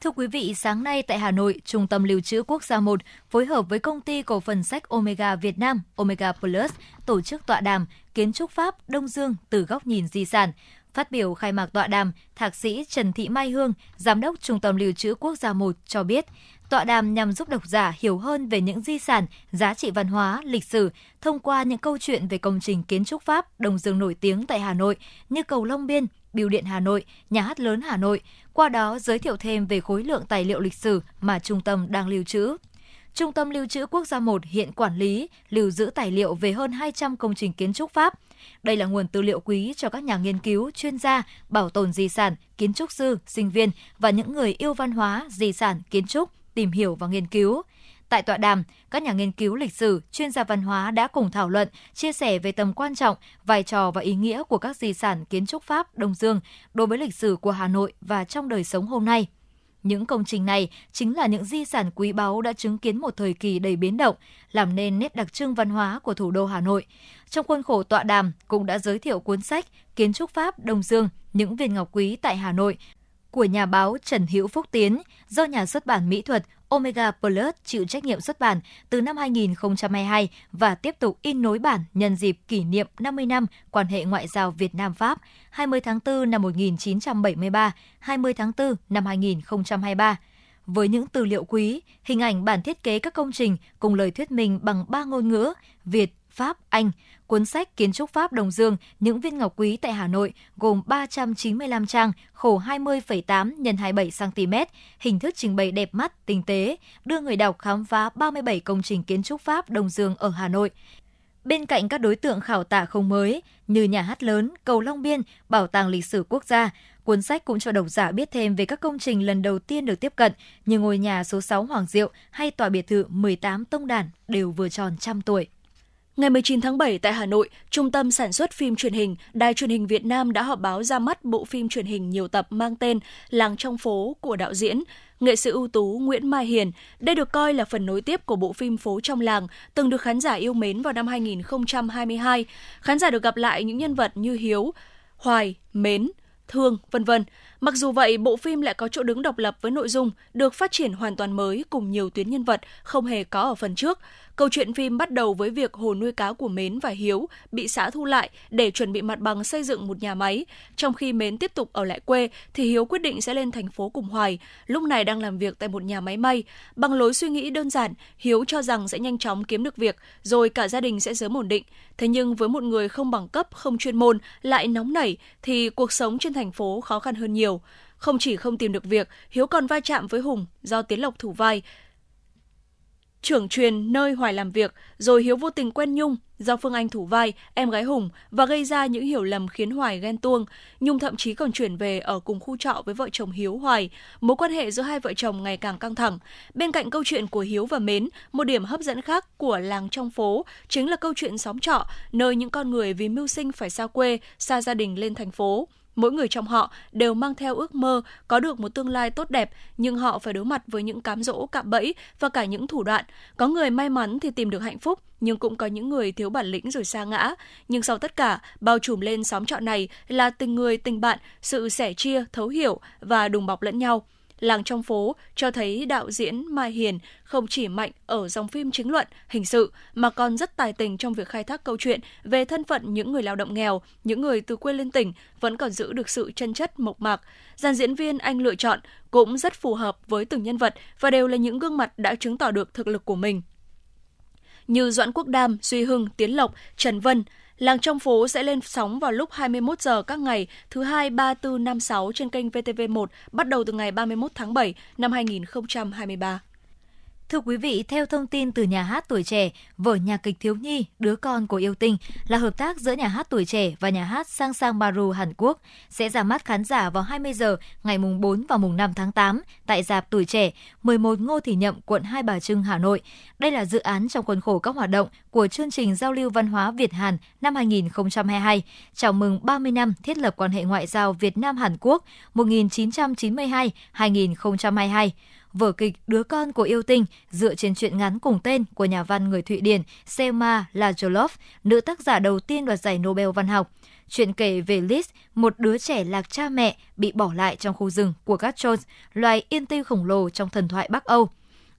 Thưa quý vị, sáng nay tại Hà Nội, Trung tâm Lưu trữ Quốc gia 1 phối hợp với công ty cổ phần sách Omega Việt Nam, Omega Plus, tổ chức tọa đàm Kiến trúc Pháp Đông Dương từ góc nhìn di sản. Phát biểu khai mạc tọa đàm, Thạc sĩ Trần Thị Mai Hương, Giám đốc Trung tâm Lưu trữ Quốc gia 1 cho biết, Tọa đàm nhằm giúp độc giả hiểu hơn về những di sản, giá trị văn hóa, lịch sử thông qua những câu chuyện về công trình kiến trúc Pháp đồng Dương nổi tiếng tại Hà Nội như cầu Long Biên, Biêu điện Hà Nội, Nhà hát lớn Hà Nội, qua đó giới thiệu thêm về khối lượng tài liệu lịch sử mà trung tâm đang lưu trữ. Trung tâm Lưu trữ Quốc gia 1 hiện quản lý, lưu giữ tài liệu về hơn 200 công trình kiến trúc Pháp. Đây là nguồn tư liệu quý cho các nhà nghiên cứu, chuyên gia, bảo tồn di sản, kiến trúc sư, sinh viên và những người yêu văn hóa, di sản, kiến trúc tìm hiểu và nghiên cứu. Tại tọa đàm, các nhà nghiên cứu lịch sử, chuyên gia văn hóa đã cùng thảo luận, chia sẻ về tầm quan trọng, vai trò và ý nghĩa của các di sản kiến trúc Pháp Đông Dương đối với lịch sử của Hà Nội và trong đời sống hôm nay. Những công trình này chính là những di sản quý báu đã chứng kiến một thời kỳ đầy biến động, làm nên nét đặc trưng văn hóa của thủ đô Hà Nội. Trong khuôn khổ tọa đàm cũng đã giới thiệu cuốn sách Kiến trúc Pháp Đông Dương, những viên ngọc quý tại Hà Nội của nhà báo Trần Hữu Phúc Tiến do nhà xuất bản mỹ thuật Omega Plus chịu trách nhiệm xuất bản từ năm 2022 và tiếp tục in nối bản nhân dịp kỷ niệm 50 năm quan hệ ngoại giao Việt Nam-Pháp 20 tháng 4 năm 1973, 20 tháng 4 năm 2023 với những tư liệu quý, hình ảnh bản thiết kế các công trình cùng lời thuyết minh bằng ba ngôn ngữ Việt, Pháp, Anh. Cuốn sách Kiến trúc Pháp Đồng Dương, những viên ngọc quý tại Hà Nội gồm 395 trang, khổ 20,8 x 27 cm, hình thức trình bày đẹp mắt, tinh tế, đưa người đọc khám phá 37 công trình kiến trúc Pháp đồng Dương ở Hà Nội. Bên cạnh các đối tượng khảo tả không mới như nhà hát lớn, cầu Long Biên, bảo tàng lịch sử quốc gia, cuốn sách cũng cho độc giả biết thêm về các công trình lần đầu tiên được tiếp cận như ngôi nhà số 6 Hoàng Diệu hay tòa biệt thự 18 Tông Đản đều vừa tròn trăm tuổi. Ngày 19 tháng 7 tại Hà Nội, Trung tâm Sản xuất phim truyền hình Đài truyền hình Việt Nam đã họp báo ra mắt bộ phim truyền hình nhiều tập mang tên Làng trong phố của đạo diễn nghệ sĩ ưu tú Nguyễn Mai Hiền. Đây được coi là phần nối tiếp của bộ phim Phố trong làng, từng được khán giả yêu mến vào năm 2022. Khán giả được gặp lại những nhân vật như Hiếu, Hoài, Mến, Thương, vân vân. Mặc dù vậy, bộ phim lại có chỗ đứng độc lập với nội dung được phát triển hoàn toàn mới cùng nhiều tuyến nhân vật không hề có ở phần trước. Câu chuyện phim bắt đầu với việc hồ nuôi cá của Mến và Hiếu bị xã thu lại để chuẩn bị mặt bằng xây dựng một nhà máy. Trong khi Mến tiếp tục ở lại quê, thì Hiếu quyết định sẽ lên thành phố cùng Hoài, lúc này đang làm việc tại một nhà máy may. Bằng lối suy nghĩ đơn giản, Hiếu cho rằng sẽ nhanh chóng kiếm được việc, rồi cả gia đình sẽ sớm ổn định. Thế nhưng với một người không bằng cấp, không chuyên môn, lại nóng nảy, thì cuộc sống trên thành phố khó khăn hơn nhiều. Không chỉ không tìm được việc, Hiếu còn va chạm với Hùng do Tiến Lộc thủ vai, trưởng truyền nơi Hoài làm việc, rồi Hiếu vô tình quen Nhung do Phương Anh thủ vai, em gái Hùng và gây ra những hiểu lầm khiến Hoài ghen tuông. Nhung thậm chí còn chuyển về ở cùng khu trọ với vợ chồng Hiếu Hoài. Mối quan hệ giữa hai vợ chồng ngày càng căng thẳng. Bên cạnh câu chuyện của Hiếu và Mến, một điểm hấp dẫn khác của làng trong phố chính là câu chuyện xóm trọ, nơi những con người vì mưu sinh phải xa quê, xa gia đình lên thành phố. Mỗi người trong họ đều mang theo ước mơ có được một tương lai tốt đẹp, nhưng họ phải đối mặt với những cám dỗ, cạm bẫy và cả những thủ đoạn. Có người may mắn thì tìm được hạnh phúc, nhưng cũng có những người thiếu bản lĩnh rồi sa ngã. Nhưng sau tất cả, bao trùm lên xóm trọ này là tình người, tình bạn, sự sẻ chia, thấu hiểu và đùm bọc lẫn nhau. Làng trong phố cho thấy đạo diễn Mai Hiền không chỉ mạnh ở dòng phim chính luận, hình sự mà còn rất tài tình trong việc khai thác câu chuyện về thân phận những người lao động nghèo, những người từ quê lên tỉnh vẫn còn giữ được sự chân chất mộc mạc. Dàn diễn viên anh lựa chọn cũng rất phù hợp với từng nhân vật và đều là những gương mặt đã chứng tỏ được thực lực của mình như Doãn Quốc Đam, Duy Hưng, Tiến Lộc, Trần Vân, Làng trong phố sẽ lên sóng vào lúc 21 giờ các ngày thứ 2, 3, 4, 5, 6 trên kênh VTV1 bắt đầu từ ngày 31 tháng 7 năm 2023. Thưa quý vị, theo thông tin từ nhà hát tuổi trẻ, vở nhạc kịch thiếu nhi Đứa con của yêu tinh là hợp tác giữa nhà hát tuổi trẻ và nhà hát Sang Sang Baru Hàn Quốc sẽ ra mắt khán giả vào 20 giờ ngày mùng 4 và mùng 5 tháng 8 tại dạp tuổi trẻ 11 Ngô Thị Nhậm, quận Hai Bà Trưng, Hà Nội. Đây là dự án trong khuôn khổ các hoạt động của chương trình giao lưu văn hóa Việt Hàn năm 2022, chào mừng 30 năm thiết lập quan hệ ngoại giao Việt Nam Hàn Quốc 1992-2022 vở kịch Đứa con của yêu tinh dựa trên truyện ngắn cùng tên của nhà văn người Thụy Điển Selma Lagerlöf, nữ tác giả đầu tiên đoạt giải Nobel văn học. Chuyện kể về Liz, một đứa trẻ lạc cha mẹ bị bỏ lại trong khu rừng của các Jones, loài yên tinh khổng lồ trong thần thoại Bắc Âu.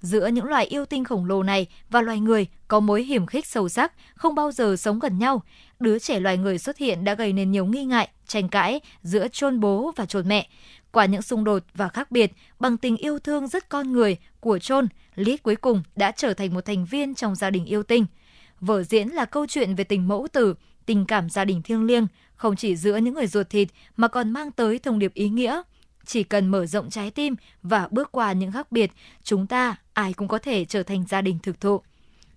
Giữa những loài yêu tinh khổng lồ này và loài người có mối hiểm khích sâu sắc, không bao giờ sống gần nhau. Đứa trẻ loài người xuất hiện đã gây nên nhiều nghi ngại, tranh cãi giữa chôn bố và chôn mẹ. Qua những xung đột và khác biệt, bằng tình yêu thương rất con người của Chôn, Lít cuối cùng đã trở thành một thành viên trong gia đình yêu tinh. Vở diễn là câu chuyện về tình mẫu tử, tình cảm gia đình thiêng liêng, không chỉ giữa những người ruột thịt mà còn mang tới thông điệp ý nghĩa. Chỉ cần mở rộng trái tim và bước qua những khác biệt, chúng ta ai cũng có thể trở thành gia đình thực thụ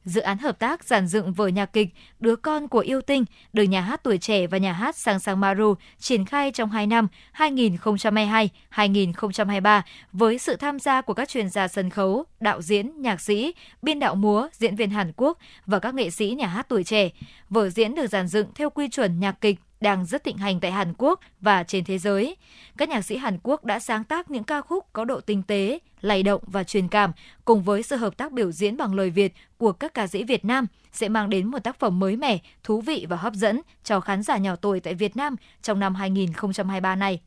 dự án hợp tác giàn dựng vở nhạc kịch Đứa con của yêu tinh được nhà hát tuổi trẻ và nhà hát Sang Sang Maru triển khai trong 2 năm 2022-2023 với sự tham gia của các chuyên gia sân khấu, đạo diễn, nhạc sĩ, biên đạo múa, diễn viên Hàn Quốc và các nghệ sĩ nhà hát tuổi trẻ. Vở diễn được giàn dựng theo quy chuẩn nhạc kịch đang rất thịnh hành tại Hàn Quốc và trên thế giới. Các nhạc sĩ Hàn Quốc đã sáng tác những ca khúc có độ tinh tế, lay động và truyền cảm cùng với sự hợp tác biểu diễn bằng lời Việt của các ca sĩ Việt Nam sẽ mang đến một tác phẩm mới mẻ, thú vị và hấp dẫn cho khán giả nhỏ tuổi tại Việt Nam trong năm 2023 này.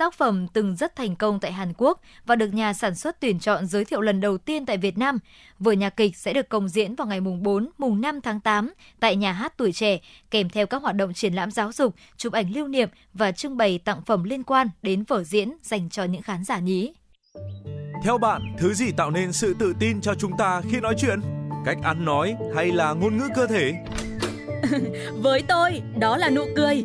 Tác phẩm từng rất thành công tại Hàn Quốc và được nhà sản xuất tuyển chọn giới thiệu lần đầu tiên tại Việt Nam. Vở nhạc kịch sẽ được công diễn vào ngày mùng 4, mùng 5 tháng 8 tại nhà hát tuổi trẻ, kèm theo các hoạt động triển lãm giáo dục, chụp ảnh lưu niệm và trưng bày tặng phẩm liên quan đến vở diễn dành cho những khán giả nhí. Theo bạn, thứ gì tạo nên sự tự tin cho chúng ta khi nói chuyện? Cách ăn nói hay là ngôn ngữ cơ thể? Với tôi, đó là nụ cười.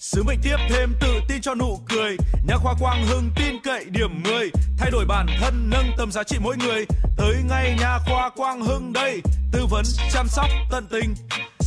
Sứ mệnh tiếp thêm tự tin cho nụ cười. Nhà khoa Quang Hưng tin cậy điểm 10 Thay đổi bản thân, nâng tầm giá trị mỗi người. Tới ngay nhà khoa Quang Hưng đây. Tư vấn, chăm sóc tận tình.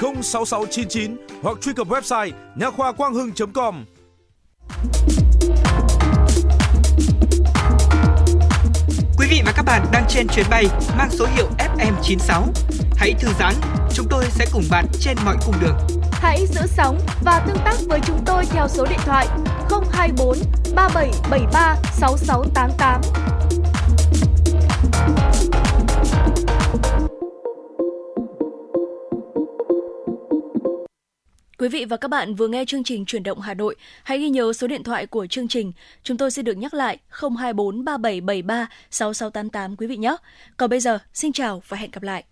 06699 hoặc truy cập website nha khoa quang hưng.com. Quý vị và các bạn đang trên chuyến bay mang số hiệu FM96. Hãy thư giãn, chúng tôi sẽ cùng bạn trên mọi cung đường. Hãy giữ sóng và tương tác với chúng tôi theo số điện thoại 024 3773 6688. Quý vị và các bạn vừa nghe chương trình Chuyển động Hà Nội. Hãy ghi nhớ số điện thoại của chương trình. Chúng tôi sẽ được nhắc lại 024 3773 6688 quý vị nhé. Còn bây giờ, xin chào và hẹn gặp lại.